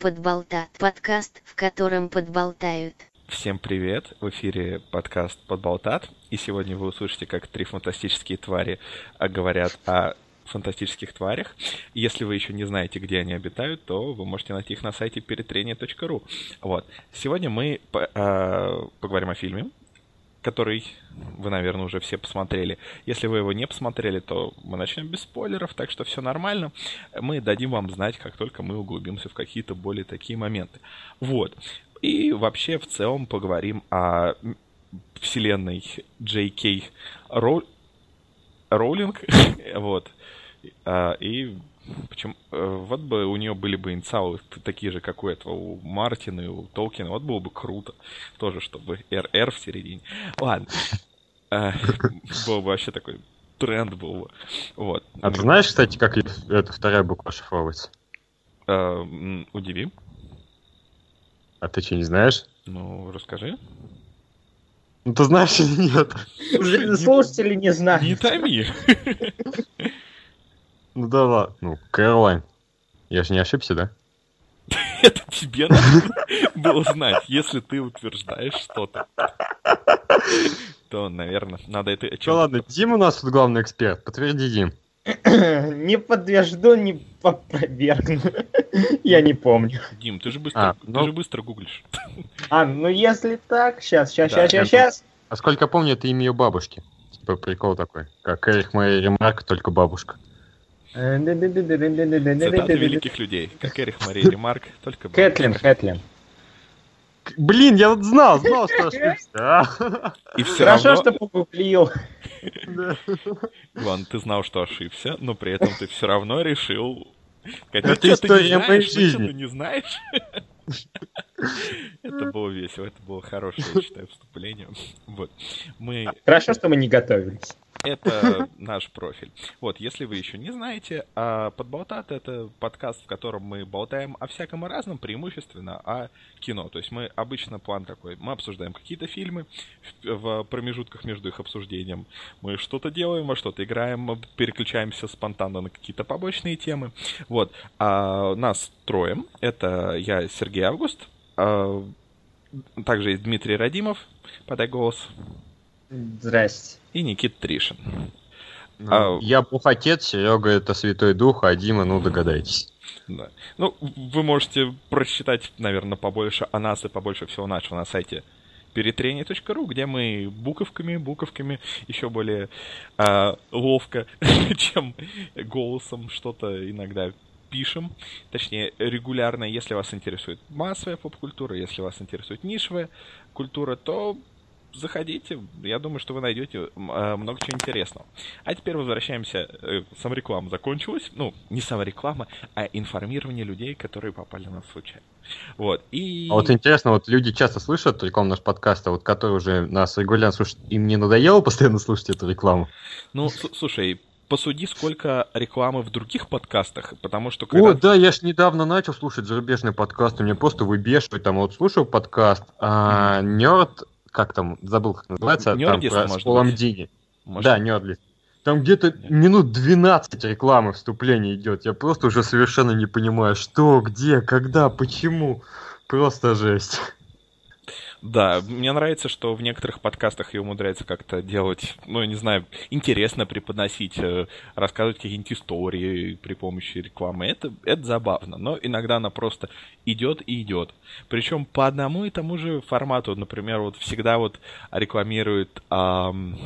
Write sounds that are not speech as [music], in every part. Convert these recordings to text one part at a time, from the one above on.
Подболтат. Подкаст, в котором подболтают. Всем привет! В эфире подкаст Подболтат. И сегодня вы услышите, как три фантастические твари а, говорят о фантастических тварях. Если вы еще не знаете, где они обитают, то вы можете найти их на сайте перетрение.ру. Вот. Сегодня мы э, поговорим о фильме, который вы, наверное, уже все посмотрели. Если вы его не посмотрели, то мы начнем без спойлеров, так что все нормально. Мы дадим вам знать, как только мы углубимся в какие-то более такие моменты. Вот. И вообще в целом поговорим о вселенной J.K. Роу... Роулинг. [laughs] вот. А, и почему, э, вот бы у нее были бы инициалы такие же, как у этого, у Мартина и у Толкина, вот было бы круто. Тоже, чтобы РР в середине. Ладно. [laughs] А, был бы вообще такой тренд был бы. Вот. А ты знаешь, кстати, как эта вторая буква шифровывается? А, удиви. А ты что, не знаешь? Ну, расскажи. Ну, ты знаешь или нет? Слушатели не знают. Не томи. [laughs] Ну да ладно. Ну, Кэролайн. Я же не ошибся, да? [laughs] Это тебе надо было знать. Если ты утверждаешь что-то, то, наверное, надо это... Ну ладно, Дим у нас тут главный эксперт. Подтверди, Дим. [clears throat] Не подтвержду, не опровергну. [laughs] Я не помню. Дим, ты же быстро, а, ну... ты же быстро гуглишь. А, ну если так, сейчас, сейчас, да, сейчас, сейчас. А сколько помню, это имя ее бабушки. Типа прикол такой. Как Эрих Майя Ремарк, только бабушка. Цитаты великих людей, как Эрих Мария Ремарк, только Кэтлин, Кэтлин. Блин, я вот знал, знал, что ошибся. И все Хорошо, равно... что погуглил. Ладно, ты знал, что ошибся, но при этом ты все равно решил... Это история моей жизни. Ты не знаешь? Это было весело, это было хорошее, я считаю, вступление. Вот. Мы... Хорошо, что мы не готовились. Это наш профиль. Вот, если вы еще не знаете, а Подболтат — это подкаст, в котором мы болтаем о всяком и разном, преимущественно о кино. То есть мы обычно план такой, мы обсуждаем какие-то фильмы, в промежутках между их обсуждением мы что-то делаем, а что-то играем, переключаемся спонтанно на какие-то побочные темы. Вот, а нас трое. Это я, Сергей Август, а также есть Дмитрий Радимов, подай голос. Здрасте. И Никит Тришин. Ну, а... Я Бухотец, Серега это Святой Дух, а Дима, ну догадайтесь. Да. Ну, вы можете прочитать, наверное, побольше о нас и побольше всего нашего на сайте перетрение.ру, где мы буковками, буковками еще более э, ловко, [laughs] чем голосом что-то иногда пишем, точнее, регулярно, если вас интересует массовая поп-культура, если вас интересует нишевая культура, то заходите, я думаю, что вы найдете э, много чего интересного. А теперь возвращаемся, э, самореклама закончилась, ну, не самореклама, а информирование людей, которые попали на нас случайно. Вот, и... А вот интересно, вот люди часто слышат рекламу наш подкаст, а вот которые уже нас регулярно слушают, им не надоело постоянно слушать эту рекламу? Ну, слушай, посуди, сколько рекламы в других подкастах, потому что... Когда... О, да, я ж недавно начал слушать зарубежные подкасты, мне просто выбешивает, там, вот слушал подкаст, а, Нерд как там, забыл, как называется, Нердис, там про, с Полом Дини. Да, Нердлис. Там где-то минут 12 рекламы вступления идет. Я просто уже совершенно не понимаю, что, где, когда, почему. Просто жесть. Да, мне нравится, что в некоторых подкастах ее умудряется как-то делать, ну, я не знаю, интересно преподносить, э, рассказывать какие-нибудь истории при помощи рекламы. Это, это забавно, но иногда она просто идет и идет. Причем по одному и тому же формату. Например, вот всегда вот рекламирует эм,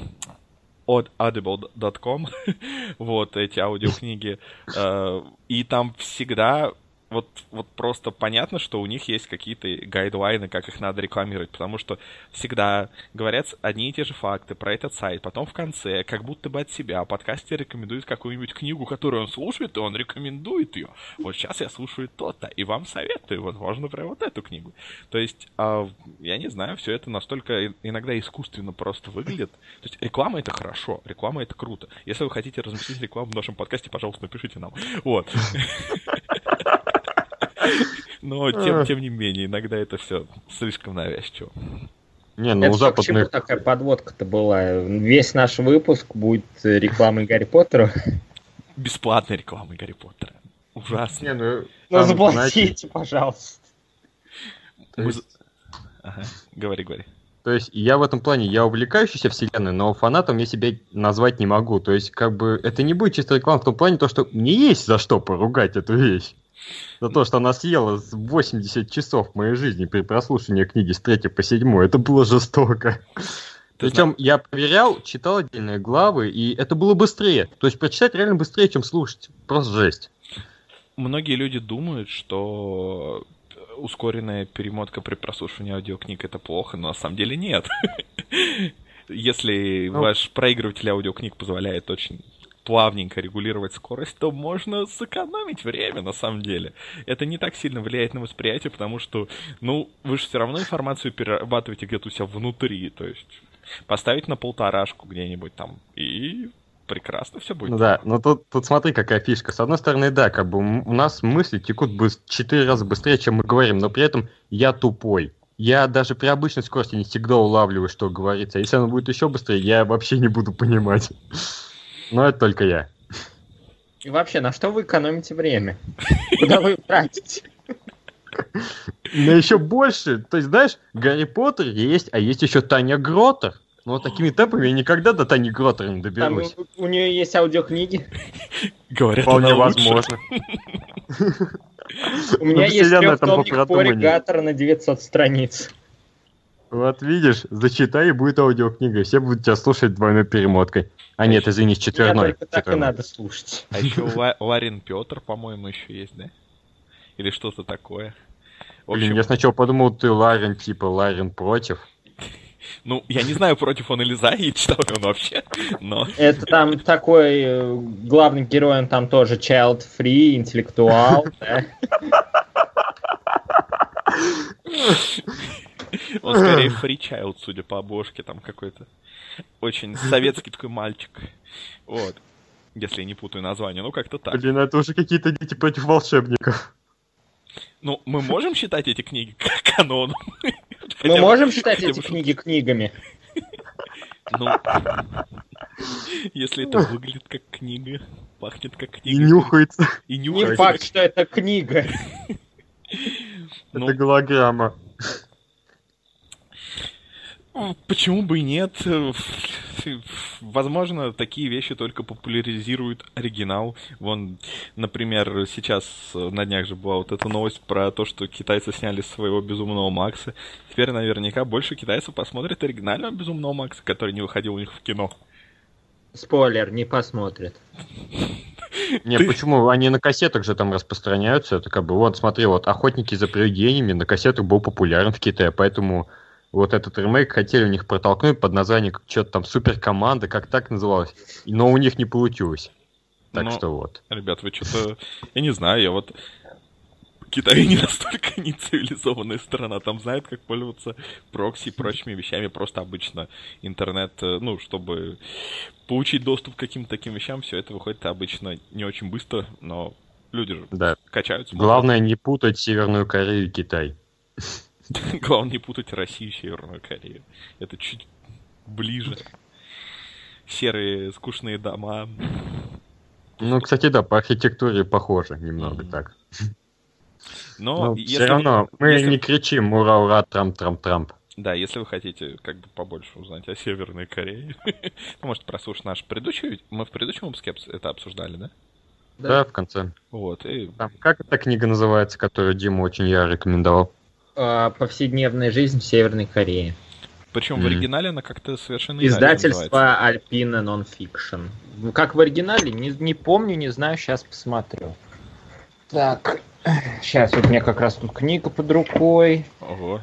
от audible.com, [laughs] вот эти аудиокниги, э, и там всегда вот, вот просто понятно, что у них есть какие-то гайдлайны, как их надо рекламировать, потому что всегда говорят одни и те же факты про этот сайт, потом в конце, как будто бы от себя, подкастер рекомендует какую-нибудь книгу, которую он слушает, и он рекомендует ее. Вот сейчас я слушаю то-то, и вам советую, возможно, про вот эту книгу. То есть, э, я не знаю, все это настолько иногда искусственно просто выглядит. То есть, реклама это хорошо, реклама это круто. Если вы хотите разместить рекламу в нашем подкасте, пожалуйста, напишите нам. Вот. Но тем, тем не менее, иногда это все слишком навязчиво. Не, ну это у западных... Почему такая подводка-то была? Весь наш выпуск будет рекламой Гарри Поттера. Бесплатной рекламой Гарри Поттера. Ужасно. Не, ну, Ну, заплатите, пожалуйста. Ага, говори, говори. То есть я в этом плане, я увлекающийся вселенной, но фанатом я себя назвать не могу. То есть как бы это не будет чисто реклама в том плане, то, что мне есть за что поругать эту вещь. За то, что она съела 80 часов моей жизни при прослушивании книги с 3 по 7. Это было жестоко. [laughs] Причем я проверял, читал отдельные главы, и это было быстрее. То есть прочитать реально быстрее, чем слушать. Просто жесть. Многие люди думают, что ускоренная перемотка при прослушивании аудиокниг это плохо, но на самом деле нет. [laughs] Если ну, ваш проигрыватель аудиокниг позволяет очень плавненько регулировать скорость, то можно сэкономить время на самом деле. Это не так сильно влияет на восприятие, потому что, ну, вы же все равно информацию перерабатываете где-то у себя внутри, то есть поставить на полторашку где-нибудь там и прекрасно все будет. Ну да, но тут, тут смотри, какая фишка. С одной стороны, да, как бы у нас мысли текут в четыре раза быстрее, чем мы говорим, но при этом я тупой. Я даже при обычной скорости не всегда улавливаю, что говорится. Если оно будет еще быстрее, я вообще не буду понимать. Но это только я. И вообще, на что вы экономите время? Куда вы тратите? На еще больше. То есть, знаешь, Гарри Поттер есть, а есть еще Таня Гротер. Но вот такими темпами я никогда до Тани Гротера не доберусь. Там, у, у нее есть аудиокниги? Говорят, Вполне возможно. У меня есть трехтомник Поригатора на 900 страниц. Вот видишь, зачитай, и будет аудиокнига, и все будут тебя слушать двойной перемоткой. А нет, извини, с четверной. Только так и надо слушать. А еще Ларин Петр, по-моему, еще есть, да? Или что-то такое. Блин, я сначала подумал, ты Ларин, типа Ларин против. [laughs] Ну, я не знаю, против он или за, и читал ли он вообще, но... Это там такой э, главный герой, он там тоже child free, интеллектуал, да? [laughs] [laughs] Он скорее [laughs] child, судя по обложке, там какой-то очень советский такой мальчик. Вот. Если я не путаю название, ну как-то так. Блин, это уже какие-то дети против волшебников. Ну, мы можем считать эти книги [laughs] каноном? Мы можем считать эти книги книгами? Ну, если это выглядит как книга, пахнет как книга. И нюхается. И нюхается. Не факт, что это книга. Это голограмма. Почему бы и нет? Возможно, такие вещи только популяризируют оригинал. Вон, например, сейчас на днях же была вот эта новость про то, что китайцы сняли своего Безумного Макса. Теперь наверняка больше китайцев посмотрят оригинального Безумного Макса, который не выходил у них в кино. Спойлер, не посмотрят. [laughs] Не, почему? Они на кассетах же там распространяются. Это как бы, вот смотри, вот «Охотники за привидениями» на кассетах был популярен в Китае, поэтому вот этот ремейк хотели у них протолкнуть под названием что-то там суперкоманда, как так называлось, но у них не получилось. Так ну, что вот. Ребят, вы что-то... Я не знаю, я вот... Китай не настолько [laughs] не цивилизованная страна, там знает, как пользоваться прокси и прочими вещами, просто обычно интернет, э, ну, чтобы получить доступ к каким-то таким вещам, все это выходит обычно не очень быстро, но люди же да. качаются. Главное не путать Северную Корею и Китай. [laughs] [laughs] Главное не путать Россию и Северную Корею. Это чуть ближе. Серые скучные дома. Ну, кстати, да, по архитектуре похоже немного mm-hmm. так. Но, Но все равно мы если... не кричим «Ура, ура, Трамп-Трамп-Трамп». Да, если вы хотите как бы побольше узнать о Северной Корее, [laughs] то можете прослушать наш предыдущий... Мы в предыдущем выпуске это обсуждали, да? Да, да в конце. Вот, и... Там, как эта книга называется, которую Дима очень я рекомендовал? Э, повседневная жизнь в Северной Корее. Причем mm-hmm. в оригинале она как-то совершенно Издательство Альпина Нонфикшн. Как в оригинале, не, не помню, не знаю, сейчас посмотрю. Так, сейчас вот у меня как раз тут книга под рукой. Ого.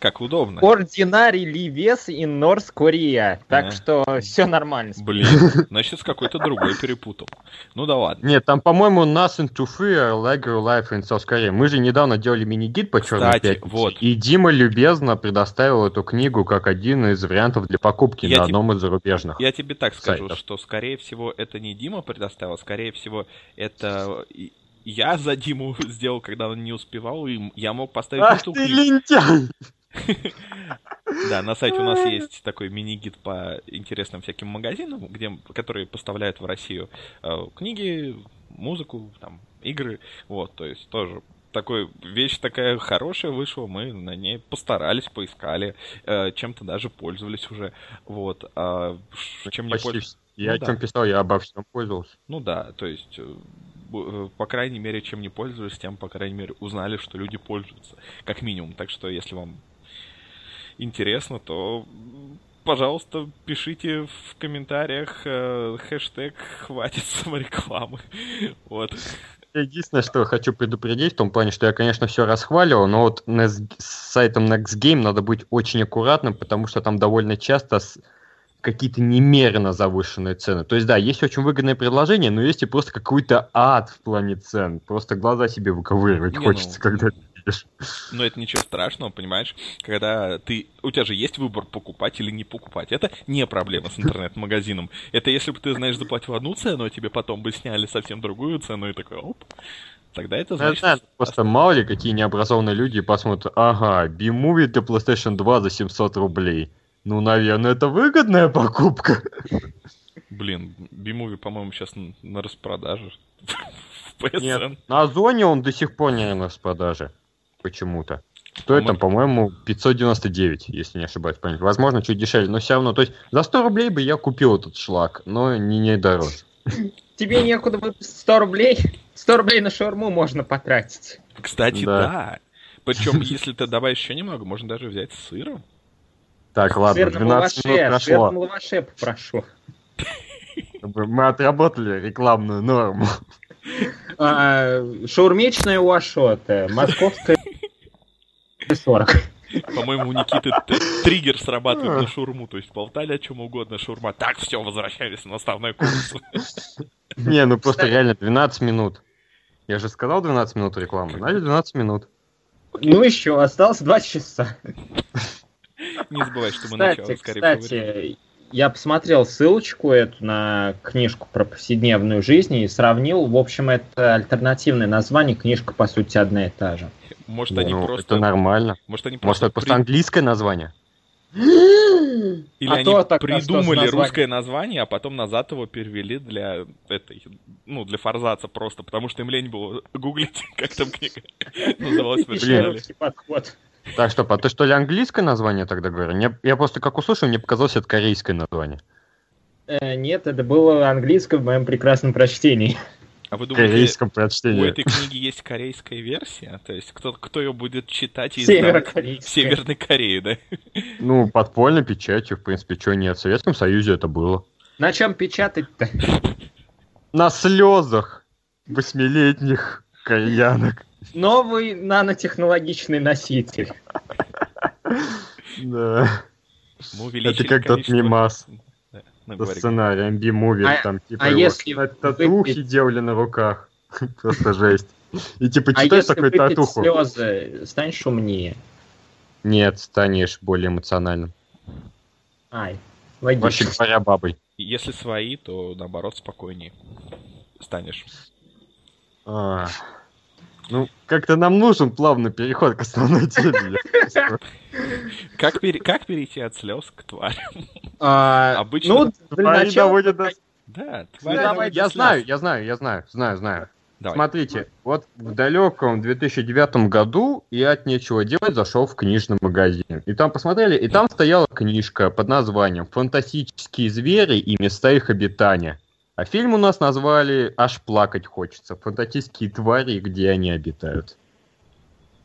Как удобно. Ordinary Lives in North Korea. Так а. что все нормально. Блин, значит, с какой-то другой перепутал. Ну да ладно. Нет, там, по-моему, Nothing to Fear, Lego Life in South Korea. Мы же недавно делали мини-гид по Черной пятнице. Вот. И Дима любезно предоставил эту книгу как один из вариантов для покупки я на тебе, одном из зарубежных Я тебе так скажу, сайтов. что, скорее всего, это не Дима предоставил, скорее всего, это я за Диму [laughs] сделал, когда он не успевал, и я мог поставить... Ах ты лентяй! [laughs] Да, на сайте у нас есть такой мини-гид по интересным всяким магазинам, где, которые поставляют в Россию э, книги, музыку, там, игры. Вот, то есть тоже такой вещь такая хорошая вышла, мы на ней постарались, поискали, э, чем-то даже пользовались уже. Вот. А чем не пользовались? Я Ну о да. чем писал, я обо всем пользовался. Ну да, то есть, э, по крайней мере, чем не пользовались, тем, по крайней мере, узнали, что люди пользуются, как минимум. Так что, если вам интересно, то, пожалуйста, пишите в комментариях э, хэштег «Хватит [laughs] саморекламы». Вот. Единственное, что хочу предупредить, в том плане, что я, конечно, все расхваливал, но вот с сайтом Next Game надо быть очень аккуратным, потому что там довольно часто какие-то немерено завышенные цены. То есть, да, есть очень выгодные предложения, но есть и просто какой-то ад в плане цен. Просто глаза себе выковыривать Не, хочется, ну, когда. [laughs] Но это ничего страшного, понимаешь? Когда ты... У тебя же есть выбор, покупать или не покупать. Это не проблема с интернет-магазином. Это если бы ты, знаешь, заплатил одну цену, а тебе потом бы сняли совсем другую цену, и такой, оп. Тогда это значит... знаю, просто мало ли какие необразованные люди посмотрят, ага, B-Movie для PlayStation 2 за 700 рублей. Ну, наверное, это выгодная покупка. Блин, B-Movie, по-моему, сейчас на, распродаже. [laughs] Нет, на Озоне он до сих пор не на распродаже. Почему-то. Стоит там, по-моему, 599, если не ошибаюсь. в памяти. Возможно, чуть дешевле, но все равно. То есть за 100 рублей бы я купил этот шлак, но не, не дороже. Тебе некуда выпустить 100 рублей? 100 рублей на шаурму можно потратить. Кстати, Да. да. Причем, если ты добавишь еще немного, можно даже взять с сыром. Так, ладно, Сырном 12 минут лаваше, прошло. сырном лаваше попрошу. Мы отработали рекламную норму. А, шаурмечная у Ашота, московская 40. По-моему, у Никиты триггер срабатывает на шурму. То есть болтали о чем угодно, шурма. Так, все, возвращались на основной курс. Не, ну просто реально 12 минут. Я же сказал 12 минут рекламы. Значит, 12 минут. Ну еще, осталось 2 часа. Не забывай, что мы начало скорее кстати, я посмотрел ссылочку эту на книжку про повседневную жизнь и сравнил. В общем, это альтернативное название, книжка по сути одна и та же. Может, Ну, они это просто... нормально. Может, они Может, просто, это просто при- английское название? Или А они то так, а что придумали название? русское название, а потом назад его перевели для этой, ну, для форзаца просто, потому что им лень было гуглить, [laughs] как там книга называлась в оригинале. Так, стоп, а ты что ли английское название тогда говорю? Мне- я просто как услышал, мне показалось это корейское название. Э, нет, это было английское в моем прекрасном прочтении. А вы В думаете, корейском у прочтении. этой книги есть корейская версия? То есть кто, кто ее будет читать и издавать? В Северокорейское. Северной Корее, да? Ну, подпольной печатью, в принципе, что нет. В Советском Союзе это было. На чем печатать-то? На слезах восьмилетних кореянок. Новый нанотехнологичный носитель. [laughs] Да. Мы Это как тот мимас Да, ну, со говори. сценарием B-Movie, А- там типа а его если та- татухи выпить- делали на руках. [laughs] Просто жесть. И типа А читаешь такой татуху. слезы, станешь умнее. Нет, станешь более эмоциональным. Ай, Вообще логично. говоря, бабой. Если свои, то наоборот спокойнее станешь. А, Ну, как-то нам нужен плавный переход к основной теме. Как, пере- как перейти от слез к тварям? А, Обычно- Ну, Твари начала... доводят нас- Да, твари. Я знаю, я знаю, я знаю, знаю, знаю. Давай. Смотрите, вот в далеком 2009 году я от нечего делать зашел в книжный магазин. И там посмотрели, и там стояла книжка под названием «Фантастические звери и места их обитания». А фильм у нас назвали «Аж плакать хочется. Фантастические твари, и где они обитают».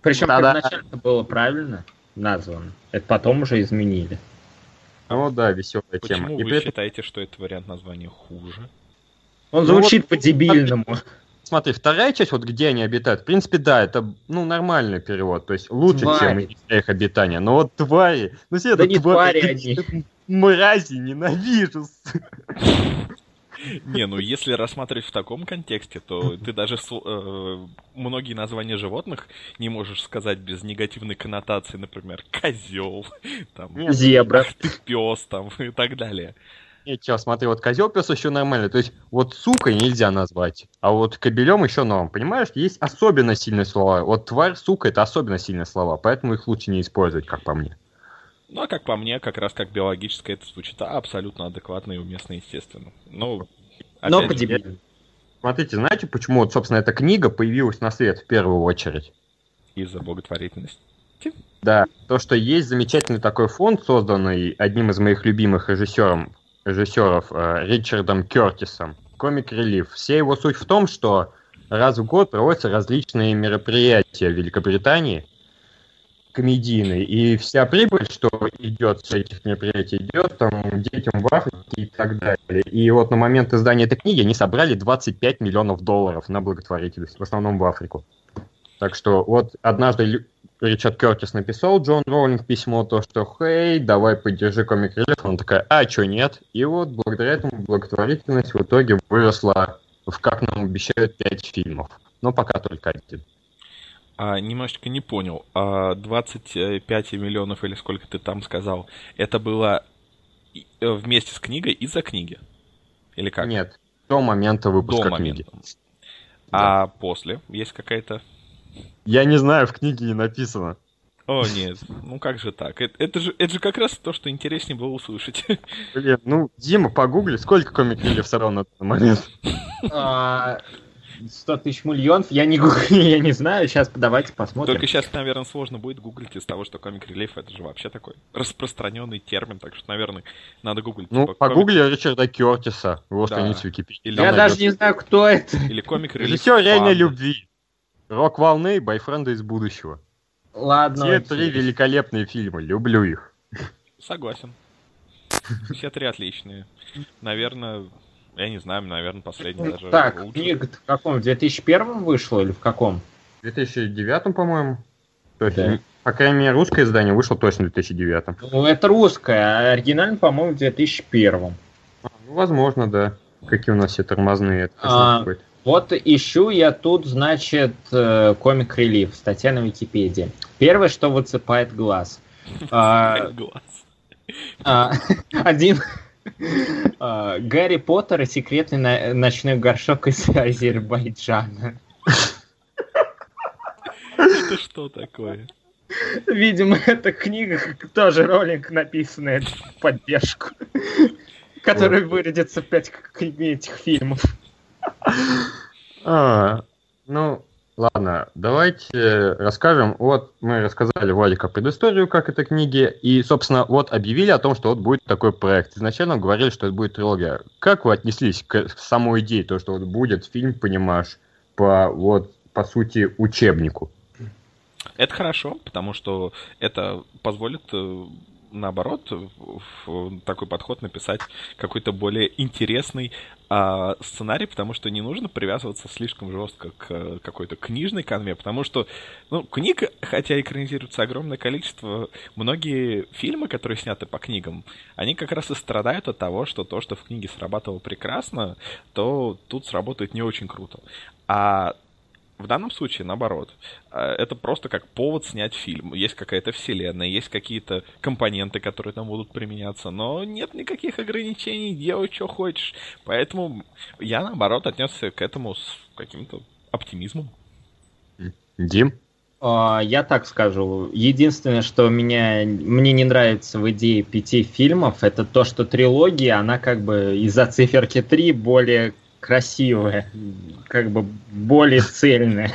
Причем Да-да. первоначально было правильно названо. Это потом уже изменили. Ну да, веселая тема. Почему И вы этом, считаете, что этот вариант названия хуже? Он Ну звучит по-дебильному. смотри, вторая часть, вот где они обитают, в принципе, да, это, ну, нормальный перевод, то есть лучше, Твари. чем их обитания. Но вот твари, ну все Да это не твари они. [laughs] Мрази, ненавижу. Не, ну если рассматривать в таком контексте, то ты даже э, многие названия животных не можешь сказать без негативной коннотации, например, козел, там, Зебра. ты пес, там, и так далее. Нет, чё, смотри, вот козел пес еще нормально. То есть, вот сука нельзя назвать, а вот кобелем еще норм. Понимаешь, есть особенно сильные слова. Вот тварь, сука, это особенно сильные слова, поэтому их лучше не использовать, как по мне. Ну, а как по мне, как раз как биологическое это звучит абсолютно адекватно и уместно, естественно. Ну, Но же, по-дебильному. Смотрите, знаете, почему, вот, собственно, эта книга появилась на свет в первую очередь? Из-за благотворительности. Да, то, что есть замечательный такой фонд, созданный одним из моих любимых режиссеров, режиссеров э, Ричардом Кертисом, Комик Релиф. Вся его суть в том, что раз в год проводятся различные мероприятия в Великобритании, комедийные, и вся прибыль, что идет с этих мероприятий, идет там детям в Африке и так далее. И вот на момент издания этой книги они собрали 25 миллионов долларов на благотворительность, в основном в Африку. Так что вот однажды Ричард Кертис написал Джон Роулинг письмо, то, что «Хей, давай поддержи комик релиф». Она такая «А, что нет?» И вот благодаря этому благотворительность в итоге выросла в, как нам обещают, 5 фильмов. Но пока только один. А, немножечко не понял. А 25 миллионов или сколько ты там сказал, это было э, вместе с книгой из-за книги? Или как? Нет, до момента выпуска до книги. момента. А после есть какая-то... Я не знаю, в книге не написано. О, нет, ну как же так? Это, это, же, это же как раз то, что интереснее было услышать. Блин, ну, Дима, погугли, сколько комик релиф собрал на данный момент? А, 100 тысяч миллионов, я не, гуглю, [laughs] я не знаю, сейчас давайте посмотрим. Только сейчас, наверное, сложно будет гуглить из того, что комик релиф это же вообще такой распространенный термин, так что, наверное, надо гуглить. Ну, типа, погугли Ричарда Кертиса, его Да. страницу Википедии. Или я Там даже не знаю, кто это. комик- Или комик релиф. Режиссер реальной фан. любви. Рок волны, бойфренда из будущего. Ладно. Все окей. три великолепные фильма, люблю их. Согласен. Все три отличные. Наверное, я не знаю, наверное, последний даже Так, лучше. книга в каком? В 2001 вышла или в каком? В 2009, по-моему. То есть, Да. по крайней мере, русское издание вышло точно в 2009. Ну, это русская, а оригинально, по-моему, в 2001. А, ну, возможно, да. Какие у нас все тормозные. Это А, какой-то. Вот ищу я тут, значит, э, комик-релиф, статья на Википедии. Первое, что выцепает глаз. [laughs] Глаз. а, [laughs] Один а, Гарри Поттер и секретный на- ночной горшок из Азербайджана. Это что такое? Видимо, эта книга тоже ролик написанная в поддержку, который вырядится в пять этих фильмов. А, ну, ладно, давайте расскажем. Вот мы рассказали Владика предысторию, как это книги, и, собственно, вот объявили о том, что вот будет такой проект. Изначально говорили, что это будет трилогия. Как вы отнеслись к самой идее, то, что вот будет фильм, понимаешь, по вот по сути учебнику? Это хорошо, потому что это позволит, э, наоборот, в- в такой подход написать какой-то более интересный а, сценарий, потому что не нужно привязываться слишком жестко к э, какой-то книжной канве, потому что, ну, книг, хотя экранизируется огромное количество, многие фильмы, которые сняты по книгам, они как раз и страдают от того, что то, что в книге срабатывало прекрасно, то тут сработает не очень круто. А в данном случае, наоборот, э, это просто как повод снять фильм. Есть какая-то вселенная, есть какие-то компоненты, которые там будут применяться, но нет никаких ограничений, делай, что хочешь. Поэтому я, наоборот, отнесся к этому с каким-то оптимизмом. Дим? А, Я так скажу. Единственное, что меня, мне не нравится в идее пяти фильмов, это то, что трилогия, она как бы из-за циферки 3 более красивая, как бы более цельная.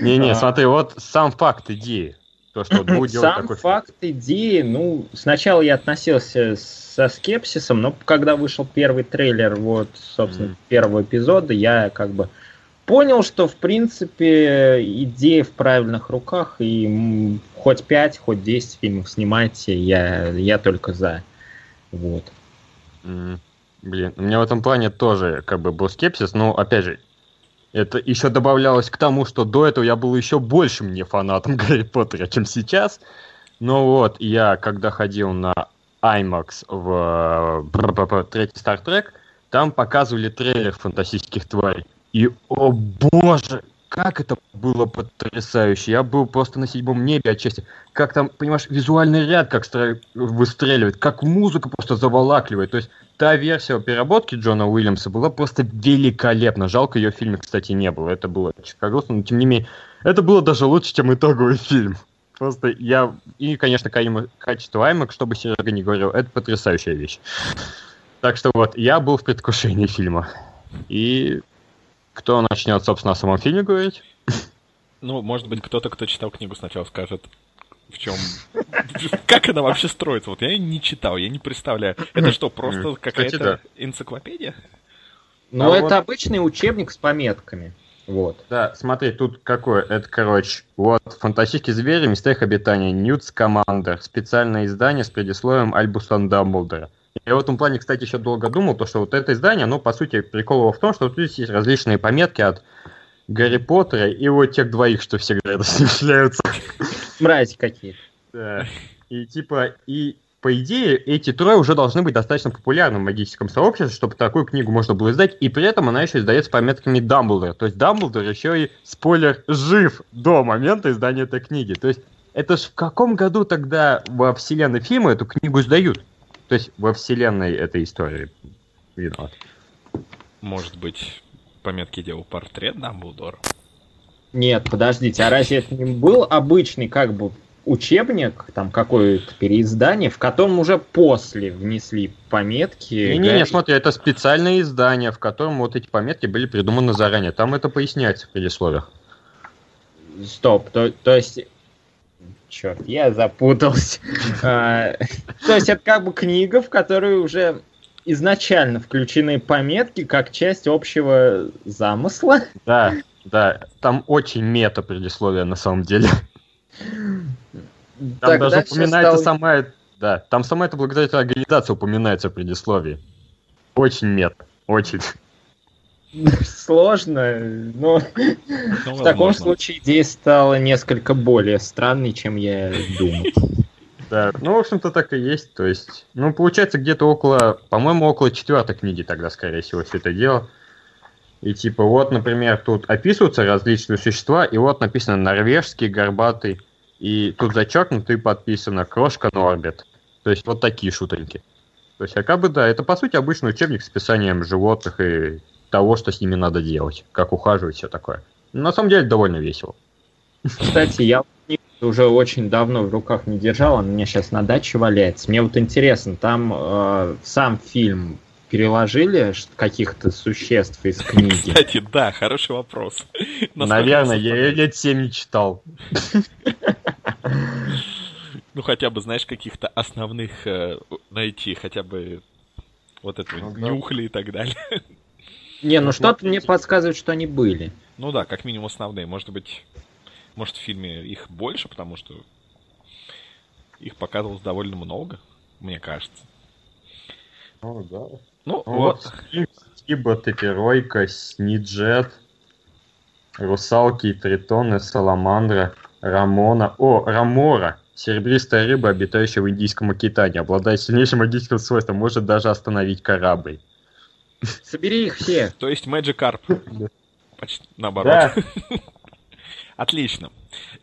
Не-не, А. смотри, вот сам факт идеи. То, что будет Сам такой факт идеи, ну, сначала я относился со скепсисом, но когда вышел первый трейлер, вот, собственно, Мгм. первого эпизода, я как бы понял, что, в принципе, идея в правильных руках, и хоть 5, хоть 10 фильмов снимайте, я, я только за. Вот. М, Блин, у меня в этом плане тоже как бы был скепсис, но опять же, это еще добавлялось к тому, что до этого я был еще большим не фанатом [laughs] Гарри Поттера, чем сейчас. Но вот, я когда ходил на IMAX в третий Star Trek, там показывали трейлер фантастических тварей. И, о боже, как это было потрясающе. Я был просто на седьмом небе от счастья. Как там, понимаешь, визуальный ряд как выстреливает, как музыка просто заволакливает. То есть та версия переработки Джона Уильямса была просто великолепна. Жалко, ее в фильме, кстати, не было. Это было чутка грустно, но тем не менее, это было даже лучше, чем итоговый фильм. Просто я... И, конечно, качество IMAX, чтобы Серега не говорил, это потрясающая вещь. Так что вот, я был в предвкушении фильма. И Кто начнет, собственно, о самом фильме говорить? Ну, может быть, кто-то, кто читал книгу, сначала скажет, в чем... [laughs] Как она вообще строится? Вот я ее не читал, я не представляю. Это что, просто какая-то энциклопедия? Ну, А это вот- обычный учебник с пометками. Вот. Да, смотри, тут какое, это, короче, вот, «Фантастические звери. Места их обитания». Ньютс Командер. Специальное издание с предисловием Альбуса Дамблдора. Я в этом плане, кстати, еще долго думал, то, что вот это издание, оно, по сути, прикол его в том, что вот здесь есть различные пометки от Гарри Поттера и вот тех двоих, что всегда это [laughs] с ним шляются. Мрази какие-то. Да. И типа, и по идее, эти трое уже должны быть достаточно популярны в магическом сообществе, чтобы такую книгу можно было издать, и при этом она еще издается пометками Дамблдора. То есть Дамблдор еще и, спойлер, жив до момента издания этой книги. То есть это ж в каком году тогда во вселенной фильма эту книгу издают? То есть во вселенной этой истории. Виноват. Может быть, пометки делал портрет Дамблдора? Нет, подождите, а разве это не был обычный как бы учебник, там какое-то переиздание, в котором уже после внесли пометки? Не-не-не, Гарри- смотри, это специальное издание, в котором вот эти пометки были придуманы заранее. Там это поясняется в предисловиях. Стоп, то, то есть... Черт, я запутался. [laughs] То есть это как бы книга, в которой уже изначально включены пометки как часть общего замысла. Да, да, там очень мета предисловие на самом деле. Там Тогда даже упоминается стало сама, да, там сама эта благотворительная организация упоминается в предисловии. Очень мета, очень. сложно, но Ну, в таком случае идея стала несколько более странной, чем я думал. Да, ну, в общем-то, так и есть. То есть, ну, получается, где-то около, по-моему, около четвертой книги тогда, скорее всего, все это дело. И типа, вот, например, тут описываются различные существа, и вот написано норвежский, горбатый, и тут зачеркнуто и подписано крошка Норбет. То есть, вот такие шутоньки. То есть, а как бы, да, это, по сути, обычный учебник с описанием животных и того, что с ними надо делать, как ухаживать, все такое. На самом деле, довольно весело. Кстати, я уже очень давно в руках не держал, она у меня сейчас на даче валяется. Мне вот интересно, там э, сам фильм переложили каких-то существ из книги? Кстати, да, хороший вопрос. [laughs] Наверное, я ее лет 7 не читал. Ну, хотя бы, знаешь, каких-то основных э, найти, хотя бы вот этого Ну нюхли и так далее. Не, ну Ну, что-то мне подсказывает, что они были. Ну да, как минимум основные. Может быть, может в фильме их больше, потому что их показывалось довольно много, мне кажется. Ну, да. Ну, Вот, вот. Тиба, Теперойка, Сниджет, Русалки, Тритоны, Саламандра, Рамона. О, Рамора! Серебристая рыба, обитающая в Индийском океане, обладает сильнейшим магическим свойством, может даже остановить корабль. Собери их все. То есть Magikarp. Да. [laughs] Почти наоборот. [laughs] Отлично.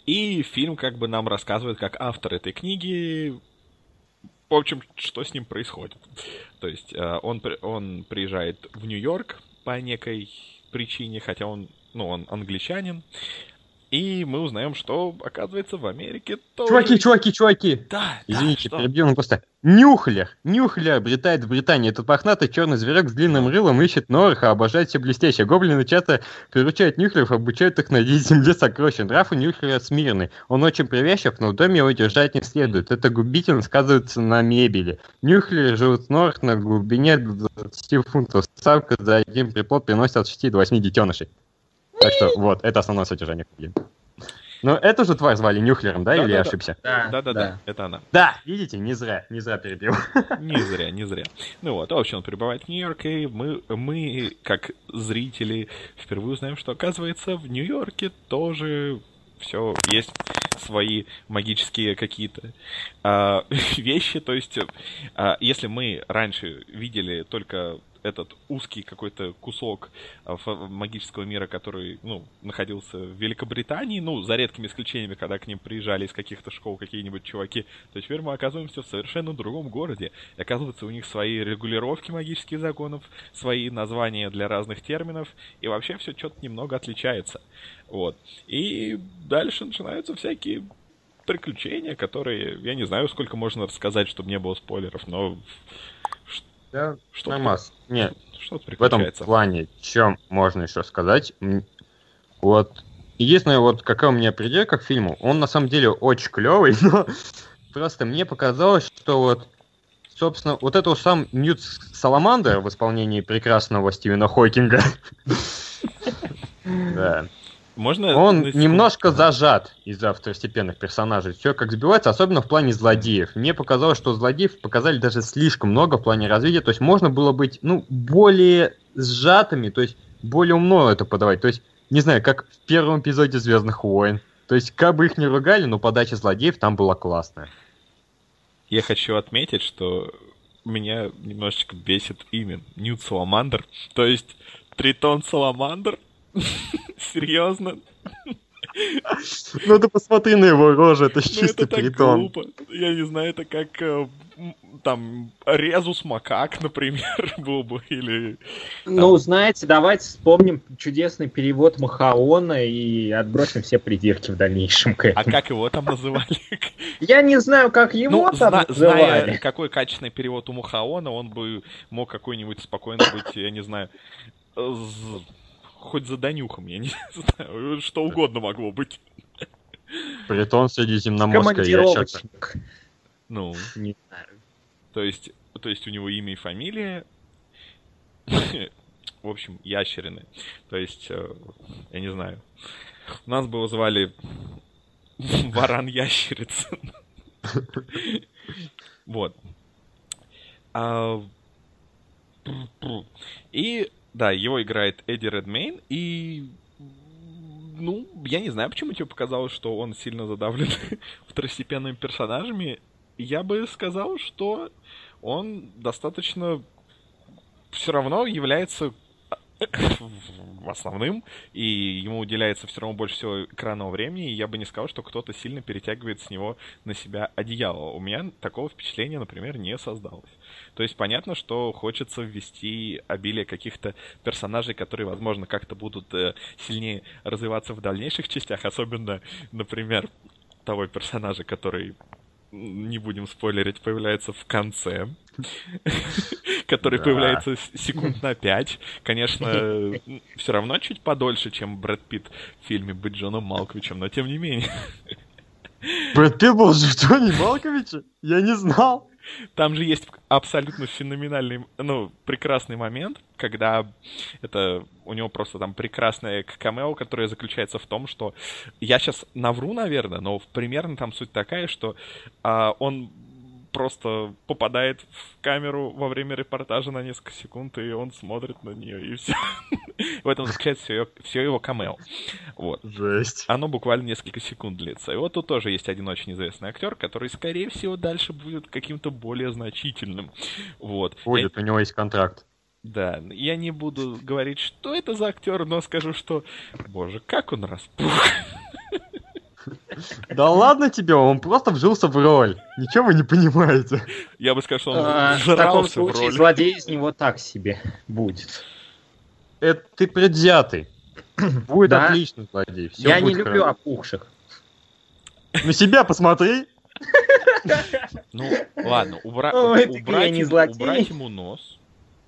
И фильм как бы нам рассказывает, как автор этой книги, в общем, что с ним происходит. То есть э, он, он приезжает в Нью-Йорк по некой причине, хотя он, ну, он англичанин, и мы узнаем, что, оказывается, в Америке тоже... Чуваки, чуваки, чуваки! Да, да, Извините, что? перебью, ну просто. Нюхлер! Нюхлер обретает в Британии. Этот мохнатый черный зверек с длинным рылом ищет Нораха, обожает все блестящее. Гоблины часто приручают Нюхлеров, обучают их найти земле сокровища. Нрав у Нюхлера смирный. Он очень привязчив, но в доме его держать не следует. Это губительно сказывается на мебели. Нюхлер живут Норах на глубине 20 фунтов. Самка за один приплод приносит от 6 до 8 детенышей. Так что вот, это основное содержание книги. Но эту же тварь звали Нюхлером, да, или я Да-да-да. ошибся? Да-да-да, это она. Да, видите, не зря, не зря перебил. [laughs] Не зря, не зря. Ну вот, в общем, он прибывает в Нью-Йорк, и мы, мы, как зрители, впервые узнаем, что, оказывается, в Нью-Йорке тоже все есть свои магические какие-то а, [laughs] вещи. То есть, а, если мы раньше видели только этот узкий какой-то кусок а, магического мира, который, ну, находился в Великобритании, ну, за редкими исключениями, когда к ним приезжали из каких-то школ какие-нибудь чуваки, то теперь мы оказываемся в совершенно другом городе. И оказывается, у них свои регулировки магических законов, свои названия для разных терминов, и вообще все что-то немного отличается. Вот. И дальше начинаются всякие приключения, которые, я не знаю, сколько можно рассказать, чтобы не было спойлеров, но Да, что, нормас. Не, что-то В этом плане, чем можно еще сказать? Вот, единственное, вот какая у меня пределька к фильму, он на самом деле очень клевый, [laughs] но просто мне показалось, что вот, собственно, вот это сам Ньют Саламандр в исполнении прекрасного Стивена Хокинга, [laughs] да, Можно он немножко зажат из-за второстепенных персонажей. Все как сбивается, особенно в плане злодеев. Мне показалось, что злодеев показали даже слишком много в плане развития. То есть можно было быть, ну, более сжатыми, то есть более умно это подавать. То есть, не знаю, как в первом эпизоде Звездных войн. То есть, как бы их не ругали, но подача злодеев там была классная. Я хочу отметить, что меня немножечко бесит имя Ньют Саламандр. То есть Тритон Саламандр? Серьезно? Ну ты посмотри на его рожу, это Ну чистый притон. Я не знаю, это как э, там Резус Макак, например, [laughs] был бы, или... Ну, знаете, давайте вспомним чудесный перевод Махаона и отбросим все придирки в дальнейшем к А этому. как его там называли? [laughs] Я не знаю, как его Ну, там зна- называли. зная, какой качественный перевод у Мухаона, он бы мог какой-нибудь спокойно быть, я не знаю, хоть за Данюхом, я не [laughs] знаю, что угодно могло быть. Притон средиземноморская ящерка. Ну, Не знаю. то есть, то есть у него имя и фамилия, в общем, ящерины. То есть, э, я не знаю, нас бы его звали [laughs] Варан Ящерица. [laughs] Вот. А, И, да, его играет Эдди Редмейн, и ну, я не знаю, почему тебе показалось, что он сильно задавлен [laughs] второстепенными персонажами. Я бы сказал, что он достаточно все равно является [coughs] основным, и ему уделяется все равно больше всего экранного времени, и я бы не сказал, что кто-то сильно перетягивает с него на себя одеяло. У меня такого впечатления, например, не создалось. То есть понятно, что хочется ввести обилие каких-то персонажей, которые, возможно, как-то будут э, сильнее развиваться в дальнейших частях, особенно, например, того персонажа, который не будем спойлерить, появляется в конце, [laughs] который появляется секунд на пять. Конечно, [laughs] все равно чуть подольше, чем Брэд Питт в фильме «Быть Джоном Малковичем», но тем не менее. Брэд Питт был же в Джонни Малковиче? Я не знал. Там же есть абсолютно феноменальный, ну, прекрасный момент, когда это у него просто там прекрасное камео, которое заключается в том, что я сейчас навру, наверное, но примерно там суть такая, что а, он просто попадает в камеру во время репортажа на несколько секунд, и он смотрит на нее, и все. [laughs] В этом заключается все, все его камео. Вот Жесть. оно буквально несколько секунд длится. И вот тут тоже есть один очень известный актер, который, скорее всего, дальше будет каким-то более значительным. Вот. Я- Будет, у него есть контракт. да, я не буду говорить, что это за актер, но скажу, что, боже, как он распух. [laughs] Да ладно тебе, он просто вжился в роль. Ничего вы не понимаете. Я бы сказал, что он А, В таком случае злодей из него так себе будет. Это ты предвзятый. Будет Да. отличный злодей. Я не люблю опухших. На себя посмотри. Ну, ладно, [laughs] убрать, ему- нос,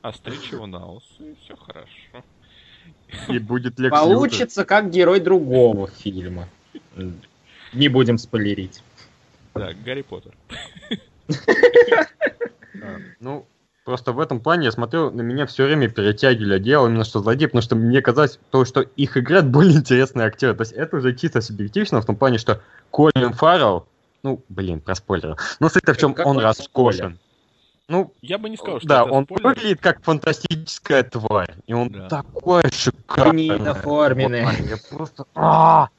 остричь его на ус, и все хорошо. И будет Лютер. Получится как герой другого фильма. Не будем спойлерить. Да, Гарри Поттер. Ну, просто в этом плане я смотрел, на меня все время перетягивали одеяло именно что злодей, потому что мне казалось, то, что их играют [laughs] более интересные актеры. То есть это уже чисто субъективно в том плане, что Колин Фаррелл, ну, блин, проспойлерил. Но суть-то в чем он раскошен. Ну, Я бы не сказал, что да, это он спойлер. выглядит как фантастическая тварь. И он Да. такой шикарный. Недоформенный. Вот, я просто... А!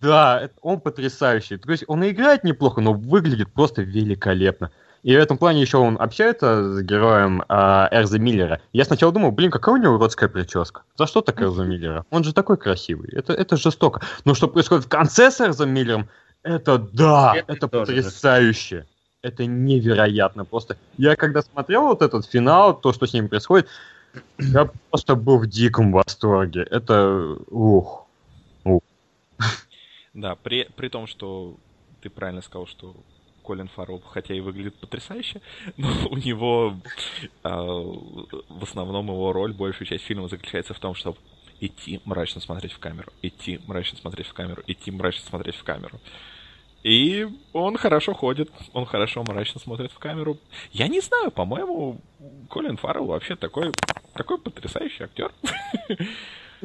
Да, он потрясающий. То есть он и играет неплохо, но выглядит просто великолепно. И в этом плане еще он общается с героем а, Эрза Миллера. Я сначала думал, блин, какая у него уродская прическа. За что так Эрза Миллера? Он же такой красивый. Это, это жестоко. Но что происходит в конце с Эрзом Миллером, это да, Это это, потрясающе. Это невероятно. Просто я когда смотрел вот этот финал, то, что с ним происходит, я просто был в диком восторге. Это ух. Да, при, при том, что ты правильно сказал, что Колин Фаррелл, хотя и выглядит потрясающе, [laughs] но у него э, в основном его роль, большую часть фильма заключается в том, чтобы идти мрачно смотреть в камеру, идти мрачно смотреть в камеру, идти мрачно смотреть в камеру. И он хорошо ходит, он хорошо мрачно смотрит в камеру. Я не знаю, по-моему, Колин Фаррелл вообще такой, такой потрясающий актер. [laughs]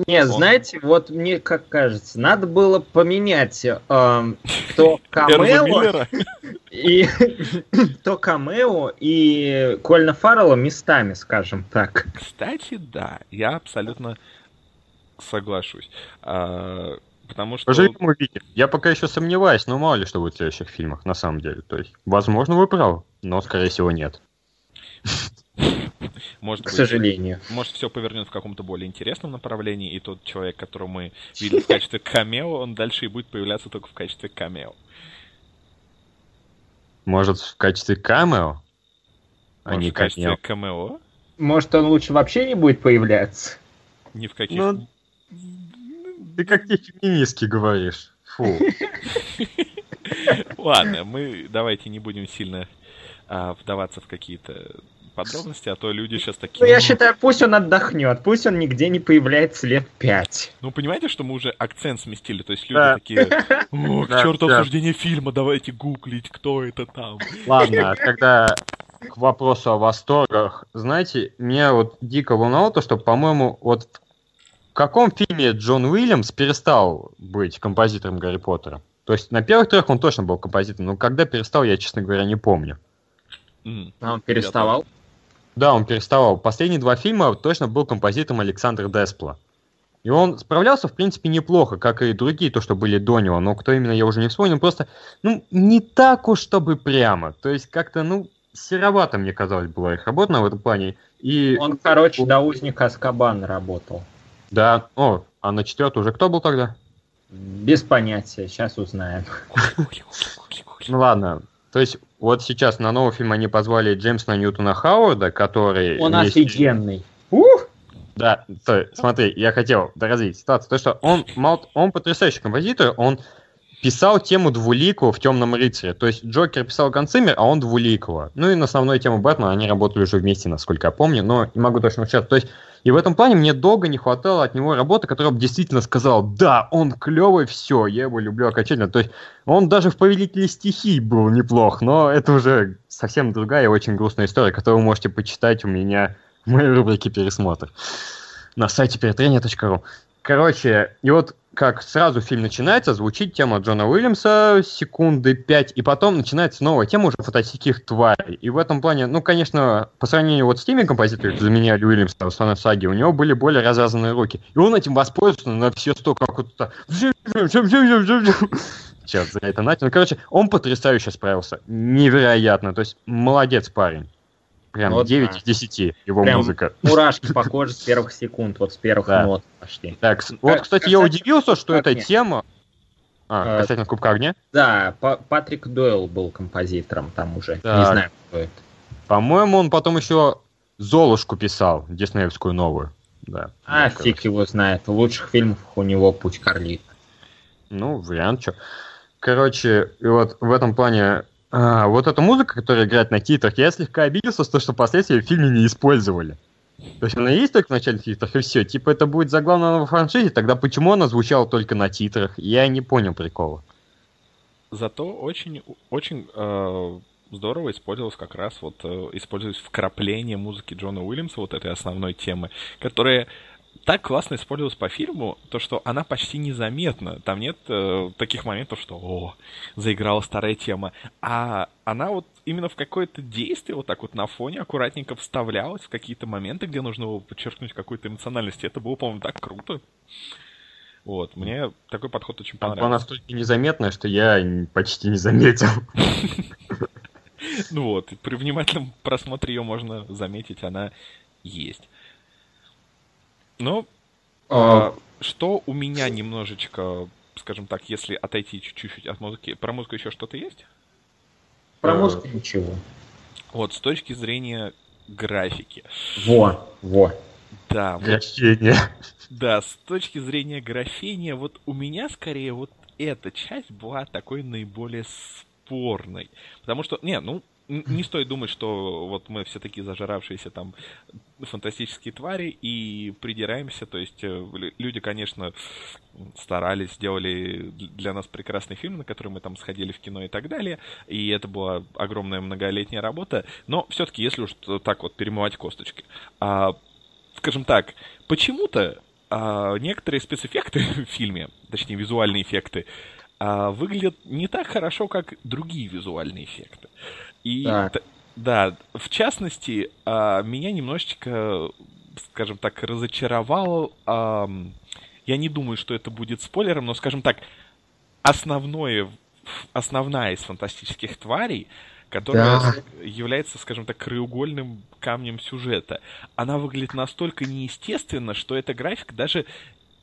Не, знаете, вот мне как кажется, надо было поменять э, то [laughs] камео и [laughs] то камео и Кольна Фаррелла местами, скажем так. Кстати, да, я абсолютно соглашусь. А, потому что... Поживем увидим. Я пока еще сомневаюсь, но мало ли что будет в следующих фильмах, на самом деле. То есть, возможно, вы правы, но, скорее всего, нет. [laughs] [laughs] Может К быть, сожалению. Может, все повернет в каком-то более интересном направлении, и тот человек, которого мы видели в качестве камео, он дальше и будет появляться только в качестве камео. Может, в качестве камео? А Может, не в качестве камео? камео? Может, он лучше вообще не будет появляться? Ни в каких... Ну, ты как те феминистки говоришь. Фу. [laughs] Ладно, мы давайте не будем сильно а, вдаваться в какие-то подробности, а то люди сейчас такие... Ну, я считаю, пусть он отдохнет, пусть он нигде не появляется лет пять. Ну, понимаете, что мы уже акцент сместили, то есть люди Да. такие, о, к Да, черту да. обсуждение фильма, давайте гуглить, кто это там. Ладно, когда к вопросу о восторгах, знаете, меня вот дико волновало то, что, по-моему, вот в каком фильме Джон Уильямс перестал быть композитором Гарри Поттера? То есть на первых трех он точно был композитором, но когда перестал, я, честно говоря, не помню. М, А он переставал? Да, он переставал. Последние два фильма точно был композитором Александр Деспла. И он справлялся, в принципе, неплохо, как и другие, то, что были до него. Но кто именно, я уже не вспомнил. Просто, ну, не так уж, чтобы прямо. То есть, как-то, ну, серовато, мне казалось, была их работа в этом плане. И, Он, короче, до узника Аскабана работал. да, о, а на четвертый уже кто был тогда? Без понятия, сейчас узнаем. Ну, ладно. То есть, вот сейчас на новый фильм они позвали Джеймса Ньютона Хауарда, который... Он вместе- офигенный. Ух! Да, стой, смотри, я хотел доразвить ситуацию. То, что он, он потрясающий композитор, он писал тему Двуликого в «Темном рыцаре». То есть Джокер писал Ганцимер, а он Двуликого. Ну и на основную тему Бэтмена они работали уже вместе, насколько я помню, но не могу точно сейчас. То есть и в этом плане мне долго не хватало от него работы, которая бы действительно сказал, да, он клевый, все, я его люблю окончательно. То есть он даже в «Повелителе стихий» был неплох, но это уже совсем другая и очень грустная история, которую вы можете почитать у меня в моей рубрике «Пересмотр» на сайте перетрения.ру. Короче, и вот как сразу фильм начинается, звучит тема Джона Уильямса секунды 5, и потом начинается новая тема уже фантастических тварей. И в этом плане, ну, конечно, по сравнению вот с теми композиторами, заменяли Уильямса в основной саге, у него были более развязанные руки. И он этим воспользовался на все сто, как вот это... Сейчас за это Натя. Ну, короче, он потрясающе справился. Невероятно. То есть, молодец парень. Прям Вот 9 да. из 10 его Прям музыка. [laughs] Мурашки по коже с первых секунд, вот с первых Да. нот почти. Так, вот, кстати, я удивился, что эта тема... А, Э, касательно Кубка огня? Да, Па- Патрик Дойл был композитором там уже. Не Так. знаю, кто это. По-моему, он потом еще Золушку писал, диснеевскую новую. Да. А, фиг его знает. В лучших фильмах у него «Путь Карлита». Ну, вариант, что. Короче, и вот в этом плане... а, вот эта музыка, которая играет на титрах, я слегка обиделся, с то, что впоследствии в фильме не использовали. То есть она есть только в начале титрах, и все. Типа это будет заглавлено во франшизе, тогда почему она звучала только на титрах? Я не понял прикола. Зато очень, очень э, здорово использовалось как раз вот э, использовалось вкрапление музыки Джона Уильямса, вот этой основной темы, которая так классно использовалась по фильму, то что она почти незаметна. Там нет э, таких моментов, что о, заиграла старая тема. А она вот именно в какое-то действие вот так вот на фоне аккуратненько вставлялась в какие-то моменты, где нужно было подчеркнуть какую-то эмоциональность. И это было, по-моему, так круто. Вот, мне такой подход очень Она понравился. настолько незаметная, что я почти не заметил. [laughs] Ну вот, при внимательном просмотре ее можно заметить, она есть. Ну, А, а, что у меня немножечко, скажем так, если отойти чуть-чуть от музыки, про музыку еще что-то есть? Про э, музыку ничего. Вот, с точки зрения графики. Во, во. Да, вот, Графение. да, с точки зрения графения, вот у меня скорее вот эта часть была такой наиболее спорной. Потому что, не, ну, не стоит думать, что вот мы все такие зажиравшиеся там фантастические твари и придираемся. То есть э, люди, конечно, старались, сделали для нас прекрасный фильм, на который мы там сходили в кино и так далее. И это была огромная многолетняя работа. Но все-таки, если уж так вот перемывать косточки, а, скажем так, почему-то а, некоторые спецэффекты [laughs] в фильме, точнее визуальные эффекты, а, выглядят не так хорошо, как другие визуальные эффекты. И Так. да, в частности, а, меня немножечко, скажем так, разочаровал. Я не думаю, что это будет спойлером, но, скажем так, основное, основная из фантастических тварей, которая Да. является, скажем так, краеугольным камнем сюжета, она выглядит настолько неестественно, что эта графика даже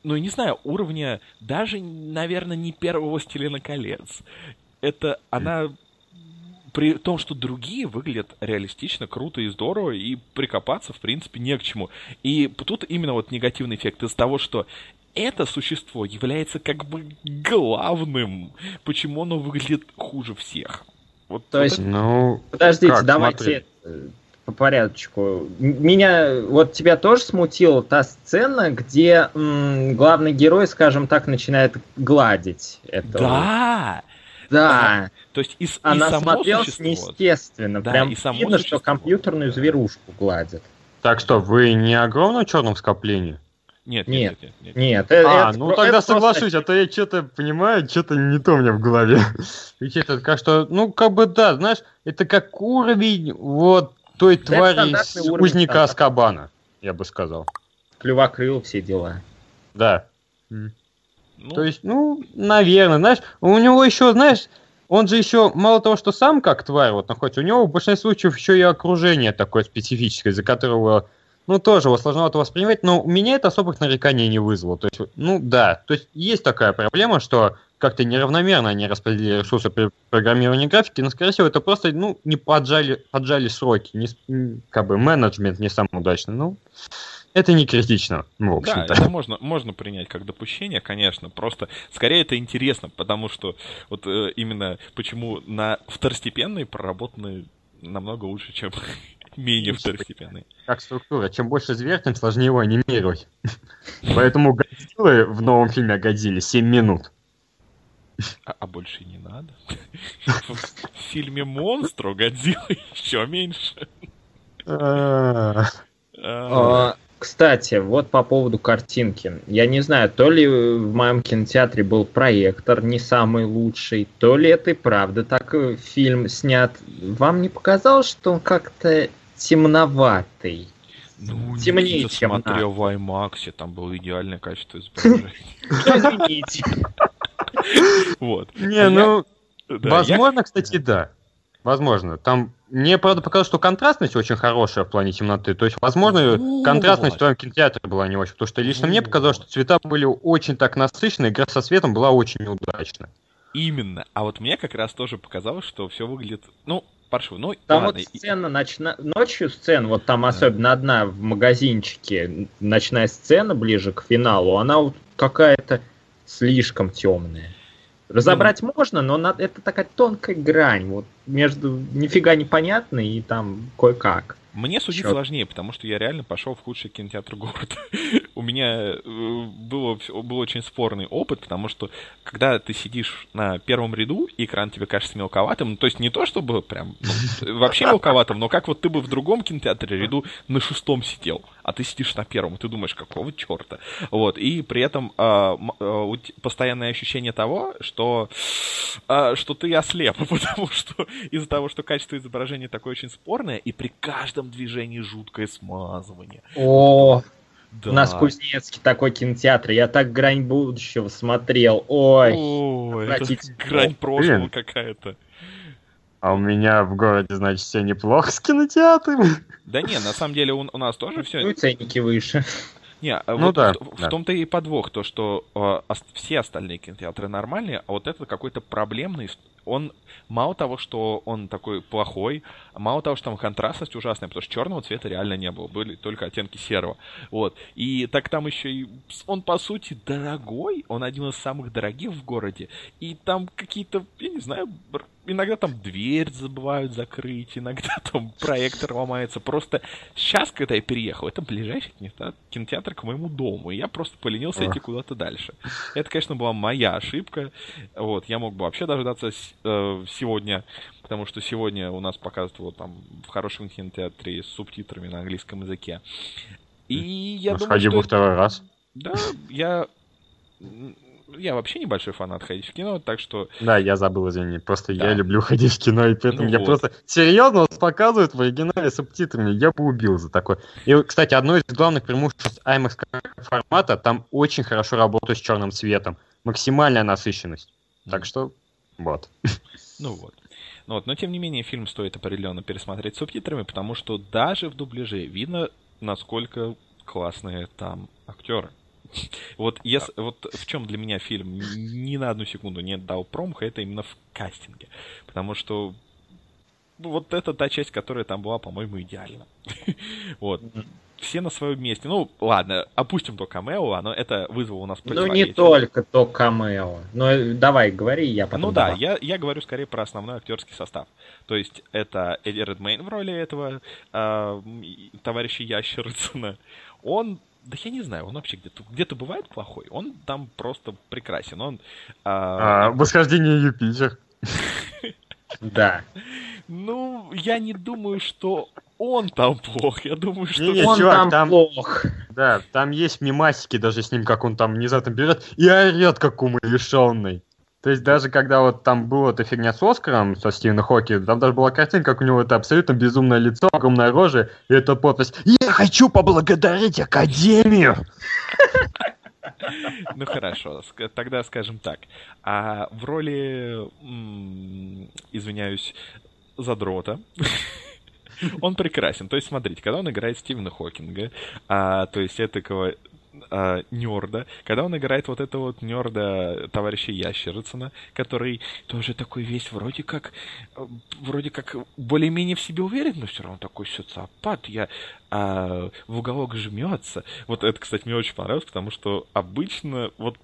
ну, я не знаю, уровня даже, наверное, не первого «Властелина колец». Это она при том, что другие выглядят реалистично, круто и здорово, и прикопаться, в принципе, не к чему. И тут именно вот негативный эффект из того, что это существо является как бы главным, почему оно выглядит хуже всех. Вот, То вот есть- это- Ну, Подождите, Как, давайте э, по порядочку. Меня, вот тебя тоже смутила та сцена, где м, главный герой, скажем так, начинает гладить этого. Да! Да. То есть и, с- и Она само смотрелась существо- неестественно. Да, Прям и само видно, существо. что компьютерную зверушку гладит. так что, вы не о огромном черном скоплении? Нет, Нет. нет, нет, нет, нет. Нет, э- А, это ну про- тогда это просто- соглашусь, а то я что-то понимаю, что-то не то у меня в голове. Ведь это как что, ну как бы да, знаешь, это как уровень вот той это твари узника. Аскабана, я бы сказал. Клювокрыл, все дела. Да. Ну, То есть, ну, наверное, знаешь, у него еще, знаешь, он же еще мало того, что сам как тварь вот находится, у него в большинстве случаев еще и окружение такое специфическое, из-за которого, ну, тоже его сложновато воспринимать, но у меня это особых нареканий не вызвало. То есть, ну, да, то есть есть такая проблема, что как-то неравномерно они распределили ресурсы при программировании графики, но, скорее всего, это просто, ну, не поджали, поджали сроки, не, как бы менеджмент не самый удачный, ну, это не критично, ну, в Да, общем-то. это можно, можно принять как допущение, конечно. Просто скорее это интересно, потому что вот э, именно почему на второстепенные проработаны намного лучше, чем [laughs] менее второстепенные. как структура. Чем больше зверь, тем сложнее его анимировать. [laughs] Поэтому Годзиллы в новом фильме о Годзилле 7 минут. А, а больше и не надо. [laughs] В фильме «Монстру» Годзилла еще меньше. А, А, А, Кстати, вот по поводу картинки. Я не знаю, то ли в моем кинотеатре был проектор не самый лучший, то ли это и правда так э, фильм снят. Вам не показалось, что он как-то темноватый? Ну, темнее, я чем смотрел в IMAX, там было идеальное качество изображения. [laughs] Ну, Извините. [laughs] Вот. Не, А ну, Да, возможно, кстати, да. Возможно. Там мне, правда, показалось, что контрастность очень хорошая в плане темноты. То есть, возможно, Вот. контрастность в твоем кинотеатре была не очень. Потому что лично мне Вот. показалось, что цвета были очень так насыщенные, игра со светом была очень неудачна. Именно. А вот мне как раз тоже показалось, что все выглядит, ну, паршиво. Ну, Там ладно. вот сцена ночна... ночью сцена, вот там особенно одна в магазинчике, ночная сцена ближе к финалу, она вот какая-то слишком темная. Разобрать можно, но это такая тонкая грань, вот между нифига непонятной и там кое-как. Мне судить Чёрт. сложнее, потому что я реально пошел в худший кинотеатр города. [laughs] У меня э, было, был очень спорный опыт, потому что когда ты сидишь на первом ряду, и экран тебе кажется мелковатым, ну, то есть не то, чтобы прям ну, [laughs] вообще мелковатым, но как вот ты бы в другом кинотеатре ряду на шестом сидел, а ты сидишь на первом, и ты думаешь, какого черта? Вот, и при этом у те- постоянное ощущение того, что, а, что ты ослеп, [laughs] потому что из-за того, что качество изображения такое очень спорное, и при каждом движении жуткое смазывание. О, Да. у нас в Кузнецке такой кинотеатр, я так грань будущего смотрел, ой. Ой, это грань прошлого Блин. какая-то. А у меня в городе, значит, все неплохо с кинотеатром. Да не, на самом деле у, у нас тоже Ну все... ценники выше. Не, а Ну вот да, в, в да. том-то и подвох, то, что э, все остальные кинотеатры нормальные, а вот это какой-то проблемный, он мало того, что он такой плохой, мало того, что там контрастность ужасная, потому что черного цвета реально не было, были только оттенки серого. Вот. И так там еще и он, по сути, дорогой, он один из самых дорогих в городе, и там какие-то, я не знаю, иногда там дверь забывают закрыть, иногда [laughs] там проектор ломается. Просто сейчас, когда я переехал, это ближайший кинотеатр к моему дому, и я просто поленился идти куда-то дальше. Это, конечно, была моя ошибка. Вот, я мог бы вообще дождаться э, сегодня, потому что сегодня у нас показывают вот там в хорошем кинотеатре с субтитрами на английском языке. И я ну, думаю, что... второй раз. Да, я я вообще небольшой фанат ходить в кино, так что... Да, я забыл, извини. Просто да. я люблю ходить в кино, и поэтому ну я вот. просто... Серьезно, вас показывают в оригинале субтитрами, я бы убил за такое. И, кстати, одно из главных преимуществ IMAX формата, там очень хорошо работает с черным цветом. Максимальная насыщенность. Mm. Так что, вот. Ну вот. Ну вот. Но, тем не менее, фильм стоит определенно пересмотреть субтитрами, потому что даже в дубляже видно, насколько классные там актеры. Вот, если, вот в чем для меня фильм ни на одну секунду не дал промаха, это именно в кастинге. Потому что вот это та часть, которая там была, по-моему, идеальна. [laughs] вот. Все на своем месте. Ну, ладно, опустим то камео, оно это вызвало у нас Ну, не только то камео. Ну, давай, говори, я потом... Ну да, я, я говорю скорее про основной актерский состав. То есть это Эдди Редмейн в роли этого э, товарища Ящерцена. [laughs] Он да я не знаю, он вообще где-то где бывает плохой. Он там просто прекрасен. Он. А, а, восхождение Юпитер. [laughs] Да. Ну, я не думаю, что он там плох. Я думаю, что не, не, он чувак, там, там плох. Да, там есть мимасики даже с ним, как он там внезапно берет и орет, как умалишенный. То есть даже когда вот там была эта фигня с Оскаром, со Стивеном Хоки, там даже была картинка, как у него это абсолютно безумное лицо, огромная рожа, и это подпись «Я хочу поблагодарить Академию!» [laughs] Ну хорошо, тогда скажем так. А в роли, извиняюсь, задрота, [laughs] он прекрасен. То есть, смотрите, когда он играет Стивена Хокинга, а, то есть этакого э, нерда, когда он играет вот этого вот нерда товарища Ящерицына, который тоже такой весь вроде как, э, вроде как более-менее в себе уверен, но все равно такой социопат. Я а, в уголок жмется. Вот это, кстати, мне очень понравилось, потому что обычно вот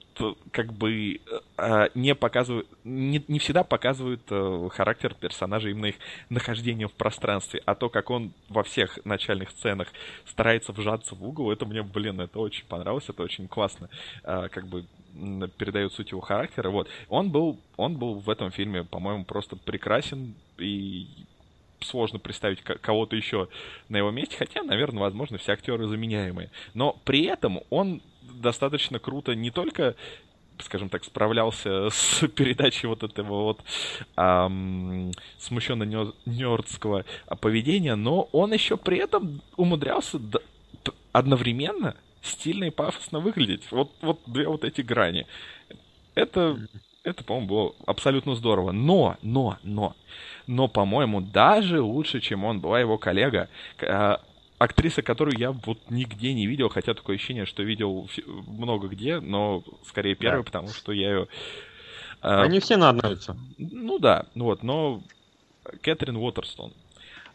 как бы а, не показывают, не, не всегда показывают а, характер персонажа, именно их нахождение в пространстве, а то, как он во всех начальных сценах старается вжаться в угол, это мне, блин, это очень понравилось, это очень классно, как бы передает суть его характера. Вот. Он был, он был в этом фильме, по-моему, просто прекрасен, и сложно представить кого-то еще на его месте, хотя, наверное, возможно, все актеры заменяемые. Но при этом он достаточно круто не только скажем так, справлялся [laughs] с передачей вот этого вот эм, смущенно нердского поведения, но он еще при этом умудрялся одновременно стильно и пафосно выглядеть. Вот, вот две вот эти грани. Это, это, по-моему, было абсолютно здорово. Но, но, но, но, по-моему, даже лучше, чем он, была его коллега, а, актриса, которую я вот нигде не видел, хотя такое ощущение, что видел много где, но скорее первый, да. потому что я ее... А, Они все на одно лицо. Ну да, вот, но Кэтрин Уотерстон,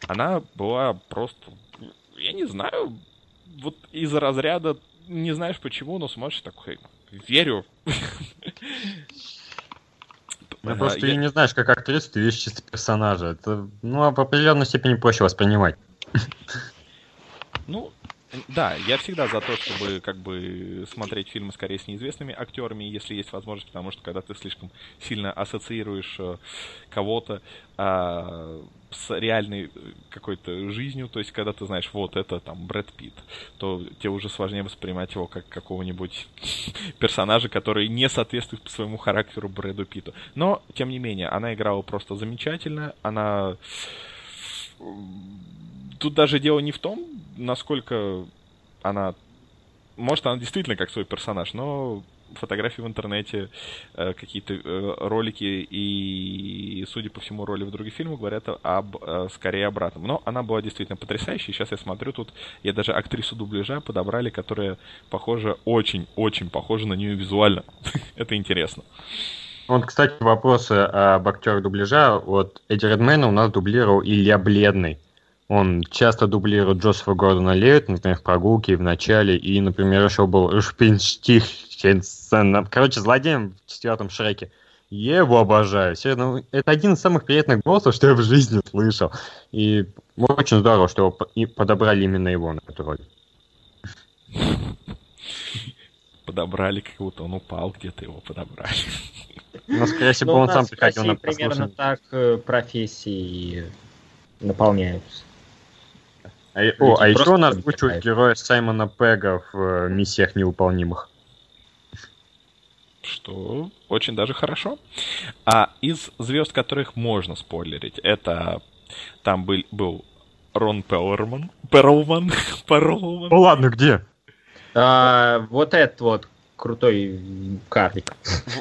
она была просто, я не знаю, вот из разряда, не знаешь почему, но смотришь такой, верю. [laughs] Ну, просто я... ты не знаешь, как актриса, ты видишь чисто персонажа. Это, ну, в определенной степени проще воспринимать. [laughs] Ну, да, я всегда за то, чтобы как бы смотреть фильмы скорее с неизвестными актерами, если есть возможность, потому что когда ты слишком сильно ассоциируешь э, кого-то э, с реальной э, какой-то жизнью, то есть когда ты знаешь, вот это там Брэд Питт, то тебе уже сложнее воспринимать его как какого-нибудь [laughs] персонажа, который не соответствует по своему характеру Брэду Питту. Но, тем не менее, она играла просто замечательно, она тут даже дело не в том, насколько она... Может, она действительно как свой персонаж, но фотографии в интернете, э, какие-то э, ролики и, судя по всему, роли в других фильмах говорят об э, скорее обратном. Но она была действительно потрясающей. Сейчас я смотрю, тут я даже актрису дубляжа подобрали, которая похожа, очень-очень похожа на нее визуально. [laughs] Это интересно. Вот, кстати, вопросы об актерах дубляжа. Вот Эдди Редмейна у нас дублировал Илья Бледный. Он часто дублирует Джозефа Гордона Левит, например, в «Прогулке» в начале, и, например, еще был Шпинштихенсен, короче, злодеем в четвертом Шреке. Я его обожаю. Серьезно, это один из самых приятных голосов, что я в жизни слышал. И очень здорово, что его подобрали именно его на эту роль. Подобрали как будто он упал, где-то его подобрали. Ну, скорее всего, ну, он сам приходил на примерно так э, профессии наполняются. А, о, а еще он озвучивает героя Саймона Пега в э, «Миссиях невыполнимых». Что очень даже хорошо. А из звезд, которых можно спойлерить, это там был, был Рон Перлман. Перлман. [laughs] Перлман. Ну ладно, где? А, вот этот вот крутой карлик.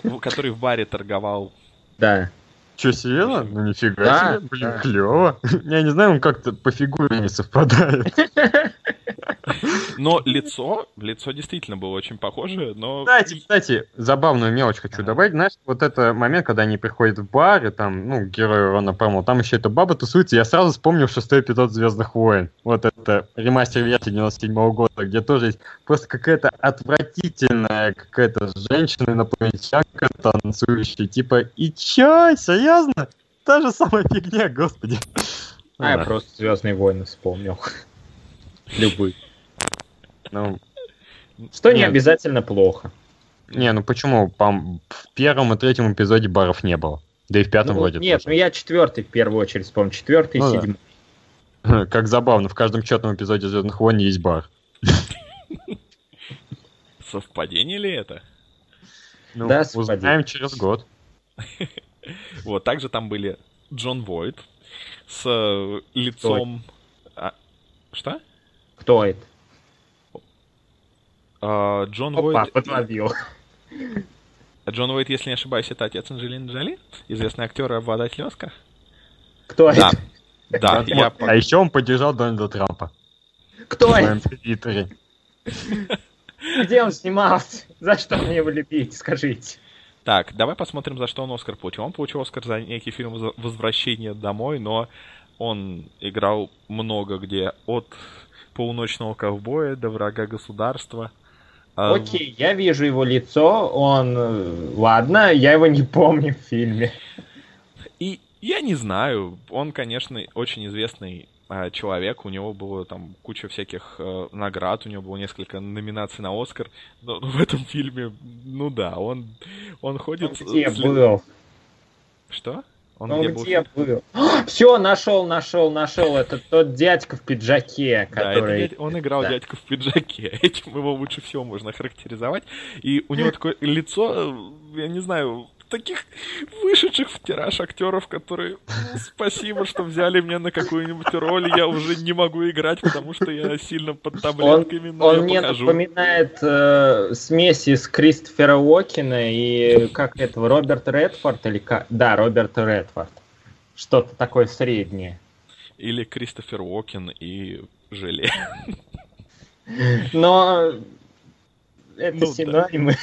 В, который в баре торговал. Да. Че, серьезно? Ну нифига да, себе, блин, да. клево. [laughs] Я не знаю, он как-то по фигуре не совпадает. [laughs] Но лицо, лицо действительно было очень похоже, но... Кстати, кстати, забавную мелочь хочу добавить. Знаешь, вот это момент, когда они приходят в бар, и там, ну, герой Рона Пэмл, там еще эта баба тусуется, я сразу вспомнил шестой эпизод Звездных войн. Вот это ремастер версии 97 -го года, где тоже есть просто какая-то отвратительная какая-то женщина-инопланетянка танцующая, типа, и чё, серьезно? Та же самая фигня, господи. А, я просто Звездные войны вспомнил. Любые. Ну, Что не обязательно плохо. Не, ну почему? в первом и третьем эпизоде баров не было. Да и в пятом ну, вроде Нет, тоже. ну я четвертый в первую очередь вспомнил. Четвертый ну, и седьмой. Да. [laughs] Как забавно, в каждом четном эпизоде Звездных войн есть бар. [laughs] Совпадение ли это? Ну, да, узнаем через год. [laughs] Вот, также там были Джон Войт с э, лицом... А, что? Кто это? А, Джон Опа, Войт... подловил. Джон Уэйт, если не ошибаюсь, это отец Анджелины Джоли, известный актер и обладатель Оскара. Кто да. это? Да, я... А еще он поддержал Дональда Трампа. Кто это? Где он снимался? За что мне его любить, скажите? Так, давай посмотрим, за что он Оскар получил. Он получил Оскар за некий фильм «Возвращение домой», но он играл много где от полуночного ковбоя до врага государства. А, Окей, я вижу его лицо, он... Э, ладно, я его не помню в фильме. И я не знаю, он, конечно, очень известный э, человек, у него было там куча всяких э, наград, у него было несколько номинаций на Оскар, но, но [laughs] в этом фильме, ну да, он, он ходит... Он где след... был? Что? Он ну, где, где был? был? Все, нашел, нашел, нашел. Это тот дядька в пиджаке, который... Да, он играл да. дядьку в пиджаке. [laughs] Этим его лучше всего можно характеризовать. И у него такое лицо, я не знаю, таких вышедших в тираж актеров, которые ну, спасибо, что взяли меня на какую-нибудь роль, я уже не могу играть, потому что я сильно под таблетками. Он, он мне покажу. напоминает э, смеси с Кристофера Уокена и как этого Роберт Редфорд или как? Да, Роберт Редфорд. Что-то такое среднее. Или Кристофер Уокен и Желе. Но это ну, синонимы. Да.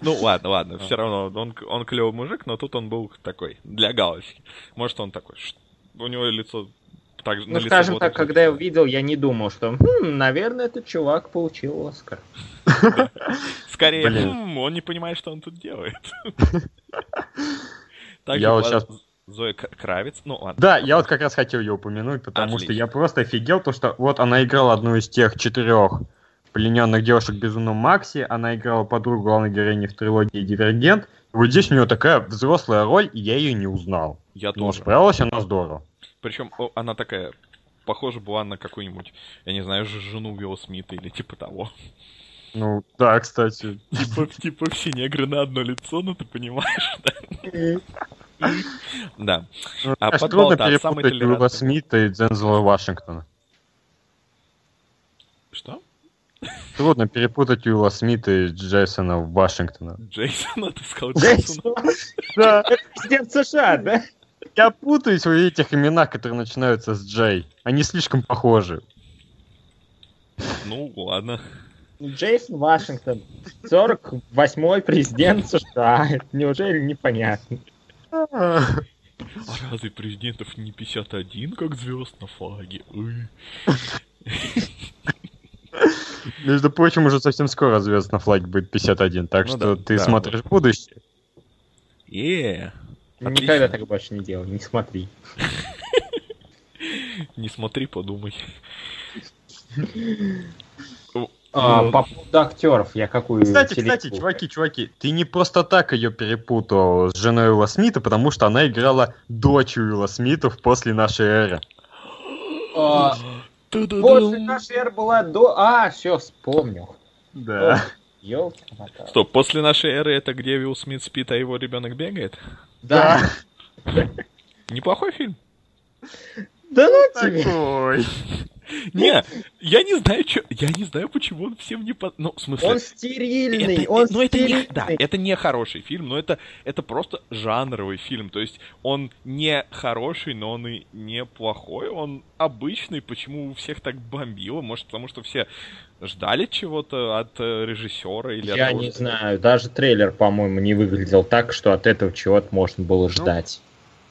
Ну ладно, ладно, все равно он, он клевый мужик, но тут он был такой, для галочки. Может, он такой, у него лицо так Ну, скажем так, когда я увидел, я не думал, что, хм, наверное, этот чувак получил Оскар. [laughs] Скорее, хм, он не понимает, что он тут делает. [laughs] Я вот сейчас Зоя Кравец, ну ладно. Да, я вот как раз хотел ее упомянуть, потому что я просто офигел, то что вот она играла одну из тех четырех плененных девушек Безумном Макси. Она играла подругу главной героини в трилогии Дивергент. Вот здесь у нее такая взрослая роль, и я ее не узнал. Я Но тоже. справилась она здорово. Причем она такая, похожа была на какую-нибудь, я не знаю, жену Уилла Смита или типа того. Ну, да, кстати. Типа, типа все негры на одно лицо, ну ты понимаешь, да? Да. Ну, а трудно перепутать Уилла Смита и Дензела Вашингтона. Что? Трудно перепутать Уилла Смита и Джейсона Вашингтона. Джейсона? Ты сказал Джейсона? Да. Это президент США, да? Я путаюсь в этих именах, которые начинаются с Джей. Они слишком похожи. Ну, ладно. Джейсон Вашингтон, 48-й президент США. Неужели непонятно? А разве президентов не 51, как звезд на флаге? Между прочим, уже совсем скоро звезд на флаге будет 51, так Ну что да, ты да. смотришь будущее. Е, Никогда так больше не делай, не смотри. [laughs] не смотри, подумай. А, Ну, по поводу актеров, я какую Кстати, кстати, чуваки, чуваки, ты не просто так ее перепутал с женой Уилла Смита, потому что она играла дочь Уилла Смитов после нашей эры. А. После нашей эры была до... А, все, вспомнил. Да. Ёлки Стоп, после нашей эры это где Уилл Смит спит, а его ребенок бегает? Да. Неплохой фильм. Да ну тебе. Такой. Не, я не знаю, чё, я не знаю, почему он всем не по... Ну, в смысле... Он стерильный, это, он ну, это не, стерильный. да, это не хороший фильм, но это, это просто жанровый фильм. То есть он не хороший, но он и не плохой, он обычный. Почему у всех так бомбило? Может, потому что все ждали чего-то от э, режиссера или Я от того, не что- знаю, даже трейлер, по-моему, не выглядел так, что от этого чего-то можно было ждать.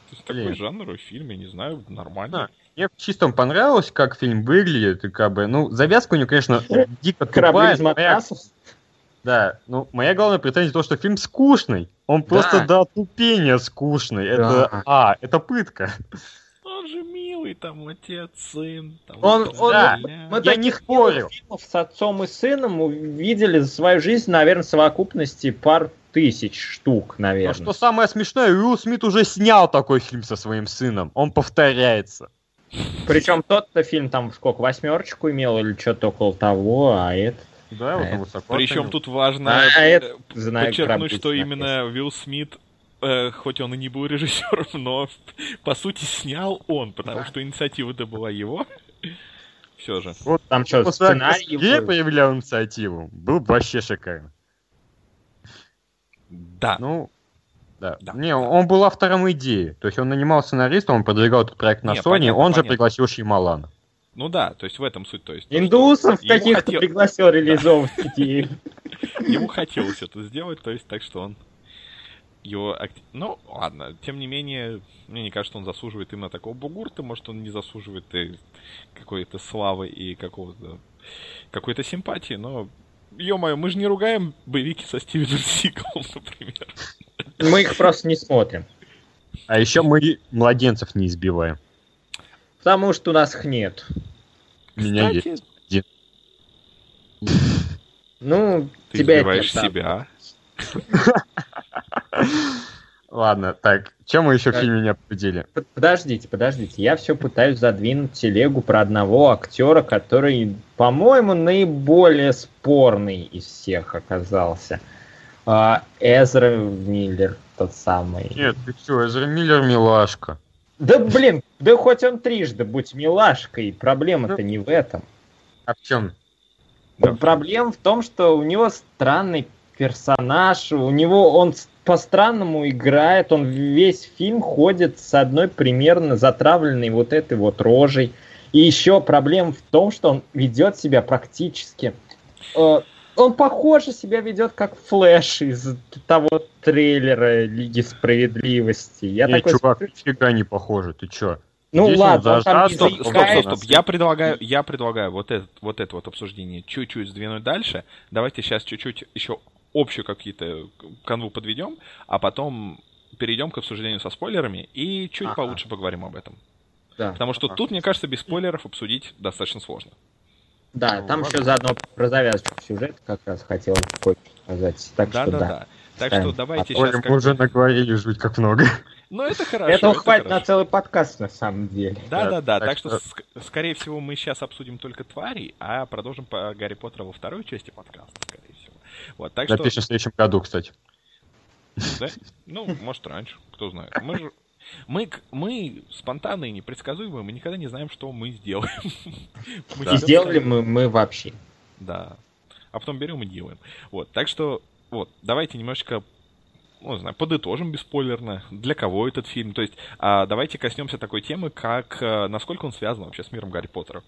То есть такой Блин. жанровый фильм, я не знаю, нормально. А, Мне чисто понравилось, как фильм выглядит, и как бы, ну, завязка у него, конечно, дико тупая, но моя-. Да, ну, моя главная претензия то, что фильм скучный. Он просто до тупения скучный. Это, Да. а, это пытка. Он же милый, там, отец, сын. Там, Он- это он- Да. Мы Я не спорю. фильмов с отцом и сыном увидели за свою жизнь, наверное, в совокупности пар тысяч штук, Но наверное. что самое смешное, Уилл Смит уже снял такой фильм со своим сыном. Он повторяется. Причем тот-то фильм там сколько, восьмерочку имел или что-то около того, а этот... Да, А вот это- высоко Причем оценил. тут важно А, э, это, знаю, подчеркнуть, что именно Уилл Смит, э, хоть он и не был режиссером, но по сути снял он, потому что инициатива-то была его. Все же. Вот Там что, сценарий Сергей был? проявлял инициативу. Был бы вообще шикарно. Да. Ну, да. Да. Не, он был автором идеи. То есть он нанимал сценариста, он продвигал этот проект на Не, Sony, понятно, он же понятно. пригласил Шеймалана. Ну да, то есть в этом суть. То есть, Индусов каких-то хотел- пригласил реализовывать [laughs] идеи. Ему хотелось это сделать, то есть так что он его... Ну, ладно, тем не менее, мне не кажется, он заслуживает именно такого бугурта, может, он не заслуживает и какой-то славы и какого-то какой-то симпатии, но Ё-моё, мы же не ругаем боевики со Стивеном Сигалом, например. Мы их просто не смотрим. А еще мы младенцев не избиваем. Потому что у нас их нет. У меня Кстати, есть. Ну, ты тебя избиваешь себя. [laughs] Ладно, так, чем мы еще в Так. фильме не обсудили? Под- Подождите, подождите. Я все пытаюсь задвинуть телегу про одного актера, который, по-моему, наиболее спорный из всех оказался. А, Эзра Миллер, тот самый. Нет, ты что, Эзра Миллер милашка. Да блин, да хоть он трижды будь милашкой, проблема-то не в этом. А в чем? Да. Проблема в том, что у него странный персонаж, у него он по-странному играет, он весь фильм ходит с одной примерно затравленной вот этой вот рожей. И еще проблема в том, что он ведет себя практически... э, он похоже себя ведет как Флэш из того трейлера Лиги Справедливости. Я Не, такой чувак, смотрю, нифига не похоже, ты чё? ну здесь ладно, он там зажат, Стоп, стоп, стоп, стоп. Я предлагаю, я предлагаю вот это, вот это вот обсуждение чуть-чуть сдвинуть дальше. Давайте сейчас чуть-чуть еще общую какие-то канву подведем, а потом перейдем к обсуждению со спойлерами и чуть Ага. получше поговорим об этом. Да. Потому что Ага. тут, мне кажется, без спойлеров обсудить достаточно сложно. Да, Ну, там ладно. еще заодно про завязочку сюжета как раз хотел кое-что сказать. Так Да, что да, да. да. Так Ставим. что давайте Ой, сейчас. мы уже наговорили жуть как много. Ну это [laughs] хорошо. Этого это хватит хорошо. на целый подкаст на самом деле. Да, да, Да, да. так Так что, что- ск- скорее всего, мы сейчас обсудим только твари, а продолжим по Гарри Поттеру во второй части подкаста, скорее. Вот, так что. Запишем в следующем году, кстати. Да? Ну, может, раньше, кто знает. Мы же мы, мы спонтанные, непредсказуемые, мы никогда не знаем, что мы сделаем. [laughs] Мы И всегда сделали мы, мы вообще. Да. А потом берем и делаем. Вот, так что, вот, давайте немножечко, ну, не знаю, подытожим бесспойлерно, для кого этот фильм. То есть, а, давайте коснемся такой темы, как э, насколько он связан вообще с миром Гарри Поттера.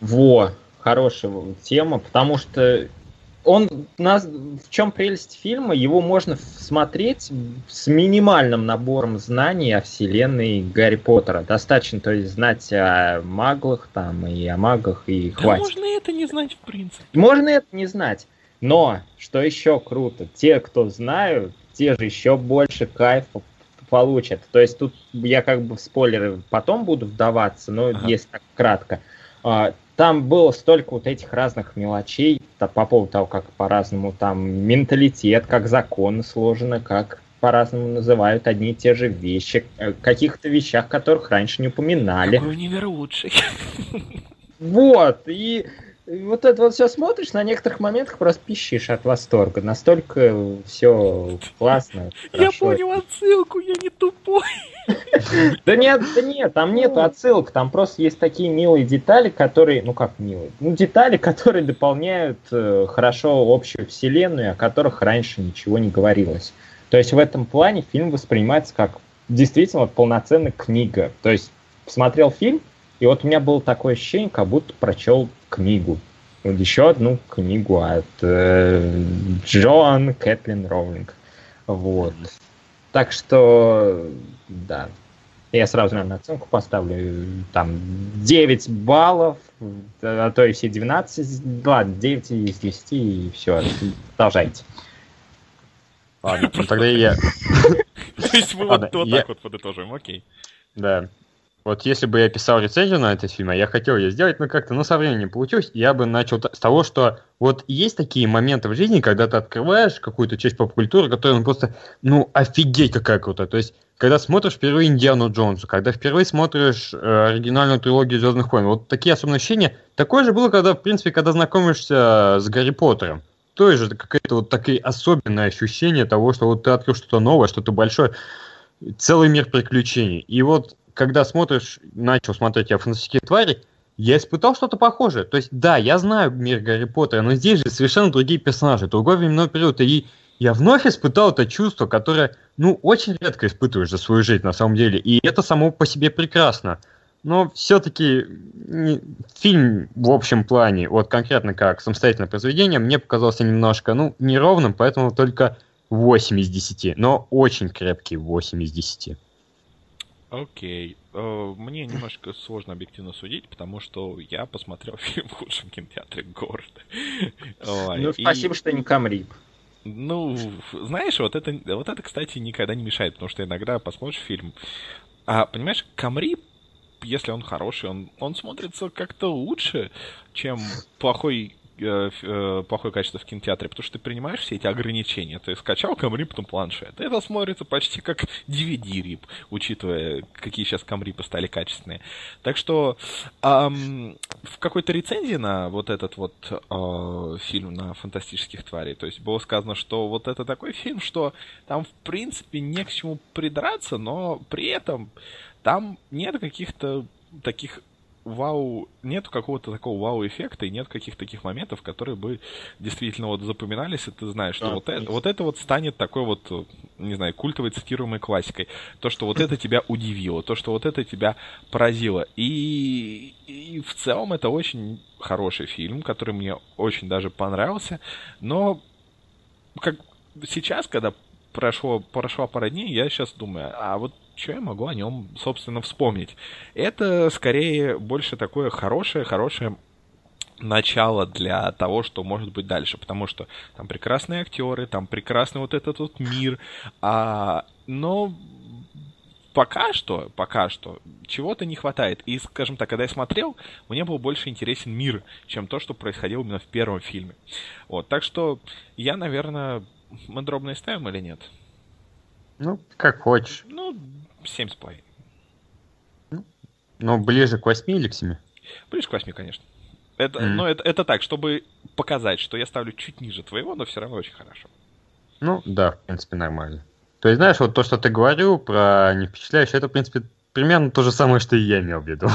Во. хорошая тема, потому что он нас в чем прелесть фильма? Его можно смотреть с минимальным набором знаний о вселенной Гарри Поттера. Достаточно, то есть знать о маглах там и о магах и Да хватит. можно это не знать, в принципе. Можно это не знать. Но, что еще круто, те, кто знают, те же еще больше кайфа получат. То есть тут я как бы в спойлеры потом буду вдаваться, но Ага. если так кратко. А, Там было столько вот этих разных мелочей по поводу того, как по-разному там менталитет, как законы сложены, как по-разному называют одни и те же вещи, э, каких-то вещах, которых раньше не упоминали. Какой универ лучший. [laughs] Вот, и вот это вот все смотришь, на некоторых моментах просто пищишь от восторга. Настолько все классно. Я понял отсылку, я не тупой. Да нет, да нет, там нету отсылок, там просто есть такие милые детали, которые, ну как милые, ну детали, которые дополняют э, хорошо общую вселенную, о которых раньше ничего не говорилось. То есть в этом плане фильм воспринимается как действительно полноценная книга. То есть посмотрел фильм, и вот у меня было такое ощущение, как будто прочел книгу. Вот еще одну книгу от э, Джоан Кэтлин Роулинг. Вот. Так что, да. Я сразу, наверное, оценку поставлю. Там 9 баллов, а то и все 12. Ладно, 9 из 10 и все. Продолжайте. Ладно, ну тогда я... [laughs] То есть мы вот так вот подытожим, окей. Да. Вот если бы я писал рецензию на этот фильм, а я хотел ее сделать, но как-то, ну, со временем не получилось, я бы начал с того, что вот есть такие моменты в жизни, когда ты открываешь какую-то часть поп-культуры, которая ну, просто, ну, офигеть какая крутая. То есть, когда смотришь впервые Индиану Джонсу, когда впервые смотришь э, оригинальную трилогию Звездных войн, вот такие особенные ощущения. Такое же было, когда, в принципе, когда знакомишься с Гарри Поттером. То же какое-то вот такое особенное ощущение того, что вот ты открыл что-то новое, что-то большое, целый мир приключений. И вот когда смотришь, начал смотреть я фантастические твари, я испытал что-то похожее. То есть, да, я знаю мир Гарри Поттера, но здесь же совершенно другие персонажи, другой временной период. И я вновь испытал это чувство, которое, ну, очень редко испытываешь за свою жизнь на самом деле. И это само по себе прекрасно. Но все-таки фильм в общем плане, вот конкретно как самостоятельное произведение, мне показался немножко, ну, неровным, поэтому только 8 из 10. Но очень крепкий 8 из 10. Окей. Э, Мне немножко сложно объективно судить, потому что я посмотрел [laughs] фильм в худшем кинотеатре города. Ну, и- спасибо, что не Камрип. Ну, знаешь, вот это, вот это, кстати, никогда не мешает, потому что иногда посмотришь фильм, а, понимаешь, Камри, если он хороший, он, он смотрится как-то лучше, чем плохой, э, э, плохое качество в кинотеатре, потому что ты принимаешь все эти ограничения. Ты скачал Камрип на планшет. Это смотрится почти как DVD-рип, учитывая, какие сейчас Камрипы стали качественные. Так что ам, в какой-то рецензии на вот этот вот э, фильм на фантастических тварей, то есть было сказано, что вот это такой фильм, что там в принципе не к чему придраться, но при этом там нет каких-то таких вау, нет какого-то такого вау-эффекта и нет каких-то таких моментов, которые бы действительно вот запоминались, и ты знаешь, что Да, вот, это, вот это вот станет такой вот, э, не знаю, культовой цитируемой классикой. То, что вот это тебя удивило, то, что вот это тебя поразило. И, и в целом это очень хороший фильм, который мне очень даже понравился, но как сейчас, когда прошло, прошла пара дней, я сейчас думаю, а вот что я могу о нем, собственно, вспомнить? Это скорее больше такое хорошее, хорошее начало для того, что может быть дальше, потому что там прекрасные актеры, там прекрасный вот этот вот мир, а, но пока что, пока что, чего-то не хватает. И, скажем так, когда я смотрел, мне был больше интересен мир, чем то, что происходило именно в первом фильме. Вот, так что я, наверное, мы дробные ставим или нет? Ну, как хочешь. Ну, семь с половиной. Но ближе к 8 или к 7? Ближе к восьми, конечно. Это, Мгм. Но это, это так, чтобы показать, что я ставлю чуть ниже твоего, но все равно очень хорошо. Ну, да, в принципе, нормально. То есть, знаешь, вот то, что ты говорил про не впечатляющее, это, в принципе, примерно то же самое, что и я имел в виду.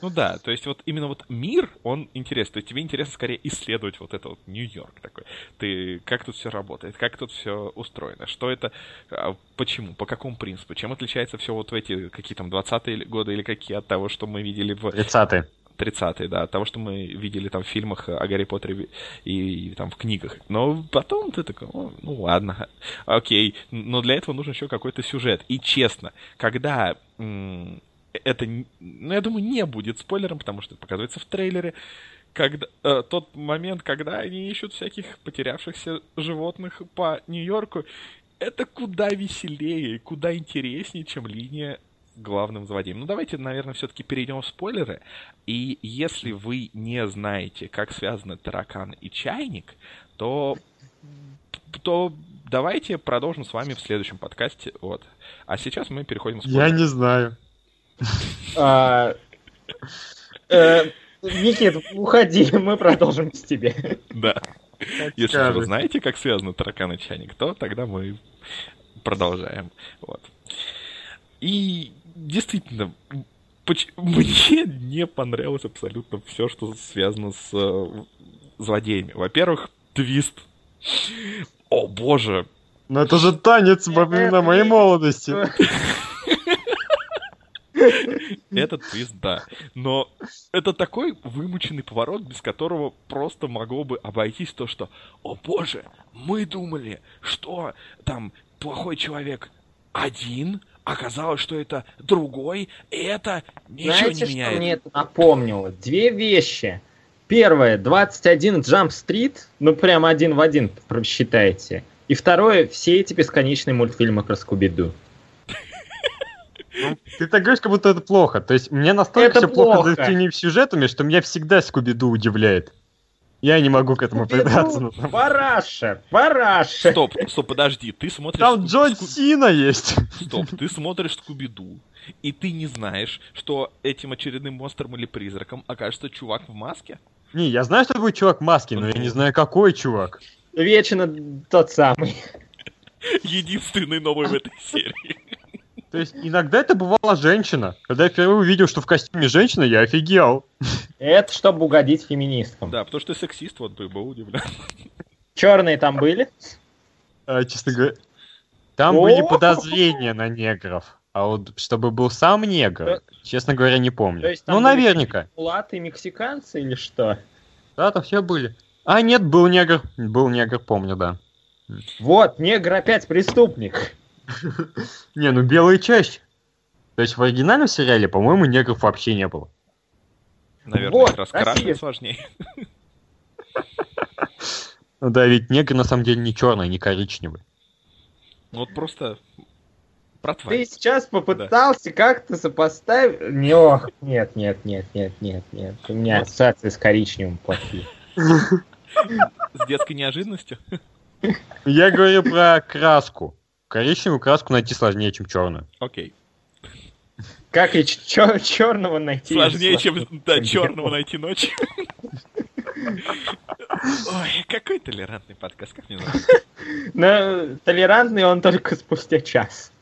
Ну да, то есть вот именно вот мир, он интересный. То есть тебе интересно скорее исследовать вот это вот Нью-Йорк такой. Ты, как тут все работает, как тут все устроено, что это, а, почему, по какому принципу, чем отличается все вот в эти, какие там, 20-е годы или какие от того, что мы видели в... 30-й. 30-е, да, того, что мы видели там в фильмах о Гарри Поттере и, и там в книгах. Но потом ты такой, ну, ладно, [laughs] окей, но для этого нужен еще какой-то сюжет. И честно, когда м- это, ну, я думаю, не будет спойлером, потому что это показывается в трейлере, когда, э, тот момент, когда они ищут всяких потерявшихся животных по Нью-Йорку, это куда веселее, куда интереснее, чем линия главным злодеем. Ну, давайте, наверное, все-таки перейдем в спойлеры. И если вы не знаете, как связаны таракан и чайник, то, то давайте продолжим с вами в следующем подкасте. Вот. А сейчас мы переходим к Я не знаю. А, э, Никит, уходи, мы продолжим с тебе. Да. Если же вы знаете, как связаны таракан и чайник, то тогда мы продолжаем. Вот. И действительно, мне не понравилось абсолютно все, что связано с э, злодеями. Во-первых, твист. О боже! Ну это же танец во времена моей молодости. Этот твист, да. Но это такой вымученный поворот, без которого просто могло бы обойтись то, что, о боже, мы думали, что там плохой человек один, оказалось, что это другой, и это ничего Знаете, не меняет. что мне это напомнило? Две вещи. Первое, 21 Jump Street, ну прям один в один просчитайте. И второе, все эти бесконечные мультфильмы про Скуби-Ду. Ну, ты так говоришь, как будто это плохо. То есть мне настолько Это все плохо плохо. с сюжетами, что меня всегда Скуби-Ду удивляет. Я не могу к этому придраться. ну, Параша, параша. Стоп, стоп, подожди, ты смотришь... Там Джон Ску- Сина есть. Стоп, ты смотришь Скуби-Ду, и ты не знаешь, что этим очередным монстром или призраком окажется чувак в маске? Не, я знаю, что это будет чувак в маске, но я не знаю, какой чувак. Вечно тот самый. [laughs] Единственный новый в этой [laughs] серии. То есть иногда это бывала женщина. Когда я впервые увидел, что в костюме женщина, я офигел. Это чтобы угодить феминисткам. Да, потому что сексист, вот бы был удивлен. Черные там были? А, честно говоря. Там были О! подозрения на негров. А вот чтобы был сам негр, честно говоря, не То помню. есть там Ну, были наверняка. Мулаты мексиканцы или что? Да, там все были. А, нет, был негр. Был негр, помню, да. Вот, негр опять преступник. Не, ну белые чаще. То есть в оригинальном сериале, по-моему, негров вообще не было. Наверное, Вот, Россия. сложнее. Ну да, ведь негр на самом деле не черный, не коричневый. Ну вот просто про тварь. Ты сейчас попытался как-то сопоставить... Не, ох, нет, нет, нет, нет, нет, нет. У меня Вот. ассоциации с коричневым плохие. С детской неожиданностью. Я говорю про краску. Коричневую краску найти сложнее, чем черную. Окей. Как и черного найти? Сложнее, чем да, черного найти ночью. Ой, какой толерантный подкаст, как мне нравится. Но толерантный он только спустя час.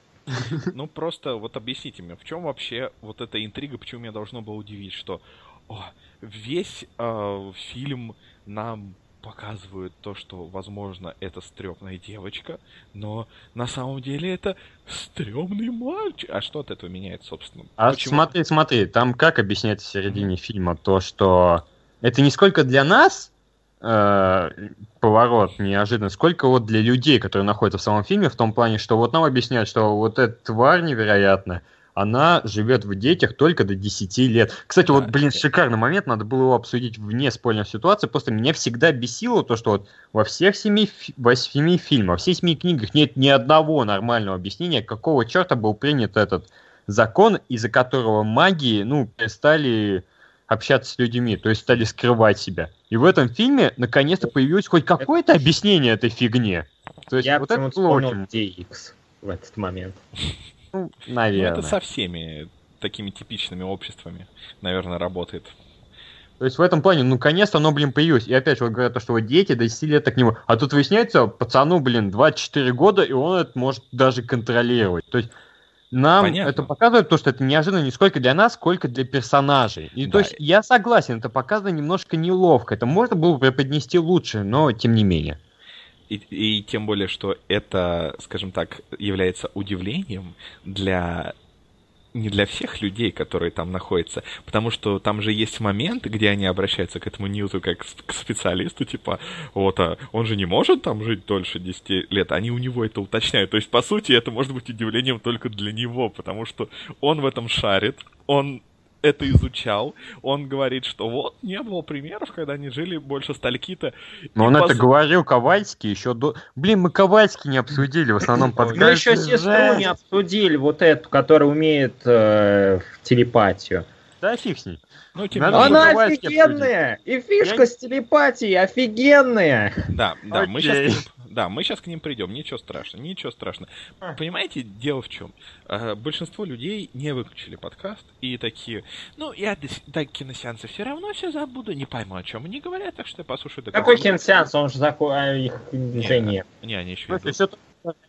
Ну просто вот объясните мне, в чем вообще вот эта интрига, почему меня должно было удивить, что о, весь э, фильм нам показывают то, что, возможно, это стрёмная девочка, но на самом деле это стрёмный мальчик. А что от этого меняет, собственно? А Почему? смотри, смотри, там как объясняется в середине фильма то, что это не сколько для нас э, поворот неожиданно, сколько вот для людей, которые находятся в самом фильме, в том плане, что вот нам объясняют, что вот эта тварь невероятная, она живет в детях только до 10 лет. Кстати, Да, вот, блин, шикарный момент, надо было его обсудить вне спорной ситуации, просто меня всегда бесило то, что вот во всех семи, фи- восьми фильмах, во всех семи книгах нет ни одного нормального объяснения, какого черта был принят этот закон, из-за которого магии, ну, перестали общаться с людьми, то есть стали скрывать себя. И в этом фильме наконец-то появилось хоть какое-то объяснение этой фигне. То есть Я вот это вспомнил DX в этот момент. Ну, Ну, наверное. это со всеми такими типичными обществами, наверное, работает. То есть в этом плане, ну, наконец-то оно, блин, появилось. И опять же, вот говорят, то, что вот дети до 10 лет так не могут. А тут выясняется, пацану, блин, 24 года, и он это может даже контролировать. То есть нам Понятно. это показывает то, что это неожиданно не сколько для нас, сколько для персонажей. И Да. то есть я согласен, это показано немножко неловко. Это можно было бы преподнести лучше, но тем не менее. И, и тем более, что это, скажем так, является удивлением для не для всех людей, которые там находятся, потому что там же есть моменты, где они обращаются к этому Ньюту как к специалисту, типа, вот, а он же не может там жить дольше 10 лет, они у него это уточняют. То есть, по сути, это может быть удивлением только для него, потому что он в этом шарит, он это изучал, он говорит, что вот, не было примеров, когда они жили больше стальки-то. Но он поз... это говорил Ковальский еще до... Блин, мы Ковальский не обсудили, в основном под Мы еще сестру не обсудили, вот эту, которая умеет э, телепатию. Да фиг с ней. Ну, типа, Она офигенная! И фишка Я... с телепатией офигенная! Да, да, мы сейчас да, мы сейчас к ним придем, ничего страшного, ничего страшного. Понимаете, дело в чем? А, большинство людей не выключили подкаст и такие, ну, я до, до киносеанса все равно все забуду, не пойму, о чем они говорят, так что я послушаю до Какой киносеанс? Он же такой, а их уже нет. Не, они еще идут.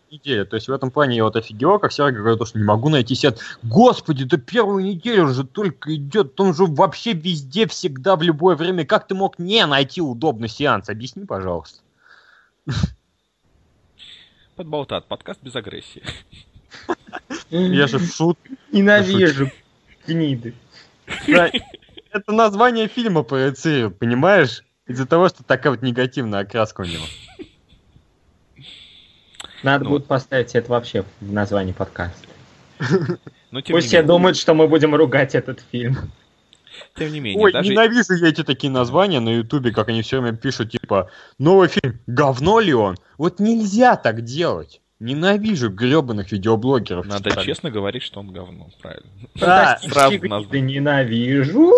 Неделя. То есть в этом плане я вот офигел, как Серега говорит, что не могу найти сет. Господи, да первую неделю уже только идет, он же вообще везде, всегда, в любое время. Как ты мог не найти удобный сеанс? Объясни, пожалуйста. Подболтат, подкаст без агрессии. [laughs] Я же шут. Ненавижу гниды. Это название фильма проецирует, понимаешь? Из-за того, что такая вот негативная окраска у него. Надо ну, будет поставить это вообще в названии подкаста. [laughs] Но, Пусть все думают, что мы будем ругать этот фильм. Тем не менее, Ой, даже... ненавижу я эти такие названия на Ютубе, как они все время пишут, типа, новый фильм, говно ли он? Вот нельзя так делать. Ненавижу гребаных видеоблогеров. Надо читали. честно говорить, что он говно, правильно. [laughs] Да, [laughs] сразу ненавижу.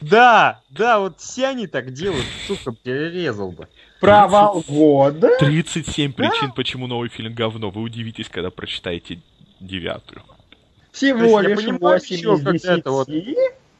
Да, да, вот все они так делают, сука, перерезал бы. Провал года? 37 причин, да? почему новый фильм говно. Вы удивитесь, когда прочитаете девятую. Всего лишь 8 из 10. Вот,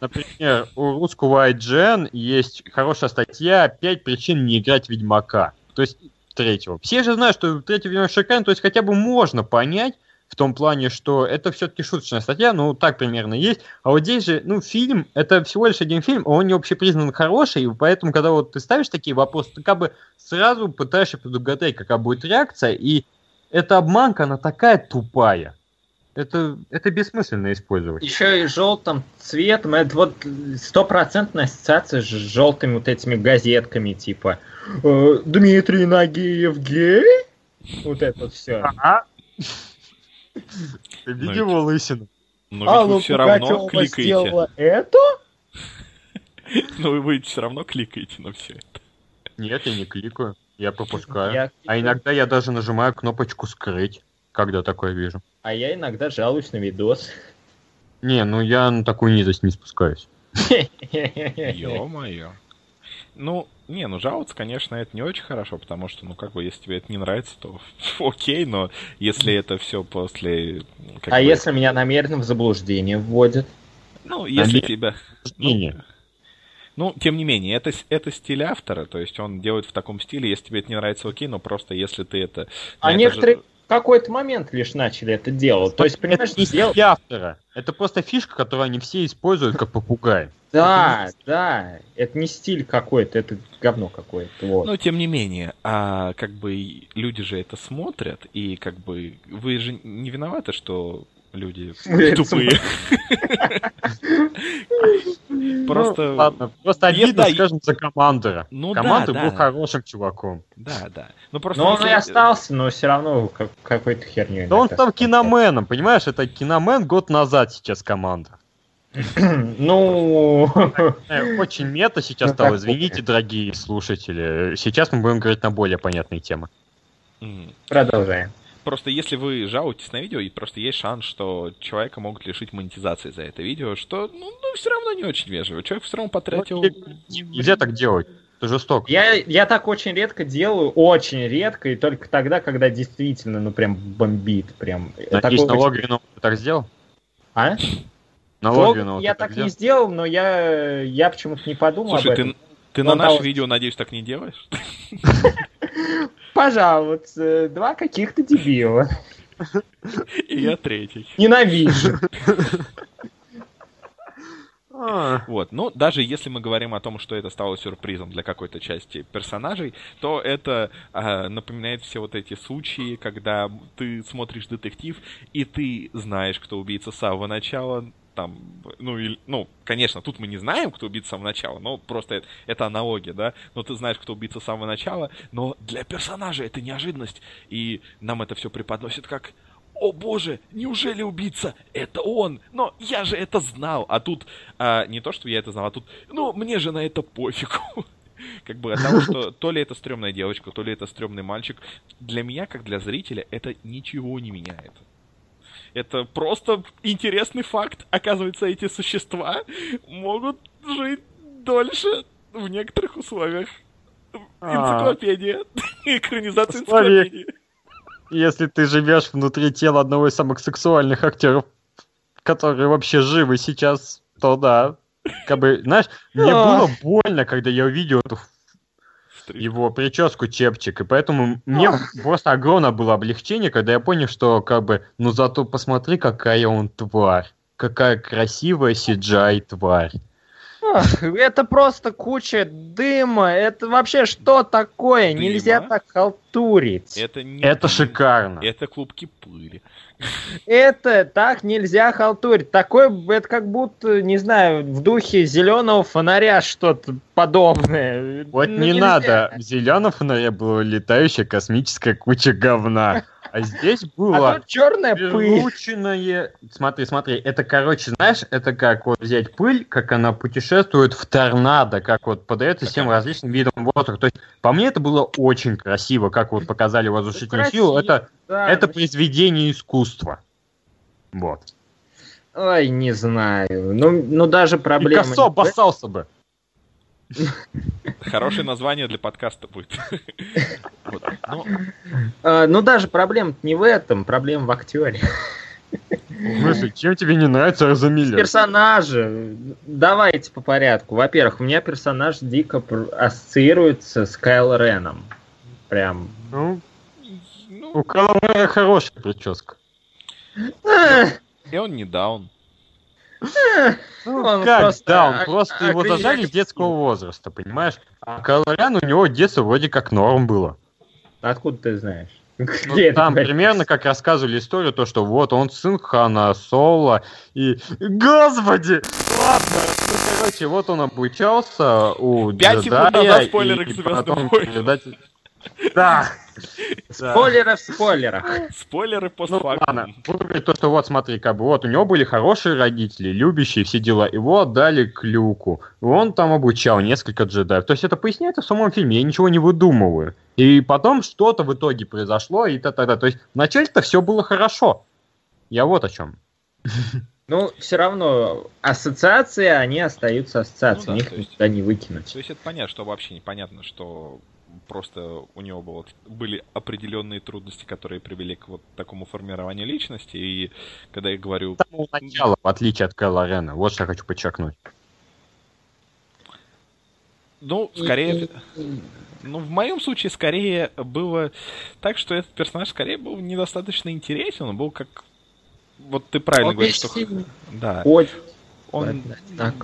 Например, у русского IGN есть хорошая статья «Пять причин не играть Ведьмака». То есть третьего. Все же знают, что третий Ведьмак шикарный, то есть хотя бы можно понять, в том плане, что это все-таки шуточная статья, ну, так примерно есть. А вот здесь же, ну, фильм, это всего лишь один фильм, он не общепризнан хороший, и поэтому, когда вот ты ставишь такие вопросы, ты как бы сразу пытаешься предугадать, какая будет реакция, и эта обманка, она такая тупая. Это, это бессмысленно использовать. Еще и желтым цветом, это вот стопроцентная ассоциация с желтыми вот этими газетками, типа э, Дмитрий Нагиев гей? Вот это вот все. Ага. [laughs] Ты видел его лысину? Но а, вы все равно кликаете. это? [laughs] Но вы все равно кликаете на все это. Нет, я не кликаю. Я пропускаю. Я... А иногда я даже нажимаю кнопочку «Скрыть», когда такое вижу. А я иногда жалуюсь на видос. Не, ну я на такую низость не спускаюсь. Ё-моё. Ну, не, ну жаловаться, конечно, это не очень хорошо, потому что, ну, как бы, если тебе это не нравится, то [laughs] окей, но если это все после... А бы, если меня намеренно в заблуждение вводят? Ну, если а тебя... Ну, ну, тем не менее, это, это стиль автора, то есть он делает в таком стиле, если тебе это не нравится, окей, но просто если ты это... А некоторые, же какой-то момент лишь начали это делать. То есть, понимаешь, это не дел... автора. Это просто фишка, которую они все используют как попугай. Да, это да. Это не стиль какой-то, это говно какое-то. Вот. Но тем не менее, а как бы люди же это смотрят, и как бы вы же не виноваты, что люди [laughs] тупые. Просто... Ну, ладно, просто обидно, скажем, за командора. Ну, Командор был хорошим чуваком. Да, да. Ну, просто но он и остался, но все равно какой-то херню. Да он стал киноменом, понимаешь? Это киномен год назад сейчас команда. [clears throat] Ну... Очень мета сейчас ну, стало, извините, дорогие слушатели. Сейчас мы будем говорить на более понятные темы. Продолжаем. Просто если вы жалуетесь на видео, и просто есть шанс, что человека могут лишить монетизации за это видео, что, ну, ну все равно не очень вежливо. Человек все равно потратил... Нельзя так делать. Это жестоко. Я, я так очень редко делаю, очень редко, и только тогда, когда действительно, ну, прям бомбит. Прям. Надеюсь, на очень... ты так сделал? А? На Логвину Я так, так не сделал, но я, я почему-то не подумал Слушай, об этом. ты, ты на наше видео, надеюсь, так не делаешь? [laughs] Пожалуйста, два каких-то дебила. И я третий. Ненавижу. А. Вот. Но даже если мы говорим о том, что это стало сюрпризом для какой-то части персонажей, то это а, напоминает все вот эти случаи, когда ты смотришь детектив, и ты знаешь, кто убийца с самого начала, там, ну, или, ну, конечно, тут мы не знаем, кто убийца с самого начала, но просто это, это аналогия, да, но ты знаешь, кто убийца с самого начала, но для персонажа это неожиданность, и нам это все преподносит как о боже, неужели убийца? Это он! Но я же это знал! А тут, а, не то, что я это знал, а тут, ну, мне же на это пофигу. [laughs] Как бы от того, что то ли это стрёмная девочка, то ли это стрёмный мальчик, для меня, как для зрителя, это ничего не меняет. Это просто интересный факт. Оказывается, эти существа могут жить дольше в некоторых условиях. А. Энциклопедия. [laughs] Экранизация энциклопедии. Если ты живешь внутри тела одного из самых сексуальных актеров, которые вообще живы сейчас, то да. Как бы, знаешь, мне А. было больно, когда я увидел эту его прическу чепчик, и поэтому мне просто огромное было облегчение, когда я понял, что как бы, ну зато посмотри, какая он тварь. Какая красивая CGI тварь. Это просто куча дыма. Это вообще что такое? Дыма? Нельзя так халтурить. Это не Это дым, шикарно. Это клубки пыли. Это так нельзя халтурить. Такое, это как будто, не знаю, в духе зеленого фонаря что-то подобное. Вот Ну, не нельзя. надо. В зеленом фонаре была летающая космическая куча говна. А здесь А было тут черная пыль. прирученное... Смотри, смотри, это, короче, знаешь, это как вот взять пыль, как она путешествует в торнадо, как вот подается всем различным видам воздуха. То есть, по мне, это было очень красиво, как вот показали воздушительную Ну, силу. красиво, Это, Да, это произведение искусства. Вот. Ой, не знаю. Ну, ну даже И проблема... косо не в обоссался бы. Хорошее название для подкаста будет. Вот. Ну, А, ну даже проблема не в этом, проблема в актере. В смысле, чем тебе не нравится Розамиллер? Персонажи. Давайте по порядку. Во-первых, у меня персонаж дико ассоциируется с Кайл Реном. Прям. Ну, ну, у Каламера хорошая прическа. И он не даун. [laughs] Ну, Он как, просто да, он просто его зажали с детского возраста, понимаешь? А Калорян у него детство вроде как норм было. Откуда ты знаешь? [laughs] Ну, там примерно как рассказывали историю, то, что вот он сын Хана Соло, и... Господи! Ладно, ну, короче, вот он обучался у Пять секунд назад спойлеры и к «Звездным потом войнам». Да! Спойлеры в спойлерах. Спойлеры Ну постфактум. ладно, то, что вот смотри, как бы вот у него были хорошие родители, любящие все дела, его отдали к Люку, он там обучал несколько джедаев. То есть это поясняется в самом фильме, я ничего не выдумываю. И потом что-то в итоге произошло, и та-та-та. То есть вначале-то все было хорошо. Я вот о чем. Ну, все равно ассоциации, они остаются ассоциациями, Ну да, их есть- никуда не выкинуть. То есть это понятно, что вообще непонятно, что просто у него было, были определенные трудности, которые привели к вот такому формированию личности. И когда я говорю... С самого начала, в отличие от Кайла Рена. Вот что я хочу подчеркнуть. Ну, скорее... Ну, в моем случае, скорее было так, что этот персонаж скорее был недостаточно интересен. Он был как... Вот ты правильно Он говоришь, что... сильный. Да. Он... Так.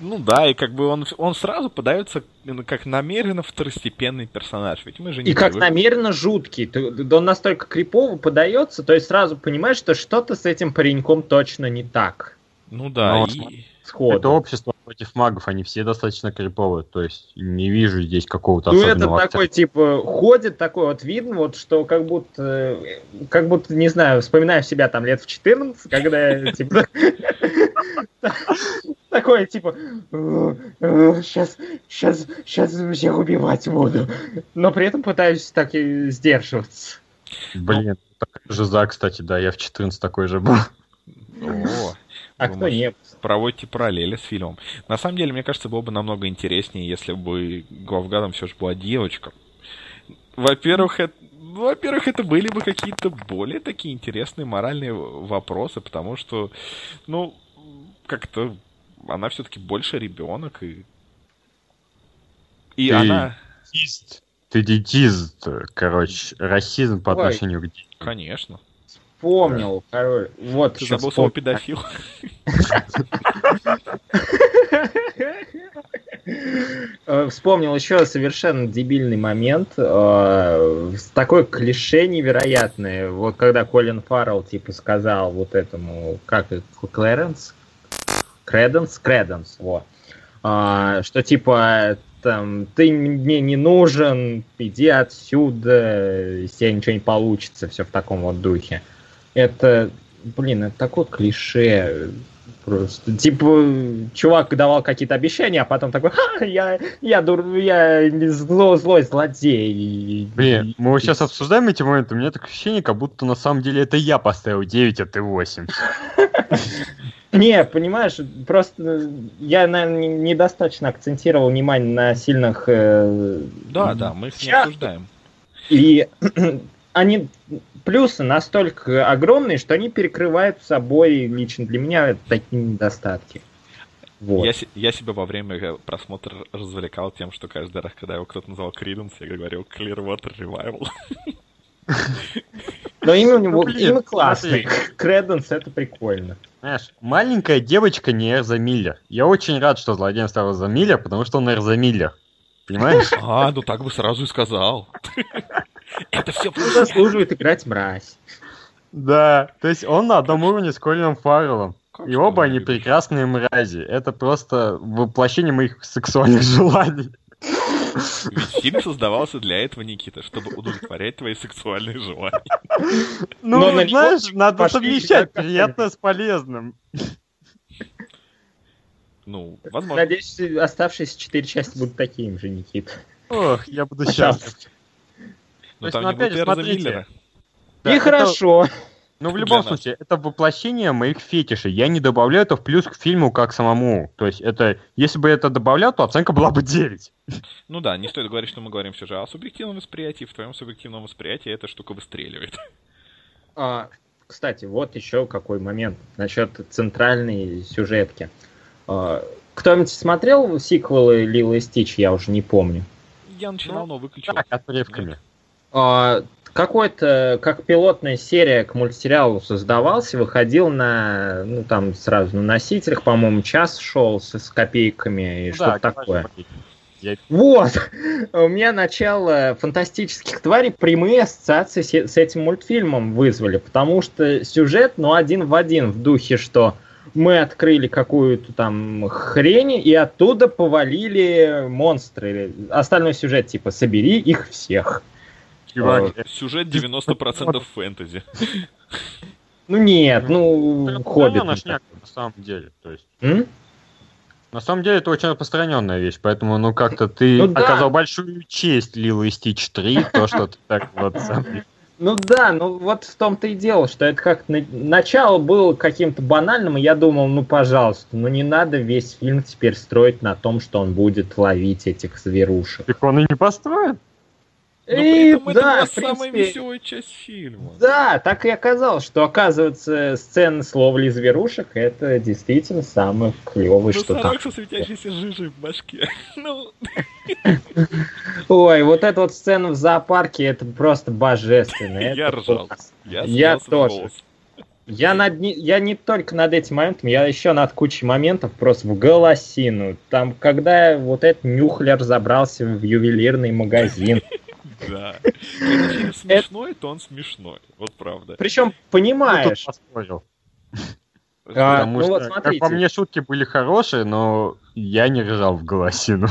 Ну да, и как бы он, он сразу подается ну, как намеренно второстепенный персонаж. Ведь мы же не И как привык- намеренно жуткий. Да он настолько крипово подается, то есть сразу понимаешь, что что-то с этим пареньком точно не так. Ну да, Но и... Сходу. Это общество против магов, они все достаточно криповые. То есть не вижу здесь какого-то Ну, это такой, типа, ходит такой, вот видно, вот, что как будто, э, как будто, не знаю, вспоминаю себя там лет в 14, когда я, типа, такой, типа, сейчас, сейчас, сейчас всех убивать буду. Но при этом пытаюсь так и сдерживаться. Блин, такая же за, кстати, да, я в 14 такой же был. О, [laughs] А кто не? проводите параллели с фильмом. На самом деле, мне кажется, было бы намного интереснее, если бы главгадом все же была девочка. Во-первых, это, во-первых, это были бы какие-то более такие интересные моральные вопросы, потому что, ну, как-то она все-таки больше ребенок и и Ты- она, Детист. Ты детист, короче, расизм по Ой. отношению к детям. конечно. Вспомнил, король. Вот, Ты забыл слово педофил. э, вспомнил еще совершенно дебильный момент. э, с такой клише невероятное. Вот когда Колин Фаррелл типа сказал вот этому, как это, Клэренс? Креденс? Креденс, вот. А, что типа там, ты мне не нужен, иди отсюда, из тебя ничего не получится, все в таком вот духе. Это, блин, это такое клише. Просто, типа, чувак давал какие-то обещания, а потом такой, ха, я, я, дур, я зло, злой злодей. Блин, мы сейчас обсуждаем эти моменты, у меня такое ощущение, как будто на самом деле это я поставил 9, а ты 8. [laughs] Не, понимаешь, просто я, наверное, не- недостаточно акцентировал внимание на сильных... э, Да, да, мы их не обсуждаем. И [clears throat] они плюсы настолько огромные, что они перекрывают собой лично для меня такие недостатки. Вот. Я, я себя во время э, просмотра развлекал тем, что каждый раз, когда его кто-то называл Криденс, я говорил Clearwater Revival. [laughs] Но имя у него Ну, блин, имя классное. [laughs] Креденс это прикольно. Знаешь, маленькая девочка не Эрза Миллер. Я очень рад, что злодеем стал Эрза Миллер, потому что он Эрза Миллер. Понимаешь? [laughs] А, ну так бы сразу и сказал. [laughs] Это все Он заслуживает играть мразь. Да, то есть он на одном уровне с Колином Фарреллом. И оба они прекрасные мрази. Это просто воплощение моих сексуальных желаний. Ведь фильм создавался для этого, Никита, чтобы удовлетворять твои сексуальные желания. Ну, Но на него знаешь, надо совмещать приятное с полезным. Ну, возможно. Надеюсь, оставшиеся четыре части будут такими же, Никит. Ох, я буду счастлив. То там ну, не будет Эрза. Миллера. Да, И это- хорошо. Ну, в любом нас. случае, это воплощение моих фетишей. Я не добавляю это в плюс к фильму как самому. То есть, это, если бы это добавлял, то оценка была бы 9. Ну да, не стоит говорить, что мы говорим все же о субъективном восприятии. В твоем субъективном восприятии эта штука выстреливает. А, кстати, вот еще какой момент насчет центральной сюжетки. А, кто-нибудь смотрел сиквелы Лила и Стич, я уже не помню. Я начинал, но выключил. Так, отрывками. А, какой-то, как пилотная серия к мультсериалу создавался, выходил на, ну там сразу на носителях, по-моему, час шел с, с копейками и Ну что-то да, такое. Я- Вот! [laughs] У меня начало фантастических тварей прямые ассоциации с, с этим мультфильмом вызвали, потому что сюжет, ну, один в один в духе, что мы открыли какую-то там хрень, и оттуда повалили монстры. Остальной сюжет, типа, собери их всех. Чувак, Сюжет 90% фэнтези. [laughs] Ну нет, это ну, Хоббит. на самом деле. То есть, М? на самом деле, это очень распространенная вещь, поэтому, ну, как-то ты Ну да. оказал большую честь Лилу и Стич 3, то, что ты так вот сам... [laughs] Ну да, ну вот в том-то и дело, что это как на- начало было каким-то банальным, и я думал, ну пожалуйста, ну не надо весь фильм теперь строить на том, что он будет ловить этих зверушек. Так он и не построит. Но И при этом это да, была самая веселая часть фильма. да, так и оказалось, что оказывается сцена с ловлей зверушек это действительно самое клевое, что там. Со светящейся жижей в башке. [laughs] Ну, Ой, вот эта вот сцена в зоопарке, это просто божественно. [laughs] Я это ржал. класс. я тоже. голос. Я, над, я не только над этим моментом, я еще над кучей моментов просто в голосину. Там, когда вот этот нюхлер забрался в ювелирный магазин. [laughs] Да. Когда фильм смешной, то он смешной. Вот правда. Причем, Ну, понимаешь, поспорил. А, Потому ну что, вот как по мне, шутки были хорошие, но я не ржал в голосину.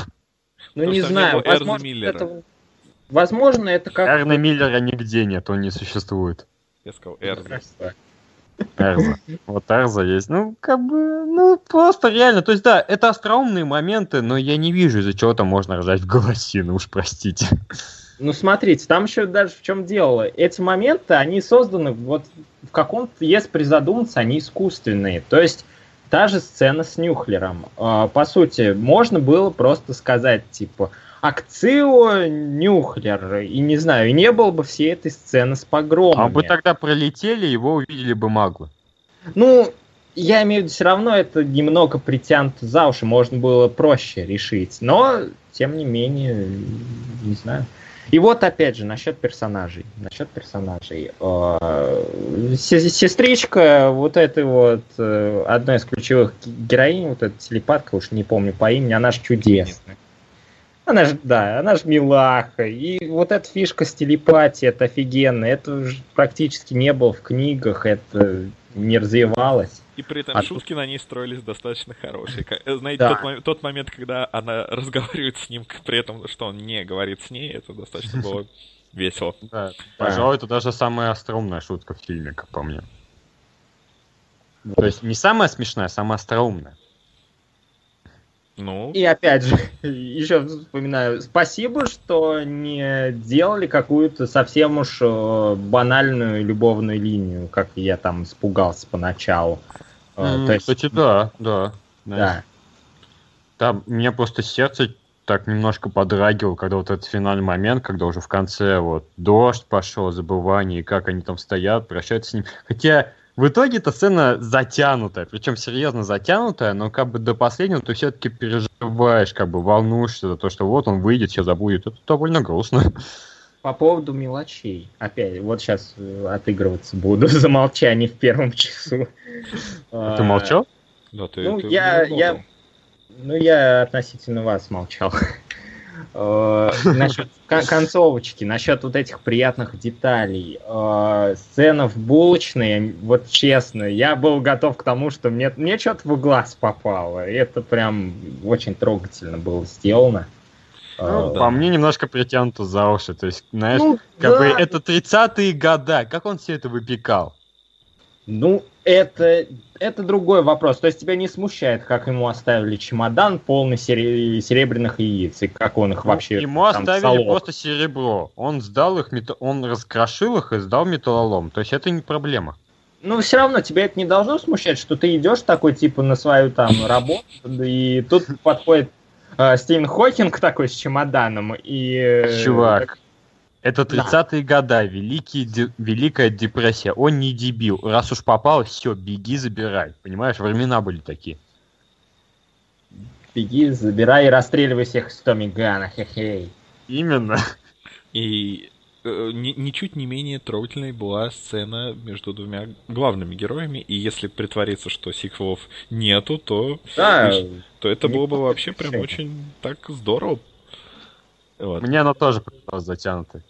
ну не знаю, возможно, Миллера. это, возможно, это как... Эрна Миллера нигде нет, он не существует. Я сказал, Эрза. Красиво. Эрза. Вот Эрза есть. Ну, как бы, ну, просто реально. То есть, да, это остроумные моменты, но я не вижу, из-за чего там можно ржать в голосину, уж простите. Ну, смотрите, там еще даже в чем дело. Эти моменты, они созданы вот в каком-то, если призадуматься, они искусственные. То есть, та же сцена с Нюхлером. А, По сути, можно было просто сказать, типа, Акцио Нюхлер, и не знаю, и не было бы всей этой сцены с погромами. А бы тогда пролетели, его увидели бы маглы. Ну, я имею в виду, все равно это немного притянуто за уши, можно было проще решить. Но, тем не менее, не знаю. И вот опять же, насчет персонажей. Насчет персонажей. Э, се- Сестричка вот этой вот, э, одной из ключевых героинь, вот эта телепатка, уж не помню по имени, она же чудесная. Она же, да, она же милаха. И вот эта фишка с телепатией, это офигенно. Это практически не было в книгах, это не развивалось. И при этом А шутки на ней строились достаточно хорошие. Э, Знаете, Да. тот, мо- тот момент, когда она [laughs] разговаривает с ним, при этом, что он не говорит с ней, это достаточно было [laughs] весело. Да, пожалуй, это даже самая остроумная шутка в фильме, как по мне. То есть не самая смешная, а самая остроумная. Ну, И опять же, [laughs] еще вспоминаю, спасибо, что не делали какую-то совсем уж э, банальную любовную линию, как я там испугался поначалу. М, То есть, Кстати, да, да. да. Там мне просто сердце так немножко подрагивало, когда вот этот финальный момент, когда уже в конце вот дождь пошел, забывание, и как они там стоят, прощаются с ним. Хотя в итоге эта сцена затянутая, причем серьезно затянутая, но как бы до последнего ты все-таки переживаешь, как бы волнуешься за то, что вот он выйдет, все забудет. Это довольно грустно. По поводу мелочей. Опять, вот сейчас отыгрываться буду [laughs] за молчание в первом часу. А Ты молчал? да, ты, ну, ты я- я-. Ну, я относительно вас молчал. Э, Насчет [laughs] кон- концовочки, насчет вот этих приятных деталей. Э, Сцена в булочной, вот честно, я был готов к тому, что мне, мне что-то в глаз попало. И это прям очень трогательно было сделано. Ну, Э, По мне немножко притянуто за уши. То есть, знаешь, ну, как бы да, это 30-е года. Как он все это выпекал? Ну, это, это другой вопрос. То есть тебя не смущает, как ему оставили чемодан полный сере- серебряных яиц, и как он их Ну, вообще Ему там оставили солол. просто серебро. Он сдал их, он раскрошил их и сдал металлолом. То есть это не проблема. Ну, все равно тебя это не должно смущать, что ты идешь такой, типа, на свою там работу, и тут подходит э, Стивен Хокинг такой с чемоданом, и... э, Чувак, это да. 30-е года, великий, де- Великая депрессия. Он не дебил. Раз уж попал, все, беги, забирай. Понимаешь, времена были такие. Беги, забирай и расстреливай всех из Томми Гана, хе-хей. Именно. И э, ни- ничуть не менее трогательной была сцена между двумя главными героями, и если притвориться, что сиквелов нету, то, Да, то это было бы вообще прям очень так здорово. Вот. Мне она тоже показалась затянутой.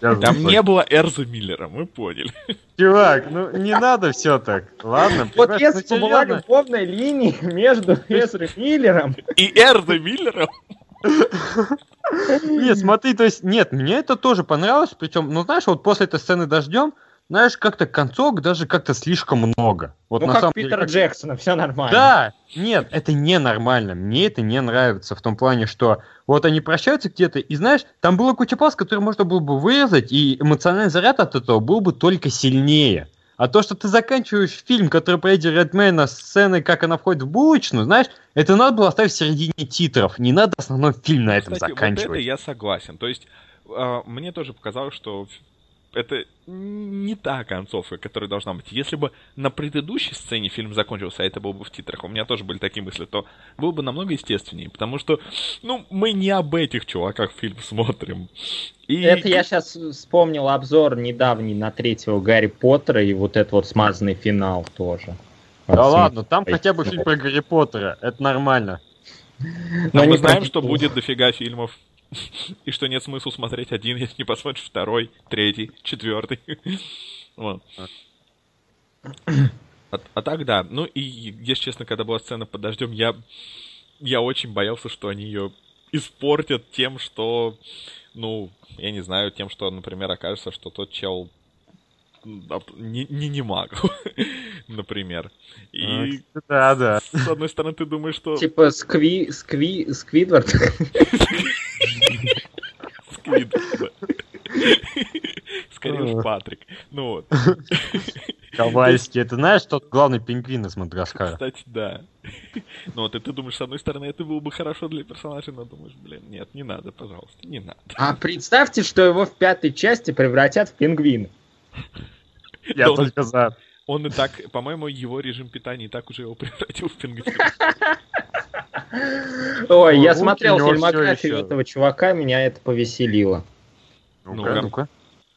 Там не было Эрза Миллера, мы поняли. Чувак, ну не надо все так. Ладно, вот если ну, бы была любовная линия [laughs] между Эзрой Миллером И Эрза Миллером [laughs] Нет, смотри, то есть, нет, мне это тоже понравилось, причем, ну, знаешь, вот после этой сцены дождем, знаешь, как-то концовок даже как-то слишком много. Вот Ну, на как самом Питера деле, как- Джексона, все нормально. Да, нет, это ненормально. Мне это не нравится в том плане, что вот они прощаются где-то, и знаешь, там была куча пас, которые можно было бы вырезать, и эмоциональный заряд от этого был бы только сильнее. А то, что ты заканчиваешь фильм, который про Эдди Редмейна с сценой, как она входит в булочную, знаешь, это надо было оставить в середине титров. Не надо основной фильм на этом Кстати, вот заканчивать. это я согласен. То есть, а, мне тоже показалось, что это не та концовка, которая должна быть. Если бы на предыдущей сцене фильм закончился, а это было бы в титрах, у меня тоже были такие мысли, то было бы намного естественнее, потому что, ну, мы не об этих чуваках фильм [laughs] смотрим. И... Это я сейчас вспомнил обзор недавний на третьего Гарри Поттера и вот этот вот смазанный финал тоже. Да Вот, ладно, там хотя бы фильм про Гарри Поттера, это нормально. Но Но мы не знаем, что будет дофига фильмов. [laughs] И что нет смысла смотреть один, если не посмотришь второй, третий, четвертый. [laughs] Вот. А, а так да. Ну и, если честно, когда была сцена под дождем, я, я очень боялся, что они ее испортят тем, что, ну, я не знаю, тем, что, например, окажется, что тот чел не, не, не маг, [laughs] например. И, Да, да. с одной стороны, ты думаешь, что... Типа Скви... Скви... Сквидвард. Да. [laughs] Скорее уж Патрик. Ну вот. [laughs] Ковальский, это знаешь, тот главный пингвин из Мадагаскара? Кстати, да. Ну вот, и ты думаешь, с одной стороны, это было бы хорошо для персонажа, но думаешь, блин, нет, не надо, пожалуйста, не надо. А представьте, что его в пятой части превратят в пингвина. [laughs] Я Да он- только за. Он и так, по-моему, его режим питания и так уже его превратил в пингвина. Ой, я смотрел фильмографию этого чувака, меня это повеселило. Ну-ка.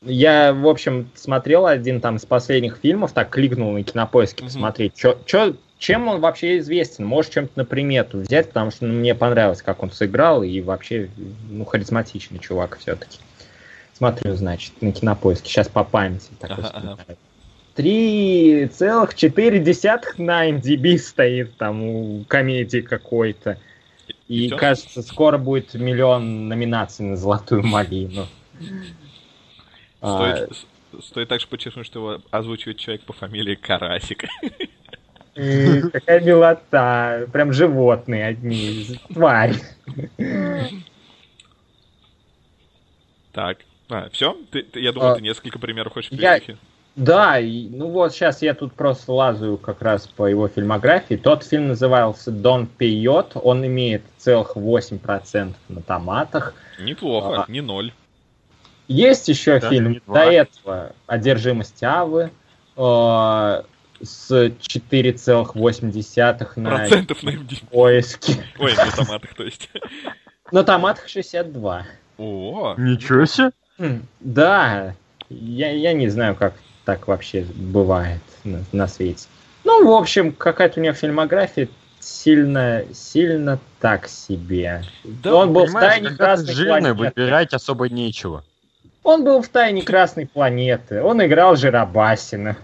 Я, в общем, смотрел один там из последних фильмов, так кликнул на кинопоиске посмотреть, что чем он вообще известен? Можешь чем-то на примету взять, потому что ну, мне понравилось, как он сыграл, и вообще, ну, харизматичный чувак все-таки. Смотрю, значит, на кинопоиске. Сейчас по памяти такой Ага, ага. 3,4 на MDB стоит там у комедии какой-то. И, всё? кажется, скоро будет миллион номинаций на Золотую малину. А, Стоит, с- стоит также подчеркнуть, что его озвучивает человек по фамилии Карасик. и Какая милота. Прям животные одни. Тварь. Так. А, все? Ты, ты- я думаю, А, ты несколько примеров хочешь я- привести. Да, и, ну вот сейчас я тут просто лазаю как раз по его фильмографии. Тот фильм назывался «Дон Пейот». Он имеет целых 8% на томатах. Неплохо, А. не ноль. Есть еще Да, фильм до этого «Одержимость Авы» э, с 4,8 на Процентов на поиске. Ой, на томатах, то есть. На томатах 62. О, Ничего себе. Да, я, я не знаю, как так вообще бывает на, на свете. Ну, в общем, какая-то у него фильмография сильно, сильно так себе. да, Он был в тайне Красной жирный, планеты. выбирать особо нечего. Он был в тайне Красной планеты. Он играл Жиробасина.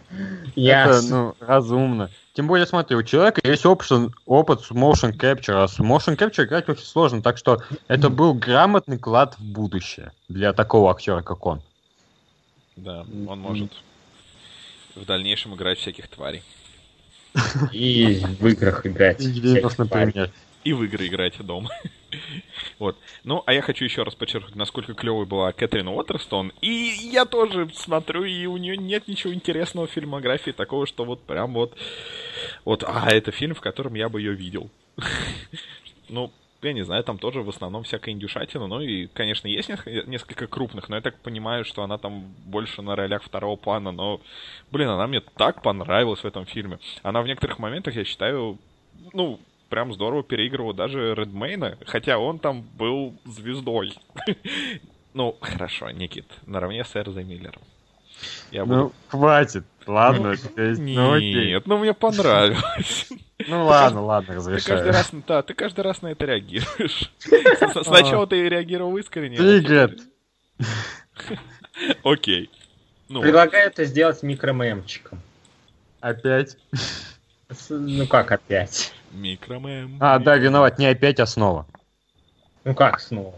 Я... Это, ну, разумно. Тем более, смотри, у человека есть опшен- опыт с motion capture, а с motion capture играть очень сложно, так что это был грамотный клад в будущее для такого актера, как он. да, он может в дальнейшем играть всяких тварей. И в играх играть. Например. И в игры играть дома. [laughs] Вот. Ну, а я хочу еще раз подчеркнуть, насколько клевой была Кэтрин Уотерстон. И я тоже смотрю, и у нее нет ничего интересного в фильмографии, такого, что вот прям вот... Вот, а, это фильм, в котором я бы ее видел. [laughs] Ну, я не знаю, там тоже в основном всякая индюшатина. Ну и, конечно, есть несколько, крупных, но я так понимаю, что она там больше на ролях второго плана. Но, блин, она мне так понравилась в этом фильме. Она в некоторых моментах, я считаю, ну, прям здорово переигрывал даже Редмейна, хотя он там был звездой. [laughs] Ну, хорошо, Никит, наравне с Эрзой Миллером. Я буду... Ну, хватит. Ладно, то есть, [laughs] ну окей. Нет, ну мне понравилось. Ну ладно, ладно, Ты каждый разрешаю. раз, да, ты каждый раз на это реагируешь. [laughs] Сначала ты реагировал искренне. а теперь- [laughs] Окей. Ну, Предлагаю это сделать микромемчиком. опять. Ну как опять? микромен. А, да, виноват, не опять, а снова. Ну как снова?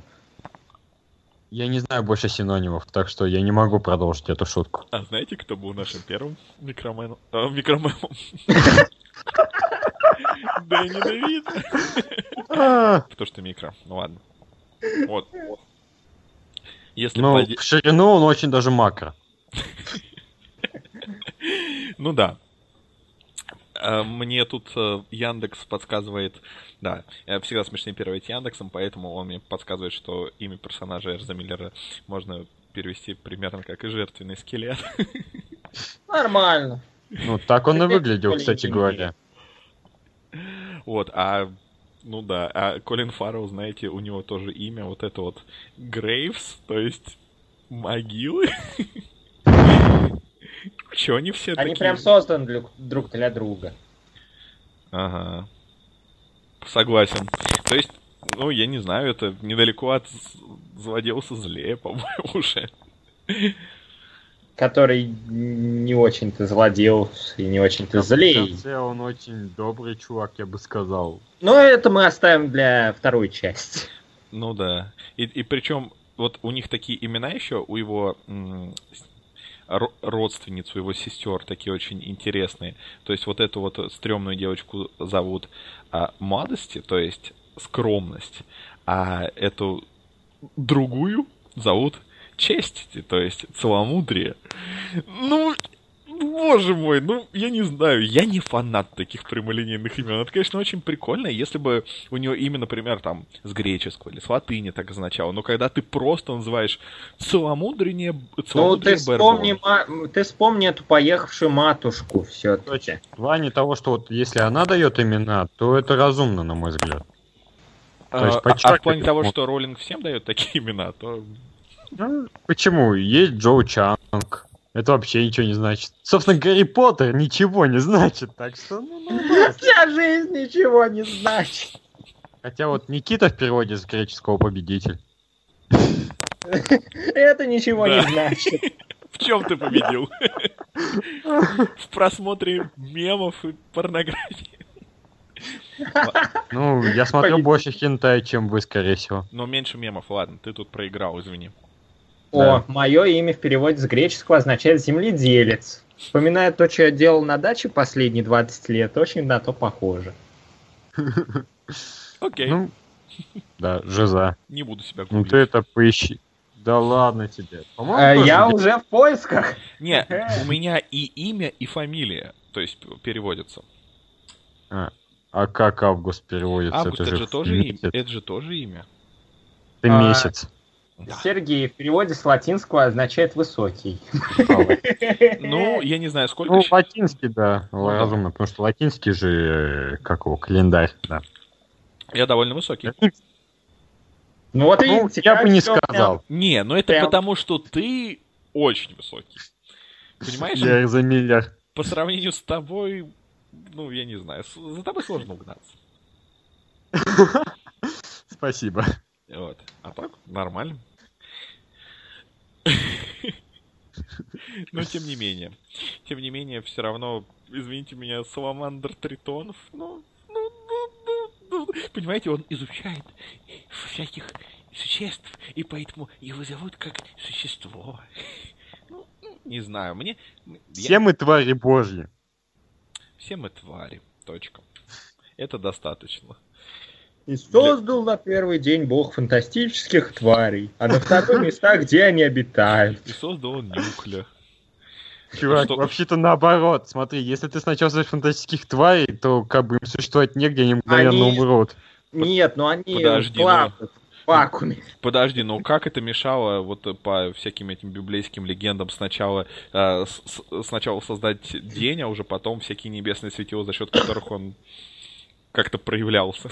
Я не знаю больше синонимов, так что я не могу продолжить эту шутку. А знаете, кто был нашим первым микроменом? А, микромемом? Да, ненавидно. А, Потому что микро. Ну ладно. Вот. Если Ну, в ширину он очень даже макро. Ну да. А, Мне тут э, Яндекс подсказывает, да, э, всегда смешнее первить Яндексом, поэтому он мне подсказывает, что имя персонажа Эрза Миллера можно перевести примерно как и жертвенный скелет. [laughs] Нормально. Ну, так он и выглядел, кстати говоря. Вот, а ну да, а Колин Фаррелл, знаете, у него тоже имя вот это вот Грейвс, то есть могилы. [laughs] Че они все Они такие? прям созданы друг для друга. Ага. Согласен. То есть, ну, я не знаю, это недалеко от з- злодеуса злее, [laughs] по-моему, уже. Который не очень-то злодел и не очень-то В злей. конце он очень добрый чувак, я бы сказал. Но это мы оставим для второй части. Ну да. И, и причем, вот у них такие имена еще, у его родственниц, у его сестер такие очень интересные. То есть вот эту вот стрёмную девочку зовут а, Модести, то есть скромность, а эту другую зовут Честити, то есть целомудрие. Ну, боже мой, ну, я не знаю, я не фанат таких прямолинейных имен. Это, конечно, очень прикольно, если бы у нее имя, например, там, с греческого или с латыни так означало, но когда ты просто называешь целомудрение, Ну, целомудрие ты вспомни, ма- ты вспомни эту поехавшую матушку все-таки. В плане того, что вот если она дает имена, то это разумно, на мой взгляд. то есть А, а в плане того, что Роллинг всем дает такие имена, то... Ну, почему? Есть Джоу Чанг, Это вообще ничего не значит. Собственно, Гарри Поттер ничего не значит, так что, ну, ну, [laughs] Вся жизнь ничего не значит. Хотя вот Никита в переводе с греческого победитель. [laughs] Это ничего не значит. [laughs] В чем ты победил? В просмотре мемов и порнографии. Ну, я смотрю больше хентай, чем вы, скорее всего. Но меньше мемов, ладно, ты тут проиграл, извини. О, мое имя в переводе с греческого означает земледелец. Вспоминая то, что я делал на даче последние 20 лет, очень на то похоже. [laughs] Окей, Ну, да, жиза. не буду себя Ну гуглить. ты это поищи. Да ладно тебе. По-моему, Э, Я где- уже в поисках. Не, [laughs] у меня и имя, и фамилия, то есть п- переводятся. А как август переводится? Август, это же тоже имя. Это же тоже имя. Это А, месяц. Да. Сергей в переводе с латинского означает высокий. [laughs] Ну, [laughs] я не знаю, сколько... Ну, латинский, да, Ну да. разумно, потому что латинский же, э, как его, календарь, да. Я довольно высокий. Ну вот Ну, видите, я бы не сказал. Не, ну это Прям. потому, что ты очень высокий. Понимаешь? Я за миллиард. По сравнению с тобой, ну, я не знаю, за тобой сложно угнаться. [laughs] Спасибо. Вот. А так, нормально. Но тем не менее. Тем не менее, все равно, извините меня, Саламандр Тритонов, ну, ну, ну, ну, ну. Понимаете, он изучает всяких существ, и поэтому его зовут как существо. Ну, не знаю, мне... я- Все мы твари божьи. Все мы твари. Точка. Это достаточно. И создал на первый день бог фантастических тварей, а на второй места, где они обитают. И создал он нюкля. Чувак, Что- вообще-то наоборот. Смотри, если ты сначала создаешь фантастических тварей, то как бы им существовать негде, они мгновенно Они- умрут. Нет, ну они Подожди, плавают в вакууме. Подожди, ну как это мешало вот по всяким этим библейским легендам сначала э, с- сначала создать день, а уже потом всякие небесные светила, за счет которых он как-то проявлялся.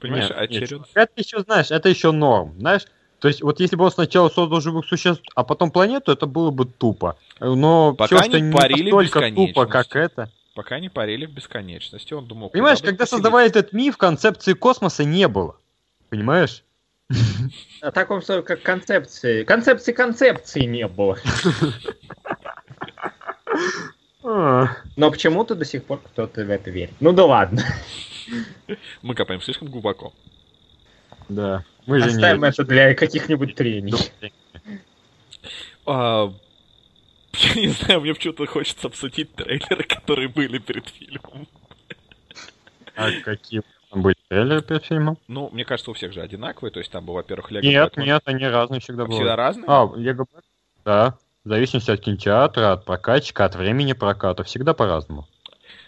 Понимаешь, Нет, Это еще, знаешь, это еще норм, знаешь? То есть, вот если бы он сначала создал живых существ, а потом планету, это было бы тупо. Но Пока все, что не парили в настолько тупо, как это. Пока не парили в бесконечности, он думал... Понимаешь, когда поселить. создавали этот миф, концепции космоса не было. Понимаешь? [laughs] О таком слове, как концепции. Концепции концепции не было. [laughs] А, Но почему-то до сих пор кто-то в это верит. Ну да ладно. Мы копаем слишком глубоко. Да. Мы же Оставим не... это для каких-нибудь трений. А, Я не знаю, мне почему-то хочется обсудить трейлеры, которые были перед фильмом. А какие были трейлеры перед фильмом? Ну, мне кажется, у всех же одинаковые. То есть там был, во-первых, Лего Нет, Бэтмен. нет, они разные всегда Всегда бывают. разные? А, Лего Бэтмен? Да. В зависимости от кинотеатра, от прокатчика, от времени проката. Всегда по-разному.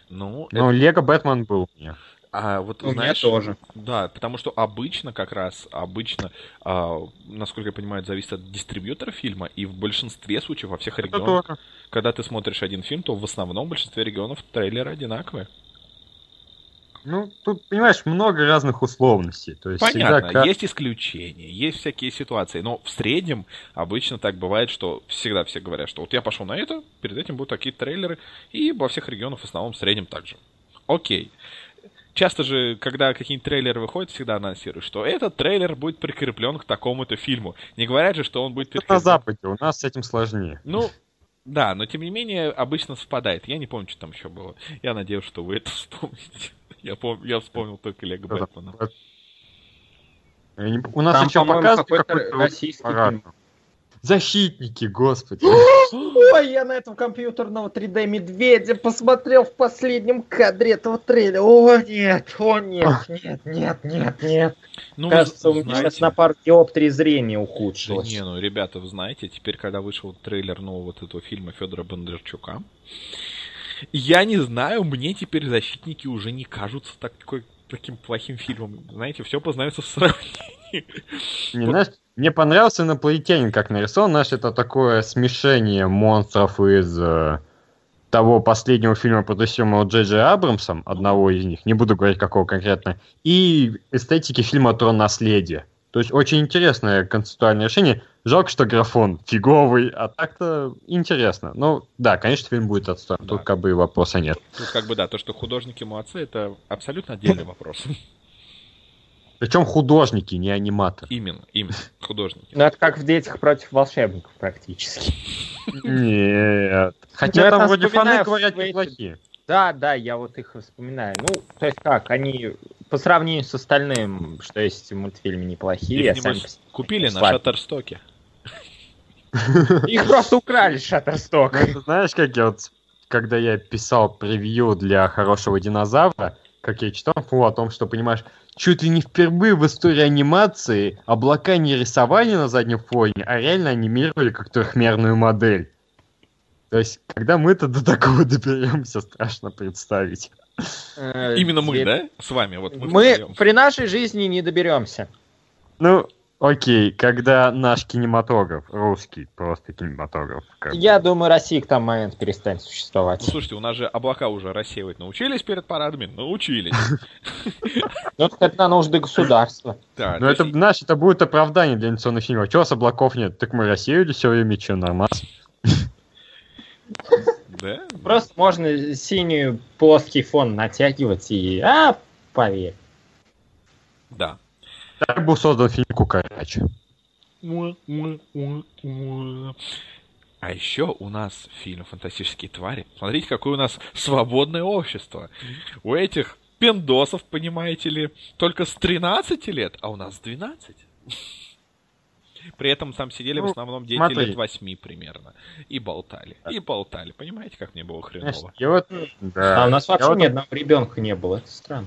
Ну, Ну, Лего Бэтмен был у меня. А вот У меня знаешь, тоже. да, потому что обычно как раз, обычно, а, насколько я понимаю, это зависит от дистрибьютора фильма, и в большинстве случаев, во всех Это регионах, тоже. когда ты смотришь один фильм, то в основном в большинстве регионов трейлеры одинаковые. Ну, тут, понимаешь, много разных условностей. То есть Понятно, всегда есть исключения, есть всякие ситуации, но в среднем обычно так бывает, что всегда все говорят, что вот я пошел на это, перед этим будут такие трейлеры, и во всех регионах в основном в среднем так же. Окей. Часто же, когда какие-нибудь трейлеры выходят, всегда анонсируют, что этот трейлер будет прикреплен к такому-то фильму. Не говорят же, что он будет Это на прикреплен. Западе, у нас с этим сложнее. Ну, да, но тем не менее обычно совпадает. Я не помню, что там еще было. Я надеюсь, что вы это [laughs] вспомните. Я, пом... я вспомнил только Лего Бэтмена. У нас Там, еще показывают какой-то какой-то российский парад. фильм. Защитники, господи. [gasps] Ой, я на этом компьютерного 3D медведя посмотрел в последнем кадре этого трейлера. О, нет, о, нет, нет, нет, нет, нет. Ну, Кажется, у меня знаете- сейчас на пару диоптрий зрения Да ухудшилось. не, ну, ребята, вы знаете, теперь, когда вышел трейлер нового вот этого фильма Федора Бондарчука, я не знаю, мне теперь «Защитники» уже не кажутся такой, таким плохим фильмом. Знаете, все познается в сравнении. Не, знаешь, мне понравился инопланетянин, как нарисован. Знаешь, это такое смешение монстров из э, того последнего фильма, продюсируемого Джей Джей Абрамсом, одного из них, не буду говорить какого конкретно, и эстетики фильма «Трон наследия». То есть очень интересное концептуальное решение. Жалко, что графон фиговый, а так-то интересно. Ну, да, конечно, фильм будет отстой. Да. Тут как бы и вопроса нет. Тут как бы да, то, что художники молодцы, это абсолютно отдельный [laughs] вопрос. Причем художники, не аниматоры. Именно, именно, художники. Ну, это как в «Детях против волшебников» практически. Нет. Ну, Хотя я там вроде фаны говорят неплохие. Да, да, я вот их вспоминаю. Ну, то есть как, они по сравнению с остальным, что есть в мультфильме, неплохие. Их, сами небось, купили на. Шаттерстоке. Их просто украли Шаттерсток. Ну, ты знаешь, как я вот, когда я писал превью для хорошего динозавра, как я читал фу, о том, что, понимаешь, чуть ли не впервые в истории анимации облака не рисовали на заднем фоне, а реально анимировали как трехмерную модель. То есть, когда мы-то до такого [laughs] доберемся, страшно представить. Э, Именно мы, да? С вами, вот мы, Мы при нашей жизни не доберемся. Ну, окей, когда наш кинематограф, русский просто кинематограф, как бы, Я думаю, Россия к тому моменту перестанет Ну, существовать. слушайте, у нас же облака уже рассеивать научились перед парадами? Научились. [laughs] Ну, это на нужды государства. Да, Ну, то это, знаешь, это будет оправдание для инновационных фильмов. Чего с облаков нет? Так мы рассеяли все время, что, нормально? Да? Просто можно синий плоский фон натягивать и... А, поверь. Да. Так был создан фильм Кукарач. А еще у нас фильм «Фантастические твари». Смотрите, какое у нас свободное общество. У этих пиндосов, понимаете ли, только с 13 лет, а у нас с 12. При этом там сидели в Ну, основном дети смотри. лет 8 примерно. И болтали. И болтали. Понимаете, как мне было хреново? я вот, да, А у нас я вообще вот- ни одного ребенка не было. Это странно.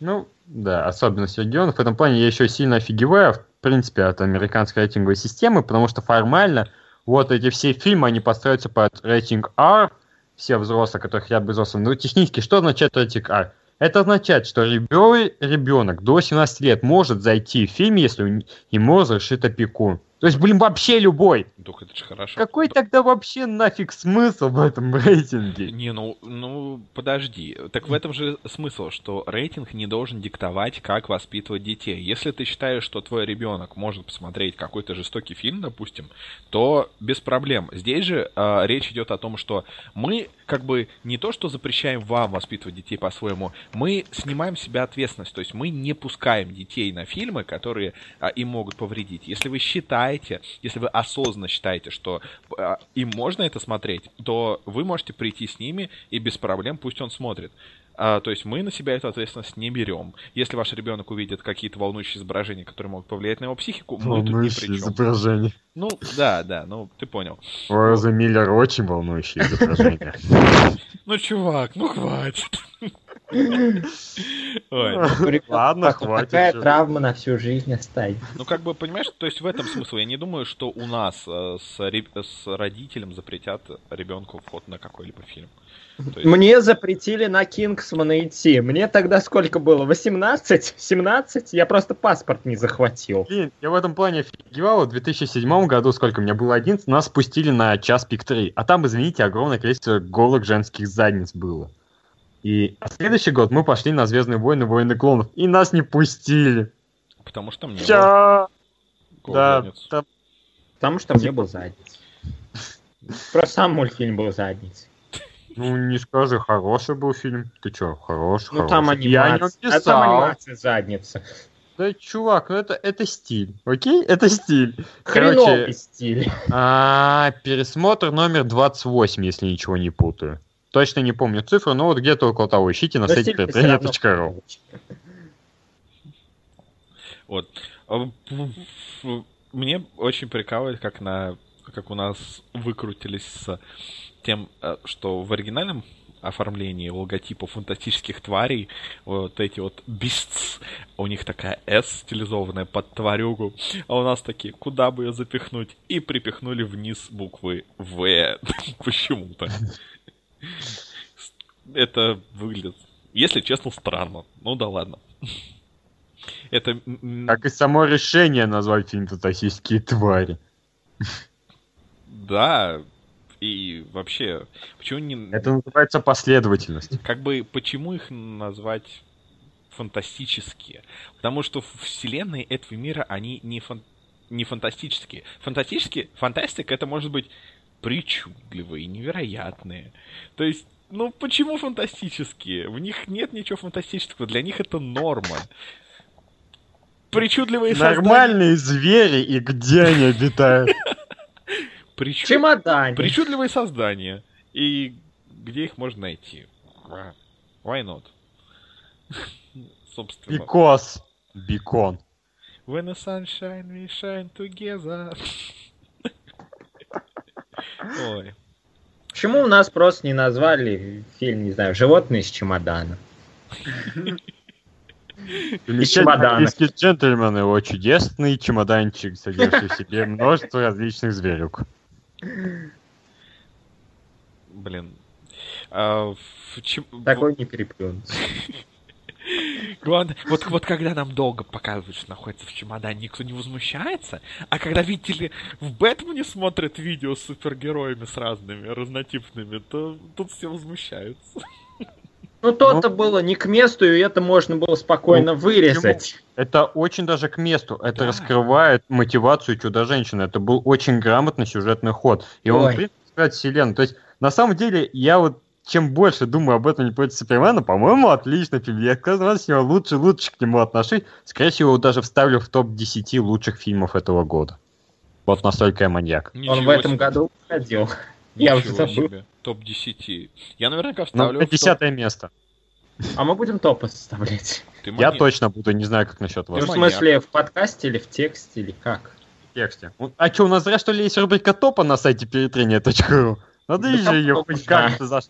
Ну, да, особенность регионов. В этом плане я еще сильно офигеваю, в принципе, от американской рейтинговой системы, потому что формально вот эти все фильмы, они подстраиваются под рейтинг R, все взрослые, которые хотят быть взрослыми. Ну, технически, что означает рейтинг R? Это означает, что ребенок до 17 лет может зайти в фильм, если ему разрешит опекун. То есть, блин, вообще любой. Только это же хорошо. Какой тогда вообще нафиг смысл в этом рейтинге? Не, ну, ну, подожди. Так в этом же смысл, что рейтинг не должен диктовать, как воспитывать детей. Если ты считаешь, что твой ребенок может посмотреть какой-то жестокий фильм, допустим, то без проблем. Здесь же э, речь идет о том, что мы как бы не то, что запрещаем вам воспитывать детей по-своему, мы снимаем с себя ответственность. То есть мы не пускаем детей на фильмы, которые а, им могут повредить. Если вы считаете, если вы осознанно считаете, что а, им можно это смотреть, то вы можете прийти с ними и без проблем пусть он смотрит. А, то есть мы на себя эту ответственность не берем. Если ваш ребенок увидит какие-то волнующие изображения, которые могут повлиять на его психику, мы тут ни Волнующее при чем. изображение. Ну, да, да, ну, ты понял. У Розы Миллер очень волнующее изображение. Ну, чувак, ну хватит. Ой, ну, Ладно, Так, хватит. Такая травма на всю жизнь останется. Ну, как бы, понимаешь, то есть в этом смысл. Я не думаю, что у нас э, с, родителем запретят ребенку вход на какой-либо фильм. Мне запретили на Кингсмана идти. Мне тогда сколько было? 18? 17? Я просто паспорт не захватил. Блин, я в этом плане офигевал. В 2007 году, сколько мне было, 11, нас спустили на час пик 3. А там, извините, огромное количество голых женских задниц было. И на следующий год мы пошли на Звездные войны, войны клонов, и нас не пустили. Потому что мне Ча! Да, задниц. там- Потому что мне был задниц. Просто сам мультфильм был задниц. ну не скажи, хороший был фильм. Ты чё, хороший, Ну там хороший. Я о нем анимация. А там анимация задницы. Да, чувак, ну это, это стиль, окей? Это стиль. Хреновый Короче, стиль. а, пересмотр номер 28, если ничего не путаю. Точно не помню цифру, но вот где-то около того. Ищите на Но сайте предприятия.ру. Вот. А, Мне очень прикалывает, как на как у нас выкрутились с тем, э, что в оригинальном оформлении логотипа фантастических тварей, вот эти вот beasts, у них такая S стилизованная под тварюгу, а у нас такие, куда бы ее запихнуть? И припихнули вниз буквы В [laughs] почему-то. Это выглядит, если честно, странно. Ну да ладно. Это... Как и само решение назвать фильм «Фантастические твари». Да, и вообще, почему не... Это называется последовательность. Как бы, почему их назвать фантастические? Потому что в вселенной этого мира они не фан... не фантастические. Фантастические, фантастика это может быть причудливые, невероятные. То есть, ну почему фантастические? В них нет ничего фантастического, для них это норма. Причудливые Нормальные звери, и где они обитают? Чемодан. Причудливые создания. И где их можно найти? Why not? [laughs] Собственно. Because. Бекон. When the sunshine, we shine together. Ой. Почему у нас просто не назвали фильм, не знаю, «Животные с чемодана»? чемодана. Английские джентльмены, его чудесный чемоданчик, содержащий в себе множество различных зверюк. Блин. А, в чем- Такой не переплюнуть. Главное, вот, вот когда нам долго показывают, что находится в чемодане, никто не возмущается, а когда, видите ли, в Бэтмене смотрят видео с супергероями с разными, разнотипными, то тут все возмущаются. Ну, то-то было не к месту, и это можно было спокойно Ну, вырезать. Это очень даже к месту. Это Да. раскрывает мотивацию Чудо-женщины. Это был очень грамотный сюжетный ход. И он, Ой. в принципе, вселенную. То есть, на самом деле, я вот чем больше думаю об этом не против Супермена, по-моему, отличный фильм. Я каждый раз с него лучше лучше к нему отношусь. Скорее всего, его даже вставлю в топ-10 лучших фильмов этого года. Вот настолько я маньяк. Он Ничего в этом себе. году выходил. Я уже забыл. себе. Топ-10. Я наверняка Ну, вставлю на в топ- десятое место. А мы будем топы составлять. Ты Я точно буду, не знаю, как насчет вас. Ну, в смысле, в подкасте или в тексте, или как? в тексте. Ну, А что, у нас зря, что ли, есть рубрика топа на сайте перетрения.ру? Надо Да же ее хоть как-то за...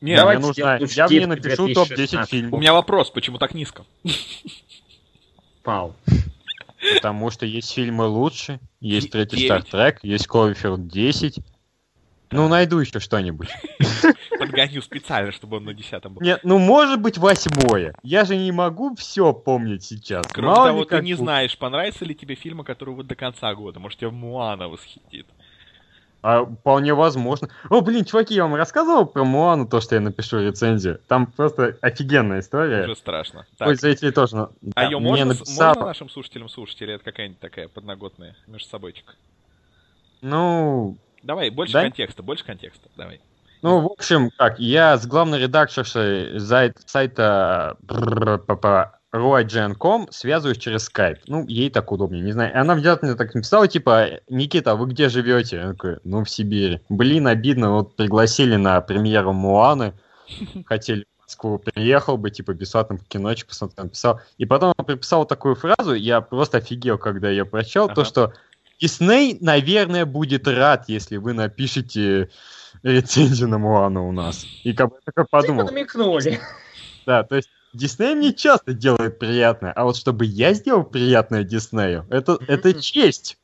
Не, Давайте мне нужно... Я мне напишу 2016. топ-10 у фильмов. меня вопрос, почему так низко? Пал. Потому что есть фильмы лучше, есть третий? Стартрек, есть Кловерфилд 10. Ну, найду еще что-нибудь. [laughs] Подгоню специально, чтобы он на десятом был. Нет, ну, может быть, восьмое. Я же не могу все помнить сейчас. Кроме Мало того, ты не знаешь, понравятся ли тебе фильмы, которые вот до конца года. Может, тебя Муана восхитит. А, вполне возможно. О, блин, чуваки, я вам рассказывал про Муану, то, что я напишу рецензию. Там просто офигенная история. Уже страшно. Так, Пользователи тоже... а да, ее мне можно, с- написал- можно нашим слушателям слушать, или это какая-нибудь такая подноготная между собойчик? Ну, Давай, больше Да? контекста, больше контекста, давай. Ну, в общем, как, я с главной редакторшей зай- сайта roigen.com связываюсь через Skype. Ну, ей так удобнее, не знаю. И она внезапно так написала, типа, Никита, вы где живете? Я такой, ну, в Сибири. Блин, обидно, вот пригласили на премьеру Муаны, [laughs] хотели в Москву, приехал бы, типа, бесплатно по киночек посмотрел, написал. И потом он приписал такую фразу, я просто офигел, когда ее прочел, то, Ага. что Дисней, наверное, будет рад, если вы напишете рецензию на Муану у нас. И как бы такой подумал, Типа намекнули. да, то есть Дисней мне часто делает приятное, а вот чтобы я сделал приятное Диснею, это, это честь.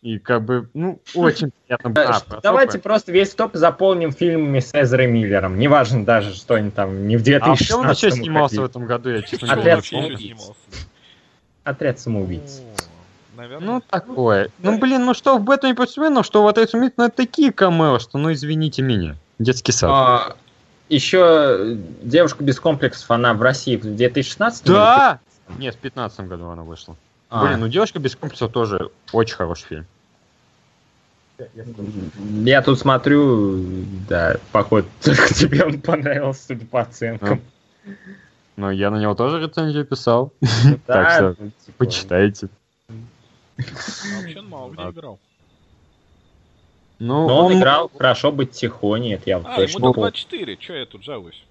И как бы, ну, очень приятно. А, Давайте просто весь топ заполним фильмами с Эзрой Миллером. Неважно даже, что они там не в А в 2016 чем он еще снимался в этом году, я честно говоря, Отряд снимался? Отряд самоубийц. Наверное. Ну, такое. Ну, блин, ну что в Бэтмене против Супермена, что в Отряд Самоубийц, ну, это такие камео, что, ну, извините меня. Детский сад. А, еще девушка без комплексов, она в России в 2016 да! Нет, в 15 году она вышла. А, Блин, ну девушка без комплексов тоже очень хороший фильм. Я тут смотрю, да, походу, [laughs] только тебе он понравился, судя по оценкам. Но я на него тоже рецензию писал. [laughs] Так Да, что ну, типа, почитайте. А вообще он мало где играл. Ну, Но он играл хорошо быть тихоней, это я А, точно ему помню. 24, что я тут жалуюсь?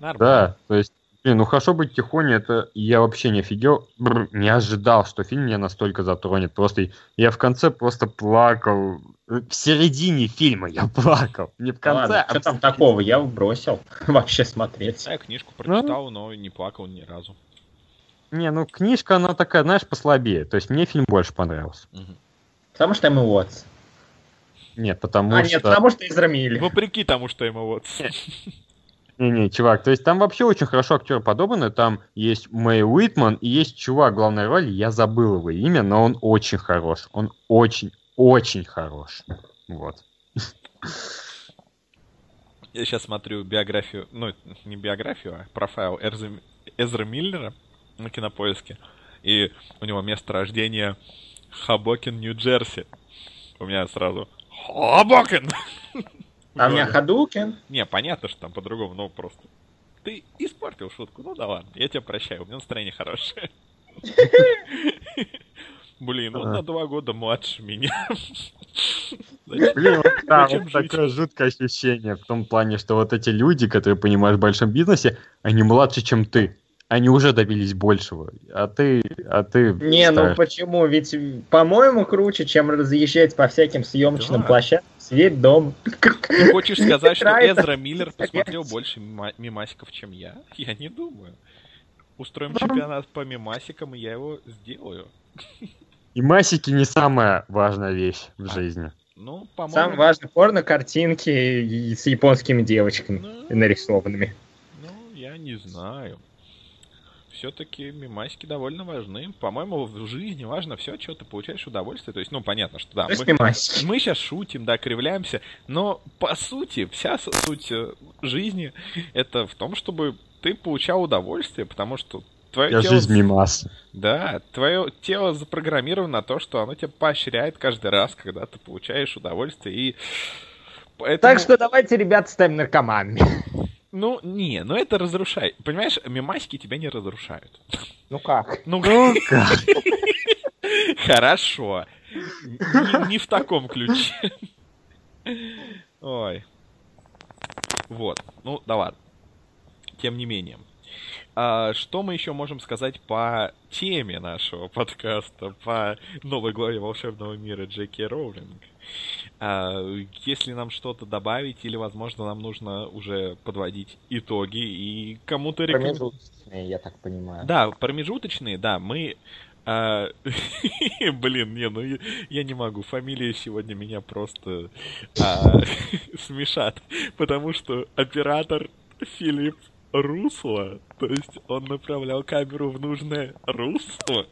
Нормально. Да, то есть, блин, ну хорошо быть тихоней, это я вообще не офигел, Бррр, не ожидал, что фильм меня настолько затронет. Просто я в конце просто плакал. В середине фильма я [laughs] плакал. Не в конце, Ладно, а что там такого? Я бросил [laughs] вообще смотреть. Я книжку Ну. прочитал, но не плакал ни разу. Не, ну книжка, она такая, знаешь, послабее. То есть мне фильм больше понравился. Мгм. Потому что Эмма Уотс. Нет, потому а, что... нет, потому что Эзра Миллер. Вопреки тому, что ему вот. Не-не, чувак, то есть там вообще очень хорошо актеры подобраны. Там есть Мэй Уитман и есть чувак главной роли, я забыл его имя, но он очень хорош. Он очень, очень хорош. Вот. Я сейчас смотрю биографию, ну, не биографию, а профайл Эрза- Эзра Миллера на кинопоиске. И у него место рождения Хабокин, Нью-Джерси. У меня сразу Хабокин! А у меня Хадукин. Не, понятно, что там по-другому, но просто... Ты испортил шутку, ну да ладно, я тебя прощаю, у меня настроение хорошее. Блин, он на два года младше меня. Блин, вот, да, вот такое жуткое ощущение в том плане, что вот эти люди, которые понимают в большом бизнесе, они младше, чем ты. Они уже добились большего. А ты, а ты... Не, ну старше. почему? Ведь, по-моему, круче, чем разъезжать по всяким съемочным Да. площадкам, сидеть дома. Ты хочешь сказать, что. Эзра Миллер посмотрел больше мима- мимасиков, чем я? [laughs] Я не думаю. Устроим чемпионат по мимасикам, и я его сделаю. [laughs] И масики не самая важная вещь в А. жизни. Ну, по-моему... Самое важное, порно-картинки и с японскими девочками Ну, нарисованными. Ну, я не знаю. Все-таки мимасики довольно важны. По-моему, в жизни важно все, от чего ты получаешь удовольствие. То есть, ну, понятно, что да, мы, мимасики. мы сейчас шутим, да, кривляемся, но по сути, вся суть э, жизни это в том, чтобы ты получал удовольствие, потому что твое Я тело... жизнь мимас. Да, твое тело запрограммировано на то, что оно тебя поощряет каждый раз, когда ты получаешь удовольствие, и поэтому... Так что давайте, ребят, ставим наркоманами. [laughs] Ну, не, ну это разрушает. Понимаешь, мимасики тебя не разрушают. Ну как? Ну, Ну как? [laughs] хорошо. Не, не в таком ключе. Ой. Вот. Ну, да ладно. Тем не менее. А, что мы еще можем сказать по теме нашего подкаста, по новой главе волшебного мира Джеки Роулинг? А, если нам что-то добавить, или, возможно, нам нужно уже подводить итоги и кому-то рекомендовать. Промежуточные, я так понимаю. Да, промежуточные, да, мы... а, [laughs] Блин, не, ну я- не могу. Фамилии сегодня меня просто а, [laughs] смешат. Потому что оператор Филипп Русло, то есть он направлял камеру в нужное русло.